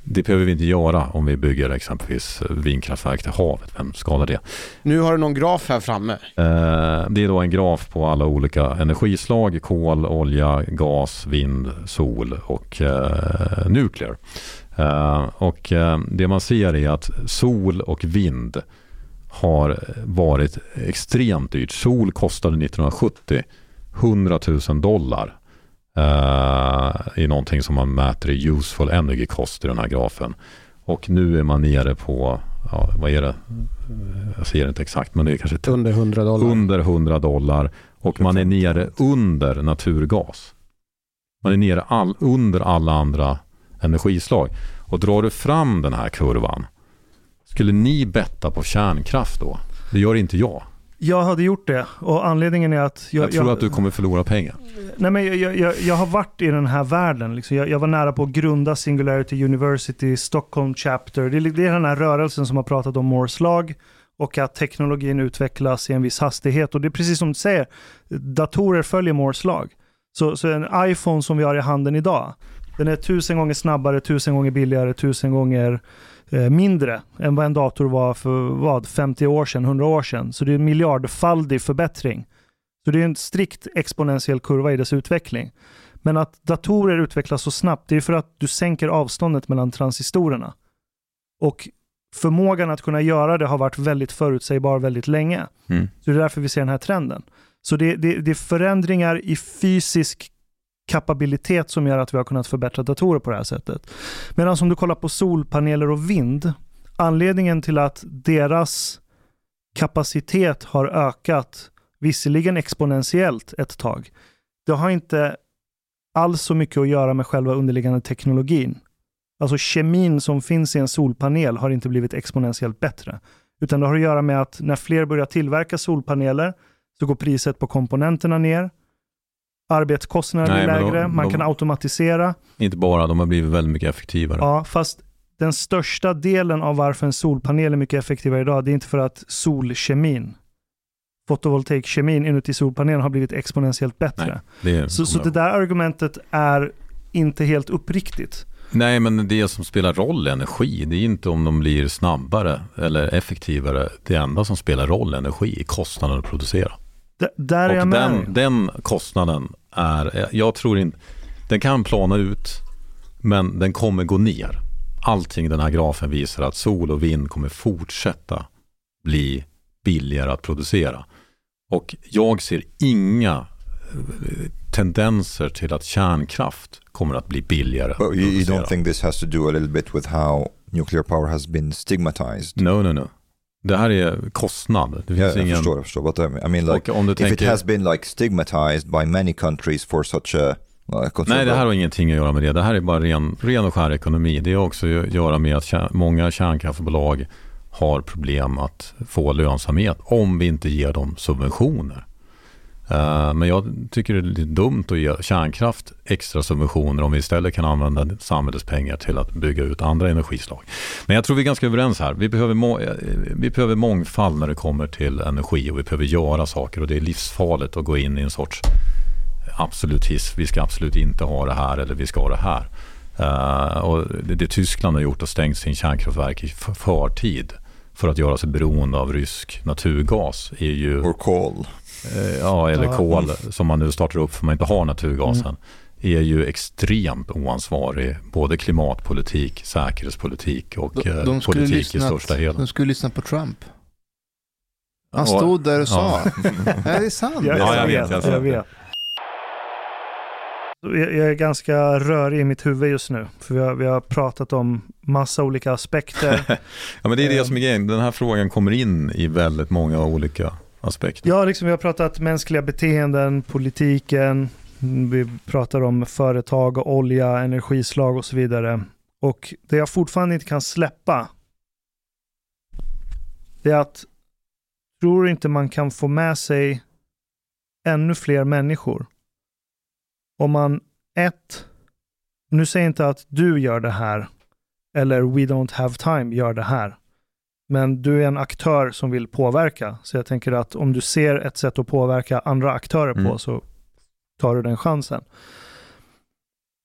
Speaker 2: Det behöver vi inte göra om vi bygger exempelvis vindkraftverk till havet. Vem skadar det?
Speaker 5: Nu har du någon graf här framme.
Speaker 2: Eh, det är då en graf på alla olika energislag. Kol, olja, gas, vind, sol och eh, nuclear. Eh, och det man ser är att sol och vind har varit extremt dyrt. Sol kostade 1970 100 000 dollar i någonting som man mäter i useful energy cost i den här grafen. Och nu är man nere på, ja, vad är det? Jag ser inte exakt, men det är kanske
Speaker 5: under 100 dollar.
Speaker 2: Under 100 dollar och man är nere under naturgas. Man är nere all, under alla andra energislag. Och drar du fram den här kurvan, skulle ni betta på kärnkraft då? Det gör inte jag.
Speaker 8: Jag hade gjort det och anledningen är att...
Speaker 2: Jag, jag tror jag, att du kommer förlora pengar.
Speaker 8: Nej, men jag, jag, jag har varit i den här världen. Liksom. Jag, var nära på att grunda Singularity University Stockholm Chapter. Det, det är den här rörelsen som har pratat om Moores lag och att teknologin utvecklas i en viss hastighet. Och det är precis som du säger, datorer följer Moores lag. Så, så en iPhone som vi har i handen idag, den är tusen gånger snabbare, tusen gånger billigare, tusen gånger mindre än vad en dator var för vad, 50 år sedan, 100 år sedan. Så det är en miljardfaldig förbättring. Så det är en strikt exponentiell kurva i dess utveckling. Men att datorer utvecklas så snabbt, det är för att du sänker avståndet mellan transistorerna. Och förmågan att kunna göra det har varit väldigt förutsägbar väldigt länge. Mm. Så det är därför vi ser den här trenden. Så det, det, det är förändringar i fysisk kapabilitet som gör att vi har kunnat förbättra datorer på det här sättet. Medan om du kollar på solpaneler och vind, anledningen till att deras kapacitet har ökat, visserligen exponentiellt ett tag, det har inte alls så mycket att göra med själva underliggande teknologin. Alltså kemin som finns i en solpanel har inte blivit exponentiellt bättre. Utan det har att göra med att när fler börjar tillverka solpaneler så går priset på komponenterna ner Arbetskostnaderna blir lägre, de, man de, kan automatisera.
Speaker 2: Inte bara, de har blivit väldigt mycket effektivare.
Speaker 8: Ja, fast den största delen av varför en solpanel är mycket effektivare idag, det är inte för att solkemin, fotovoltaikkemin inuti solpanelen har blivit exponentiellt bättre. Nej, det så, så det där argumentet är inte helt uppriktigt.
Speaker 2: Nej, men det som spelar roll är energi. Det är inte om de blir snabbare eller effektivare. Det enda som spelar roll är energi, är kostnaden att producera.
Speaker 8: D där är jag med.
Speaker 2: Den, den kostnaden är, jag tror inte, den kan plana ut men den kommer gå ner. Allting den här grafen visar att sol och vind kommer fortsätta bli billigare att producera. Och jag ser inga eh, tendenser till att kärnkraft kommer att bli billigare.
Speaker 3: But you, you don't think this has to do a little bit with how nuclear power has been stigmatized?
Speaker 2: No, no, no. Det här är kostnad. Det
Speaker 3: finns ingen... Jag förstår, jag förstår. But I mean like, om du if tänker... it has been like stigmatized by many countries for such a
Speaker 2: Nej, det här har ingenting att göra med det. Det här är bara ren, ren och skär ekonomi. Det har också att göra med att kär, många kärnkraftbolag har problem att få lönsamhet om vi inte ger dem subventioner. Eh, men jag tycker det är lite dumt att ge kärnkraft extra subventioner om vi istället kan använda samhällets pengar till att bygga ut andra energislag. Men jag tror vi är ganska överens här. Vi behöver, må eh, vi behöver mångfald när det kommer till energi och vi behöver göra saker och det är livsfarligt att gå in i en sorts absolutism. Vi ska absolut inte ha det här eller vi ska ha det här. Eh, och det, det Tyskland har gjort och stängt sin kärnkraftverk i förtid för att göra sig beroende av rysk naturgas är ju...
Speaker 3: Or kol.
Speaker 2: Eh, ja, eller ja. kol som man nu startar upp för man inte har naturgasen, mm. är ju extremt oansvarig. Både klimatpolitik, säkerhetspolitik och de, de eh, politik lyssnat, i största hela.
Speaker 1: De skulle lyssna på Trump. Han stod där och sa, ja. det är sant.
Speaker 8: Ja, jag, vet, jag, jag vet. Jag är ganska rörig i mitt huvud just nu. För vi har, vi har pratat om massa olika aspekter.
Speaker 2: ja men det är det som är grejen. Den här frågan kommer in i väldigt många olika aspekter.
Speaker 8: Ja, liksom vi har pratat mänskliga beteenden, politiken, vi pratar om företag och olja, energislag och så vidare. Och det jag fortfarande inte kan släppa, det är att tror inte man kan få med sig ännu fler människor. Om man, ett, nu säger jag inte att du gör det här, eller We Don't Have Time gör det här. Men du är en aktör som vill påverka. Så jag tänker att om du ser ett sätt att påverka andra aktörer mm. på så tar du den chansen.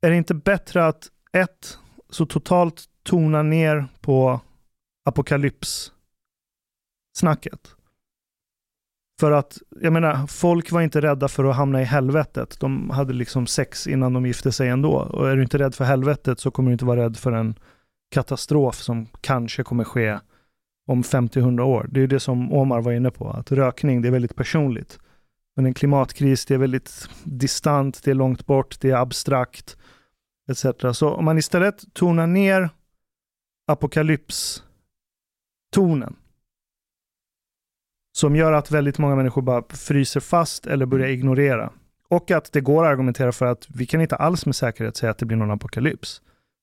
Speaker 8: Är det inte bättre att ett, så totalt tona ner på apokalypssnacket. För att, jag menar, folk var inte rädda för att hamna i helvetet. De hade liksom sex innan de gifte sig ändå. Och är du inte rädd för helvetet så kommer du inte vara rädd för en katastrof som kanske kommer ske om 50-100 år. Det är det som Omar var inne på, att rökning, det är väldigt personligt. Men en klimatkris, det är väldigt distant, det är långt bort, det är abstrakt, etc. Så om man istället tonar ner apokalypstonen, som gör att väldigt många människor bara fryser fast eller börjar ignorera. Och att det går att argumentera för att vi kan inte alls med säkerhet säga att det blir någon apokalyps.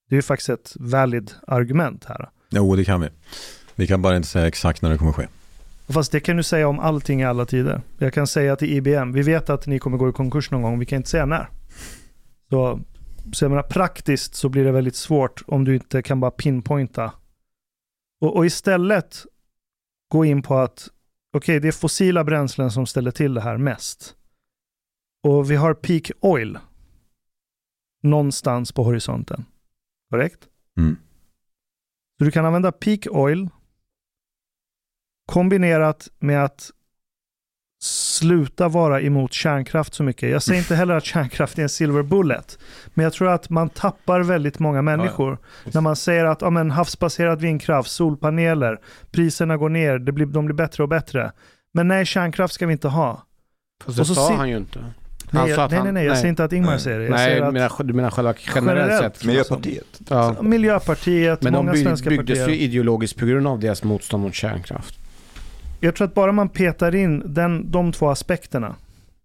Speaker 8: Det är ju faktiskt ett valid argument här.
Speaker 2: Jo, det kan vi. Vi kan bara inte säga exakt när det kommer ske.
Speaker 8: Fast det kan du säga om allting i alla tider. Jag kan säga till IBM, vi vet att ni kommer gå i konkurs någon gång, vi kan inte säga när. Så, så jag menar, praktiskt så blir det väldigt svårt om du inte kan bara pinpointa. Och, och istället gå in på att okej, okay, det är fossila bränslen som ställer till det här mest. Och vi har peak oil någonstans på horisonten. Korrekt?
Speaker 2: Mm.
Speaker 8: Så du kan använda peak oil kombinerat med att sluta vara emot kärnkraft så mycket. Jag säger inte heller att kärnkraft är en silver bullet, men jag tror att man tappar väldigt många människor ja, när man säger att ja, men, havsbaserad vindkraft, solpaneler, priserna går ner, det blir, de blir bättre och bättre. Men nej, kärnkraft ska vi inte ha.
Speaker 5: Fast det sa han ju inte.
Speaker 8: Nej, jag, nej, nej, nej, jag säger inte att Ingmar säger det. Jag
Speaker 5: nej,
Speaker 8: att,
Speaker 5: menar, du menar själva generellt, generellt sett?
Speaker 3: Miljöpartiet.
Speaker 8: Ja. Miljöpartiet,
Speaker 5: Men
Speaker 8: många
Speaker 5: de
Speaker 8: svenska
Speaker 5: byggdes
Speaker 8: partier.
Speaker 5: ju ideologiskt på grund av deras motstånd mot kärnkraft.
Speaker 8: Jag tror att bara man petar in den, de två aspekterna.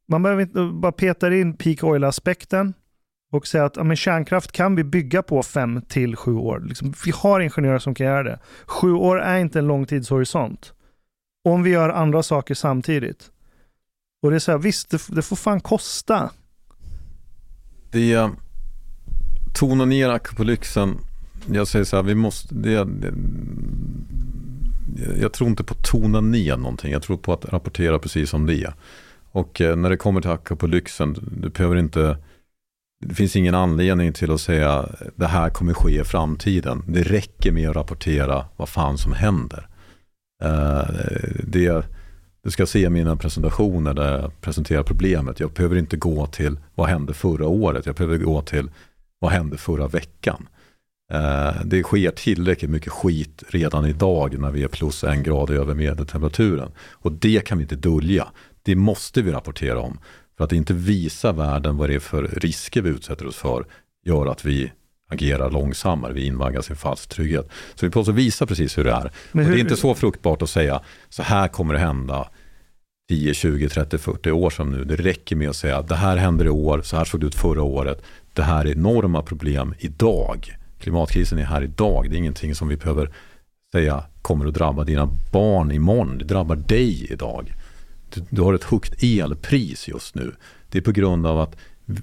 Speaker 8: Man behöver inte bara peta in peak oil-aspekten och säga att ja, men kärnkraft kan vi bygga på fem till sju år. Liksom, vi har ingenjörer som kan göra det. Sju år är inte en lång tidshorisont. Om vi gör andra saker samtidigt. Och det är så här, visst, det, det får fan kosta.
Speaker 2: Det tonar ner apokalypsen. Jag säger så här, vi måste, det, det, jag tror inte på att tona ner någonting. Jag tror på att rapportera precis som det är. Och eh, när det kommer till apokalypsen, du behöver inte det finns ingen anledning till att säga det här kommer ske i framtiden. Det räcker med att rapportera vad fan som händer. Eh, det, du ska se mina presentationer där jag presenterar problemet. Jag behöver inte gå till vad hände förra året. Jag behöver gå till vad hände förra veckan. Uh, det sker tillräckligt mycket skit redan idag när vi är plus en grad över medeltemperaturen. Och det kan vi inte dölja. Det måste vi rapportera om. För att inte visa världen vad det är för risker vi utsätter oss för gör att vi agerar långsammare, vi invaggas i falsk trygghet. Så vi måste visa precis hur det är. Men hur... Och det är inte så fruktbart att säga så här kommer det hända 10, 20, 30, 40 år som nu. Det räcker med att säga att det här händer i år, så här såg det ut förra året. Det här är enorma problem idag. Klimatkrisen är här idag. Det är ingenting som vi behöver säga kommer att drabba dina barn imorgon. Det drabbar dig idag. Du, du har ett högt elpris just nu. Det är på grund av att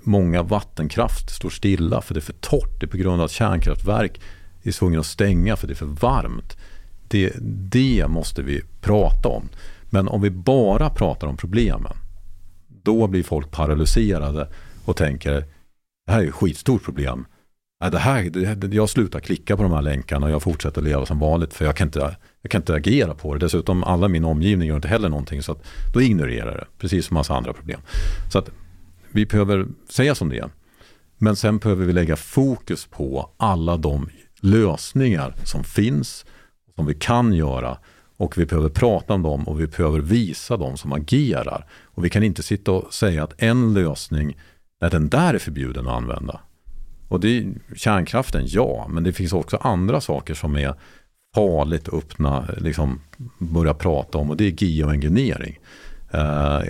Speaker 2: många vattenkraft står stilla för det är för torrt. Det är på grund av att kärnkraftverk är tvungna att stänga för det är för varmt. Det, det måste vi prata om. Men om vi bara pratar om problemen, då blir folk paralyserade och tänker det här är ett skitstort problem. Det här, det, jag slutar klicka på de här länkarna och jag fortsätter leva som vanligt för jag kan inte, jag kan inte agera på det. Dessutom alla min omgivning gör inte heller någonting så att då ignorerar jag det. Precis som massa andra problem. Så att vi behöver säga som det är. Men sen behöver vi lägga fokus på alla de lösningar som finns, som vi kan göra och vi behöver prata om dem och vi behöver visa dem som agerar. Och vi kan inte sitta och säga att en lösning, när den där är förbjuden att använda. Och det är kärnkraften, ja, men det finns också andra saker som är farligt att öppna, liksom börja prata om och det är geoengineering. Eh,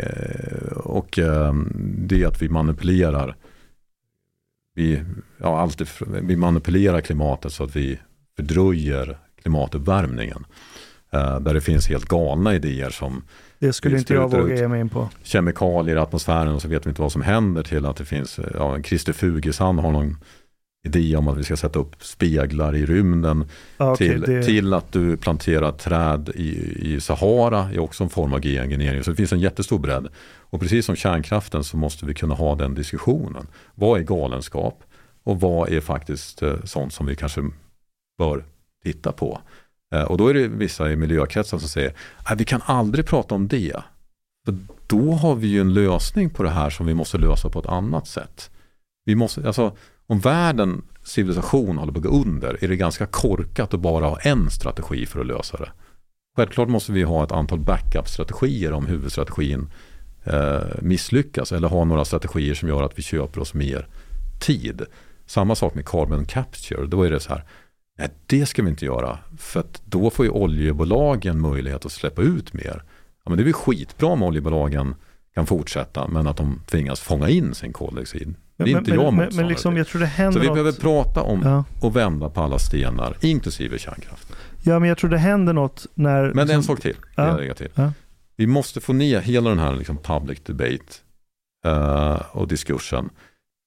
Speaker 2: och eh, det är att vi manipulerar vi, ja, alltid, vi manipulerar klimatet så att vi fördröjer klimatuppvärmningen. Eh, där det finns helt galna idéer som
Speaker 8: det skulle inte jag våga ge mig in på.
Speaker 2: Kemikalier i atmosfären och så vet vi inte vad som händer till att det finns, ja, Christer Fugesson har någon idé om att vi ska sätta upp speglar i rymden.
Speaker 8: Ah, okay,
Speaker 2: till,
Speaker 8: det...
Speaker 2: till att du planterar träd i, i Sahara är också en form av genengineering. Så det finns en jättestor bredd. Och precis som kärnkraften så måste vi kunna ha den diskussionen. Vad är galenskap? Och vad är faktiskt eh, sånt som vi kanske bör titta på. Eh, och då är det vissa i miljökretsar som säger att vi kan aldrig prata om det. För då har vi ju en lösning på det här som vi måste lösa på ett annat sätt. Vi måste, alltså, om världen civilisation håller på att gå under är det ganska korkat att bara ha en strategi för att lösa det. Självklart måste vi ha ett antal backup-strategier om huvudstrategin eh, misslyckas eller ha några strategier som gör att vi köper oss mer tid. Samma sak med carbon capture, då är det så här, nej det ska vi inte göra för att då får ju oljebolagen möjlighet att släppa ut mer. Ja, men det är väl skitbra om oljebolagen kan fortsätta men att de tvingas fånga in sin koldioxid. Det är
Speaker 8: Men-
Speaker 2: inte
Speaker 8: men,
Speaker 2: jag
Speaker 8: men, men liksom, jag tror det händer
Speaker 2: Så vi
Speaker 8: något.
Speaker 2: behöver prata om
Speaker 8: Ja.
Speaker 2: och vända på alla stenar, inklusive kärnkraft.
Speaker 8: ja, men jag tror det händer något när...
Speaker 2: Men en
Speaker 8: liksom-
Speaker 2: sak till,
Speaker 8: Ja.
Speaker 2: jag till.
Speaker 8: Ja.
Speaker 2: Vi måste få ner hela den här liksom public debate eh, och diskursen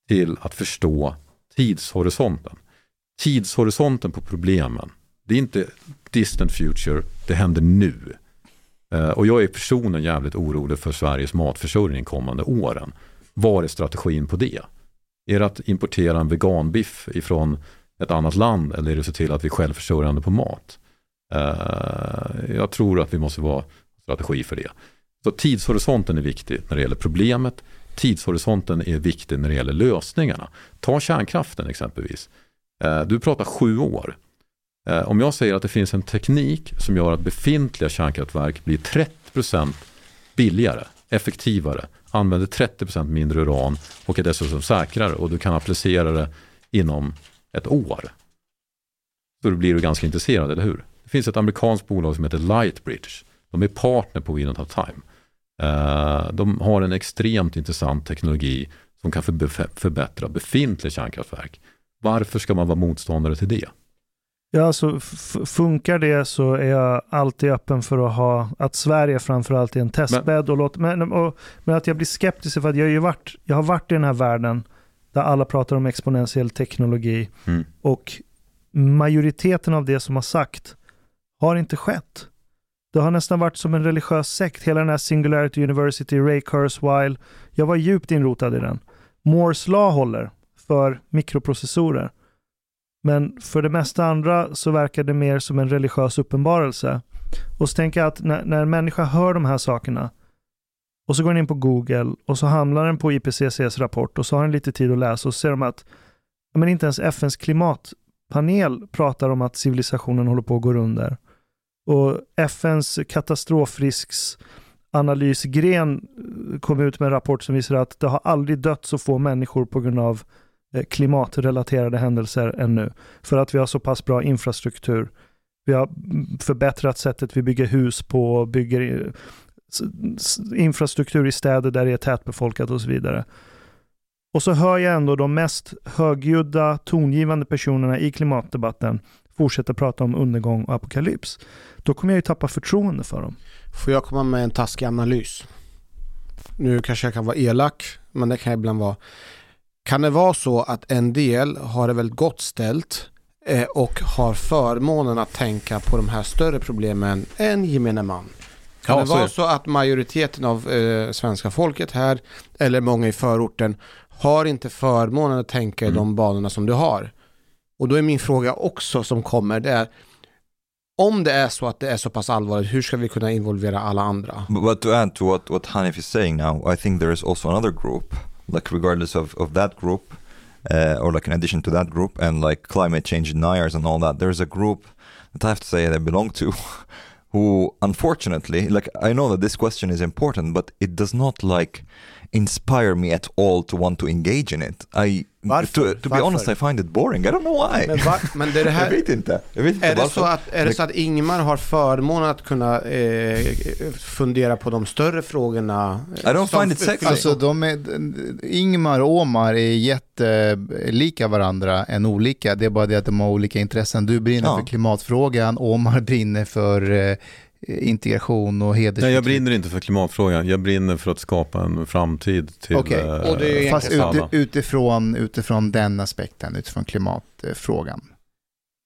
Speaker 2: till att förstå tidshorisonten. Tidshorisonten på problemen. Det är inte distant future, det händer nu. Eh, och jag är personligen jävligt orolig för Sveriges matförsörjning kommande åren. Var är strategin på det? Är det att importera en veganbiff ifrån ett annat land eller är det att se till att vi är självförsörjande på mat? Eh, jag tror att vi måste vara strategi för det. Så tidshorisonten är viktig när det gäller problemet. Tidshorisonten är viktig när det gäller lösningarna. Ta kärnkraften exempelvis. Eh, du pratar sju år. Eh, om jag säger att det finns en teknik som gör att befintliga kärnkraftverk blir 30% billigare, effektivare, använder 30% mindre uran och är dessutom säkrare och du kan applicera det inom ett år. Så då blir du ganska intresserad, eller hur? Det finns ett amerikanskt bolag som heter Lightbridge. De är partner på Wind of Time. Eh, de har en extremt intressant teknologi som kan förbättra befintliga kärnkraftverk. Varför ska man vara motståndare till det?
Speaker 8: Ja, alltså funkar det så är jag alltid öppen för att ha, att Sverige framförallt är en testbädd. och låt, men, och, men att jag blir skeptisk för att jag, har ju varit, jag har varit i den här världen där alla pratar om exponentiell teknologi
Speaker 2: Mm.
Speaker 8: och majoriteten av det som har sagt har inte skett. Det har nästan varit som en religiös sekt, hela den här Singularity University, Ray Kurzweil. Jag var djupt inrotad i den. Moores lag håller för mikroprocessorer. Men för det mesta andra så verkar det mer som en religiös uppenbarelse. Och så tänker jag att när, när en människa hör de här sakerna och så går den in på Google och så hamnar den på IPCCs rapport och så har den lite tid att läsa och så ser de att men inte ens FNs klimatpanel pratar om att civilisationen håller på att gå under. Och FNs katastrofrisks-analysgren kom ut med en rapport som visar att det har aldrig dött så få människor på grund av Eh, klimatrelaterade händelser ännu. För att vi har så pass bra infrastruktur. Vi har förbättrat sättet vi bygger hus på, och bygger infrastruktur i städer där det är tätbefolkat och så vidare. Och så hör jag ändå de mest högljudda, tongivande personerna i klimatdebatten fortsätta prata om undergång och apokalyps. Då kommer jag ju tappa förtroende för dem.
Speaker 5: Får jag komma med en taskig analys? Nu kanske jag kan vara elak, men det kan jag ibland vara. Kan det vara så att en del har det väldigt gott ställt eh, och har förmånen att tänka på de här större problemen än gemene man? Kan
Speaker 2: Ja,
Speaker 5: det vara
Speaker 2: det.
Speaker 5: så att majoriteten av eh, svenska folket här, eller många i förorten, har inte förmånen att tänka i
Speaker 2: Mm.
Speaker 5: de banorna som du har? Och då är min fråga också som kommer, det är om det är så att det är så pass allvarligt, hur ska vi kunna involvera alla andra?
Speaker 3: But, but to add to what, what Hanif is saying now, I think there is also another group, like regardless of, of that group, uh, or like in addition to that group, and like climate change deniers and all that, there's a group that I have to say I belong to, who unfortunately, like I know that this question is important, but it does not like inspire me at all to want to engage in it. I,
Speaker 5: Varför?
Speaker 3: to, to be honest, I find it boring. I don't know why.
Speaker 5: Men, va, men det är det
Speaker 3: jag
Speaker 5: här,
Speaker 3: vet inte. Jag vet inte
Speaker 5: är, det så att, är det så att Ingmar har förmånen att kunna eh, fundera på de större frågorna? eh,
Speaker 3: I don't
Speaker 5: som
Speaker 3: find it sexy.
Speaker 1: Alltså de är, Ingmar och Omar är jättelika varandra än olika. Det är bara det att de har olika intressen. Du brinner
Speaker 3: Ja.
Speaker 1: för klimatfrågan, Omar brinner för eh, integration och hedersförtryck.
Speaker 2: Nej, jag brinner inte för klimatfrågan. Jag brinner för att skapa en framtid till
Speaker 1: Okej,
Speaker 2: eh,
Speaker 5: och det är
Speaker 1: Fast ute, utifrån, utifrån den aspekten, utifrån klimatfrågan.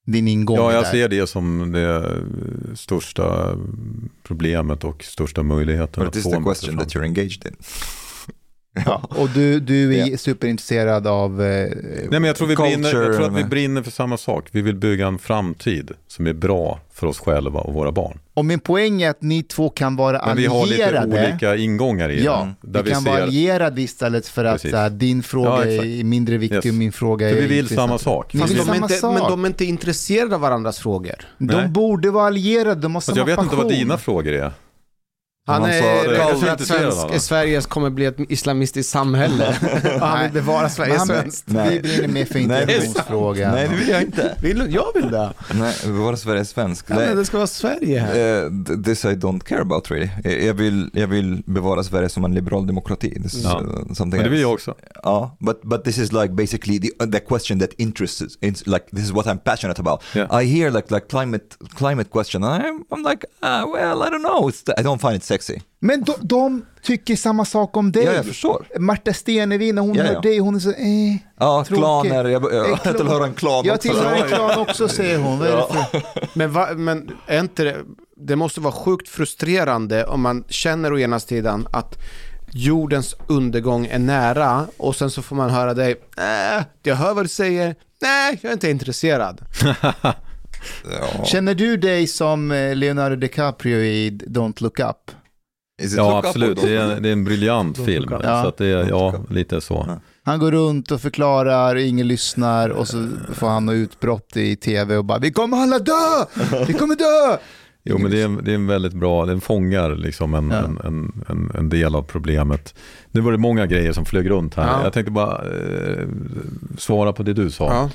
Speaker 1: Din ingång
Speaker 2: Ja, jag
Speaker 1: där.
Speaker 2: ser det som det eh, största problemet och största möjligheten
Speaker 3: But it is
Speaker 2: få
Speaker 3: the question that you're engaged in. Ja.
Speaker 1: Och du, du är
Speaker 3: Ja.
Speaker 1: superintresserad av... Eh,
Speaker 2: Nej, men jag tror, vi brinner, jag tror att vi brinner för samma sak. Vi vill bygga en framtid som är bra för oss själva och våra barn.
Speaker 1: och min poäng är att ni två kan vara
Speaker 2: Men vi har lite
Speaker 1: allierade.
Speaker 2: olika ingångar i
Speaker 1: Ja,
Speaker 2: det. Där
Speaker 1: vi
Speaker 2: vi
Speaker 1: kan vara
Speaker 2: ser,
Speaker 1: allierade istället för att här, din fråga
Speaker 2: Ja,
Speaker 1: är mindre viktig
Speaker 2: Yes.
Speaker 1: och min fråga
Speaker 2: för
Speaker 1: är
Speaker 2: vi vill
Speaker 1: intressant.
Speaker 2: samma sak.
Speaker 1: Ni vill
Speaker 5: de är
Speaker 1: samma
Speaker 5: inte,
Speaker 1: sak.
Speaker 5: men de är inte intresserade av varandras frågor.
Speaker 1: De
Speaker 2: Nej.
Speaker 1: borde vara allierade, de har samma
Speaker 2: jag vet
Speaker 1: passion.
Speaker 2: inte vad dina frågor är.
Speaker 5: Han
Speaker 3: Han
Speaker 5: är rädd för att svensk. Sverige kommer bli ett islamistiskt samhälle. Och han vill bevara Sverige svenskt.
Speaker 3: Nej.
Speaker 1: Vi brinner mer för integrationsfrågan.
Speaker 3: Nej, det vill jag inte.
Speaker 5: Vill, jag vill det.
Speaker 3: Nej, vara Sverige svensk.
Speaker 5: Ja, det ska vara Sverige här.
Speaker 3: Eh, th- this I don't care about really. Eh, Jag vill, jag vill bevara Sverige som en liberal demokrati. This is,
Speaker 2: Ja.
Speaker 3: uh, something
Speaker 2: Men det vill jag också.
Speaker 3: Ja, but, but this is like basically the, the question that interests, it's like this is what I'm passionate about.
Speaker 2: Yeah.
Speaker 3: I hear like like climate climate question and I'm, I'm like, ah, well, I don't know, it's, I don't find it sexy.
Speaker 1: Men de, de tycker samma sak om dig.
Speaker 3: Ja, jag förstår.
Speaker 1: Marta Stenevi, när hon
Speaker 3: Ja,
Speaker 1: hör
Speaker 3: ja.
Speaker 1: dig, hon är så, eh.
Speaker 3: Ja,
Speaker 1: Tråkig.
Speaker 3: klaner, jag, jag, jag
Speaker 1: klan.
Speaker 3: tillhör en klan
Speaker 1: Jag
Speaker 3: också.
Speaker 1: tillhör en klan också, säger hon. För...
Speaker 5: Men, va, men är inte det, det måste vara sjukt frustrerande om man känner å ena sidan att jordens undergång är nära och sen så får man höra dig, äh, jag hör vad du säger, nej, jag är inte intresserad.
Speaker 3: Ja.
Speaker 1: Känner du dig som eh, Leonardo DiCaprio i Don't Look Up?
Speaker 3: Is it
Speaker 2: Ja, absolut. Det är, det är en briljant film.
Speaker 1: Ja.
Speaker 2: Så att det är, ja, lite så.
Speaker 3: Ja.
Speaker 1: Han går runt och förklarar, ingen lyssnar och så får han utbrott i tv och bara vi kommer alla dö! Vi kommer dö!
Speaker 2: Jo, men det är, det är en väldigt bra, den fångar liksom en,
Speaker 1: Ja.
Speaker 2: en, en, en, en del av problemet. Nu var det många grejer som flög runt här.
Speaker 5: Ja.
Speaker 2: Jag tänkte bara eh, svara på det du sa.
Speaker 5: Ja.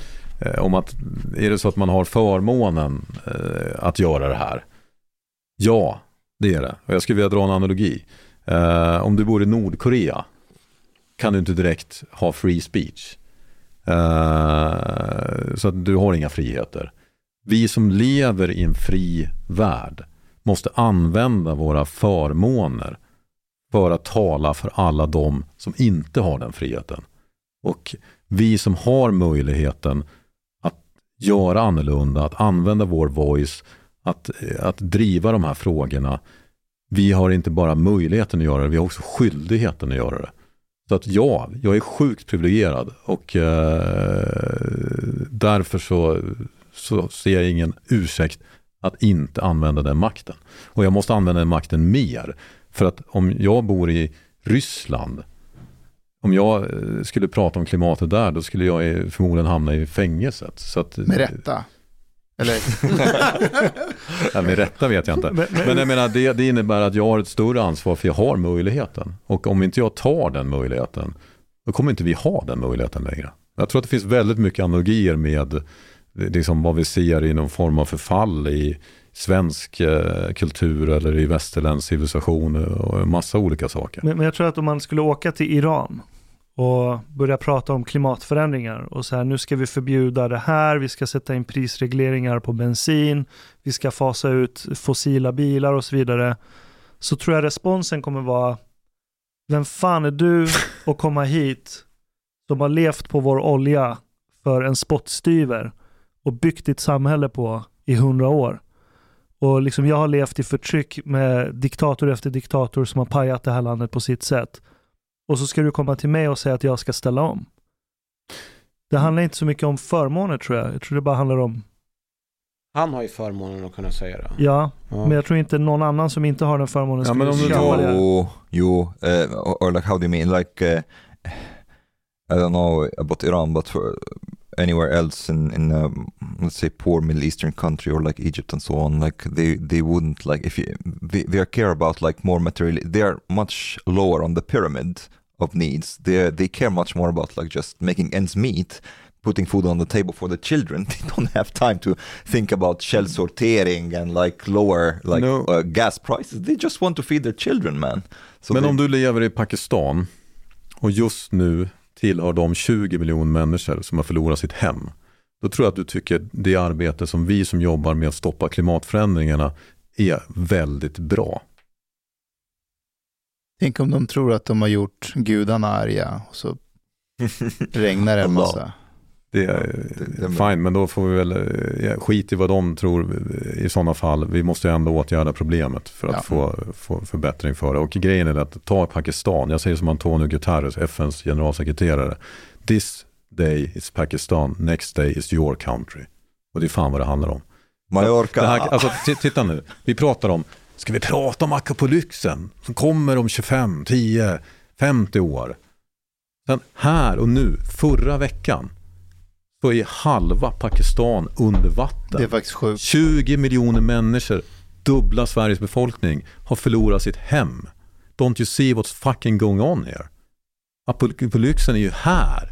Speaker 2: Eh, om att, är det så att man har förmånen eh, att göra det här? Ja, det är det. Och jag skulle vilja dra en analogi. Uh, om du bor i Nordkorea kan du inte direkt ha free speech. Uh, så att du har inga friheter. Vi som lever i en fri värld måste använda våra förmåner för att tala för alla de som inte har den friheten. Och vi som har möjligheten att göra annorlunda, att använda vår voice, att, att driva de här frågorna. Vi har inte bara möjligheten att göra det, vi har också skyldigheten att göra det. Så att ja, jag är sjukt privilegierad och eh, därför så, så ser jag ingen ursäkt att inte använda den makten. Och jag måste använda den makten mer. För att om jag bor i Ryssland, om jag eh, skulle prata om klimatet där, då skulle jag eh, förmodligen hamna i fängelset. Så att,
Speaker 1: Med rätta. Eller,
Speaker 2: Ja, med rätta vet jag inte.
Speaker 8: Men- men-
Speaker 2: Men jag menar, det, det innebär att jag har ett större ansvar för jag har möjligheten. Och om inte jag tar den möjligheten, då kommer inte vi ha den möjligheten längre. Jag tror att det finns väldigt mycket analogier med liksom vad vi ser i någon form av förfall i svensk eh, kultur eller i västerländsk civilisation och en massa olika saker.
Speaker 8: Men, men jag tror att om man skulle åka till Iran och börja prata om klimatförändringar och så här, nu ska vi förbjuda det här, vi ska sätta in prisregleringar på bensin, vi ska fasa ut fossila bilar och så vidare. Så tror jag responsen kommer vara, vem fan är du att komma hit som har levt på vår olja för en spottstyver och byggt ditt samhälle på i hundra år? Och liksom jag har levt i förtryck med diktator efter diktator som har pajat det här landet på sitt sätt. Och så ska du komma till mig och säga att jag ska ställa om. Det handlar inte så mycket om förmåner tror jag. Jag tror det bara handlar om,
Speaker 5: Han har ju förmånen att kunna säga det.
Speaker 8: ja,
Speaker 5: Ja.
Speaker 8: men jag tror inte någon annan som inte har den förmånen
Speaker 2: Ja,
Speaker 8: skulle
Speaker 2: du
Speaker 8: köpa det.
Speaker 3: Jo, jo, uh, or, or like how do you mean? Like, uh, I don't know about Iran, but for anywhere else in in um, let's say poor Middle Eastern country or like Egypt and so on, like they they wouldn't like if you they, they care about like more material. They are much lower on the pyramid of needs. They they care much more about like just making ends meet. Putting food on the table for the children, they don't have time to think about shell sortering and like lower like
Speaker 2: No.
Speaker 3: uh, gas prices. They just want to feed their children, man. So
Speaker 2: Men
Speaker 3: they-
Speaker 2: om du lever i Pakistan och just nu tillhör de 20 miljoner människor som har förlorat sitt hem. Då tror jag att du tycker det arbete som vi som jobbar med att stoppa klimatförändringarna är väldigt bra.
Speaker 1: Tänk om de tror att de har gjort gudarna arga och så regnar det en massa.
Speaker 2: Det är
Speaker 3: det-
Speaker 2: fine, men då får vi väl eh, skit i vad de tror i sådana fall. Vi måste ju ändå åtgärda problemet för att
Speaker 1: Ja.
Speaker 2: få, få förbättring för det. Och grejen är att ta Pakistan, jag säger som Antonio Guterres, FNs generalsekreterare. This day is Pakistan, next day is your country. Och det är fan vad det handlar om.
Speaker 3: Mallorca.
Speaker 2: Det här, alltså, titta nu, vi pratar om, ska vi prata om Acapolyxen som kommer om 25, 10, 50 år. Sen här och nu, förra veckan, så är halva Pakistan under vatten.
Speaker 1: Det är faktiskt sjukt.
Speaker 2: 20 miljoner människor, dubbla Sveriges befolkning, har förlorat sitt hem. Don't you see what's fucking going on here? Apokalypsen är ju här.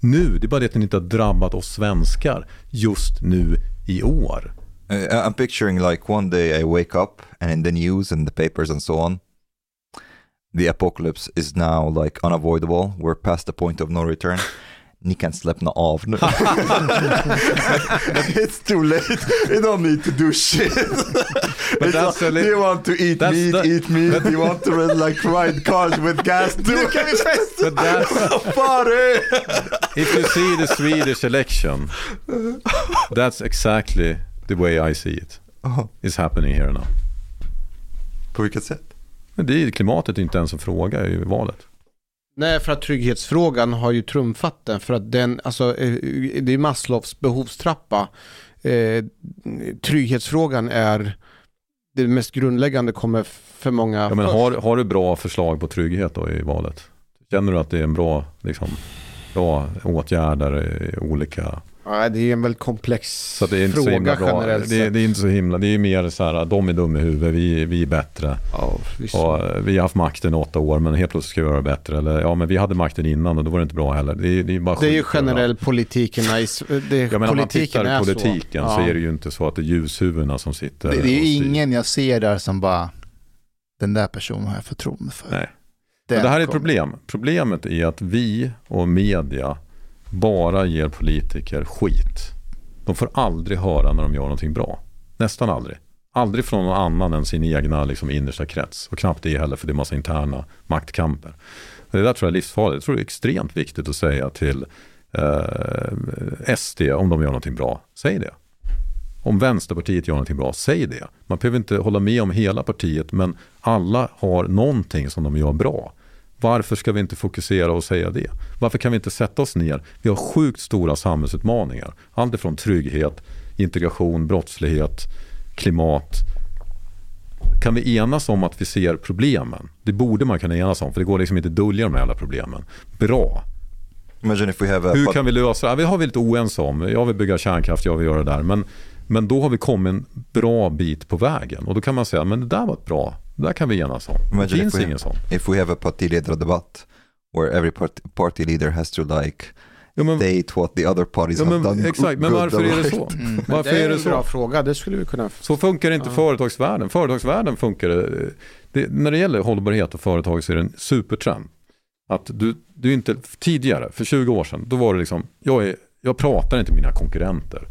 Speaker 2: Nu, det är bara det att den inte har drabbat oss svenskar just nu i år.
Speaker 3: Uh, I'm picturing like one day I wake up and in the news and the papers and so on, the apocalypse is now like unavoidable. We're past the point of no return. Ni kan släppna av nu. It's too late. You don't need to do shit. But
Speaker 2: that's
Speaker 3: like,
Speaker 2: a
Speaker 3: you want to eat meat,
Speaker 2: the-
Speaker 3: eat meat. Do you want to like ride cars with gas? Nu kan vi festa!
Speaker 2: But that's,
Speaker 3: Party!
Speaker 2: if you see the Swedish election, that's exactly the way I see it.
Speaker 3: Ja,
Speaker 2: It's happening here now.
Speaker 3: På vilket sätt?
Speaker 2: Men det är, klimatet är inte ens en fråga i valet.
Speaker 5: Nej, för att trygghetsfrågan har ju trumfat den. För att den, alltså, eh, det är Maslows behovstrappa. Eh, trygghetsfrågan är det mest grundläggande kommer för många
Speaker 2: Ja, men har, har du bra förslag på trygghet då i valet? Känner du att det är en bra, liksom, bra åtgärder i olika...
Speaker 5: Nej, det är en väldigt komplex
Speaker 2: Så det är inte så
Speaker 5: fråga
Speaker 2: himla bra.
Speaker 5: generellt
Speaker 2: Det, det är inte så himla, det är mer så här, de är dumma i huvudet, vi, vi är bättre.
Speaker 5: Ja,
Speaker 2: eh, vi har haft makten i åtta år men helt plötsligt ska vi göra det bättre. Eller ja, men vi hade makten innan och då var det inte bra heller. Det är, det är, bara
Speaker 5: det är ju generell s- det,
Speaker 2: Ja, men om man
Speaker 5: politiken
Speaker 2: tittar på politiken så,
Speaker 5: så.
Speaker 2: Är det ju inte så att det är ljushuvudena som sitter
Speaker 1: Det, det är ju ingen jag ser där som bara, den där personen har jag förtroende för.
Speaker 2: Nej. Det här är ett problem. Problemet är att vi och media bara ger politiker skit. De får aldrig höra när de gör någonting bra. Nästan aldrig. Aldrig från någon annan än sin egna liksom, innersta krets. Och knappt det heller för det är massa interna maktkamper. Det där tror jag är livsfarligt. Jag tror det är extremt viktigt att säga till eh, SD om de gör någonting bra. Säg det. Om Vänsterpartiet gör någonting bra, säg det. Man behöver inte hålla med om hela partiet, men alla har någonting som de gör bra. Varför ska vi inte fokusera och säga det? Varför kan vi inte sätta oss ner? Vi har sjukt stora samhällsutmaningar. Allt ifrån trygghet, integration, brottslighet, klimat. Kan vi enas om att vi ser problemen? Det borde man kunna enas om, för det går liksom inte att dölja de här jävla problemen. Bra. Hur kan vi lösa det? Det har vi lite oense om. Jag vill bygga kärnkraft, jag vill göra det där. Men, men då har vi kommit en bra bit på vägen. Och då kan man säga, men det där var ett bra. Det där kan vi enas om. Det
Speaker 3: Imagine
Speaker 2: finns ingen sån.
Speaker 3: if we have a partiledardebatt where every part, party leader has to like
Speaker 2: Ja, men,
Speaker 3: state what the other parties
Speaker 2: ja,
Speaker 3: have
Speaker 2: men,
Speaker 3: done
Speaker 2: exakt, men varför är det
Speaker 3: right.
Speaker 2: så?
Speaker 1: Mm.
Speaker 2: Varför
Speaker 5: det är,
Speaker 2: är det
Speaker 5: en bra
Speaker 2: så?
Speaker 5: fråga, det skulle vi kunna...
Speaker 2: Så funkar inte
Speaker 5: Ja.
Speaker 2: företagsvärlden. Företagsvärlden funkar det, det, När det gäller hållbarhet och företag så är det en supertrend. Att du, du inte, tidigare, för 20 år sedan, då var det liksom, jag, är, jag pratar inte med mina konkurrenter.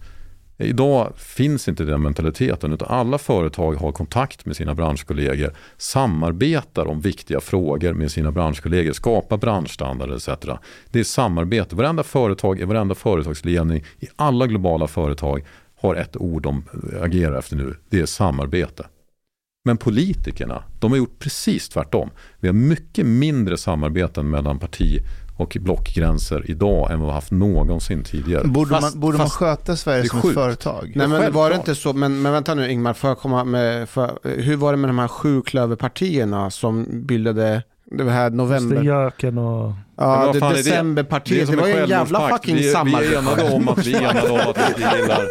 Speaker 2: Idag finns inte den mentaliteten utan alla företag har kontakt med sina branschkollegor, samarbetar om viktiga frågor med sina branschkollegor, skapar branschstandarder etc. Det är samarbete. Varenda företag i varenda företagsledning i alla globala företag har ett ord de agerar efter nu. Det är samarbete. Men politikerna, de har gjort precis tvärtom. Vi har mycket mindre samarbeten mellan parti och blockgränser idag än vad vi har haft någonsin tidigare.
Speaker 1: Borde,
Speaker 5: Fast-
Speaker 1: man, borde man sköta Sverige som ett företag?
Speaker 5: Nej men var det inte så, men, men vänta nu Ingmar, jag komma med, för, hur var det med de här sju klöverpartierna som bildade det här november...
Speaker 8: Österjöken och...
Speaker 5: Ja, det,
Speaker 2: det?
Speaker 5: decemberpartiet. Det,
Speaker 2: som
Speaker 5: var ju en jävla fucking
Speaker 2: vi, vi är
Speaker 5: samarbete.
Speaker 2: enade om att vi är enade om att vi gillar...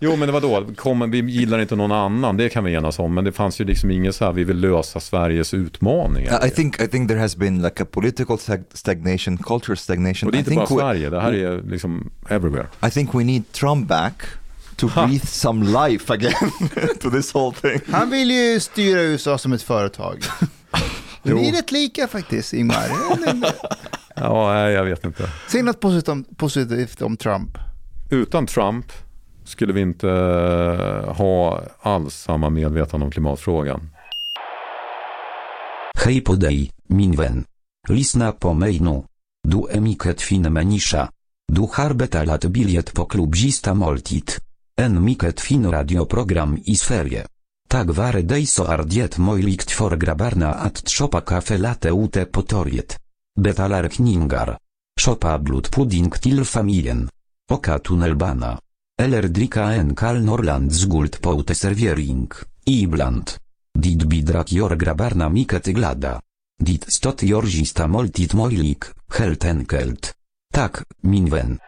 Speaker 2: Jo men det var då, Kom, vi gillar inte någon annan, det kan vi enas om. Men det fanns ju liksom inget så här, vi vill lösa Sveriges utmaningar.
Speaker 3: I think I think there has been like a political stag- stagnation, cultural stagnation.
Speaker 2: och det är
Speaker 3: I
Speaker 2: inte
Speaker 3: think
Speaker 2: bara Sverige, det här är liksom everywhere.
Speaker 3: I think we need Trump back to breathe some life again to this whole thing.
Speaker 1: Han vill ju styra USA som ett företag.
Speaker 2: Jo.
Speaker 1: Ni är rätt lika faktiskt, Ingmar.
Speaker 2: Ja, jag vet inte.
Speaker 1: Säg något positivt om, positivt om Trump.
Speaker 2: Utan Trump skulle vi inte eh, ha alls samma medvetande om klimatfrågan.
Speaker 9: Hej podej, min vän. Lisna po mejnu. Du emiket fin manisza. Du har betalat bilet på klubbzista måltid. En mycket fin radioprogram i Sverige. Tak vare dig så är det möjligt för grabbarna att shoppa kaffe latte ute på torget. Betalar kningar. Shoppa blodpudding till familjen. Oka tunnelbana. Eller dricka en kall Norrlands guld på uteservering, ibland. Dit bidrak gör grabbarna mycket glada. Dit stot jorgista måltid möjlig, helt enkelt. Tak, min vän.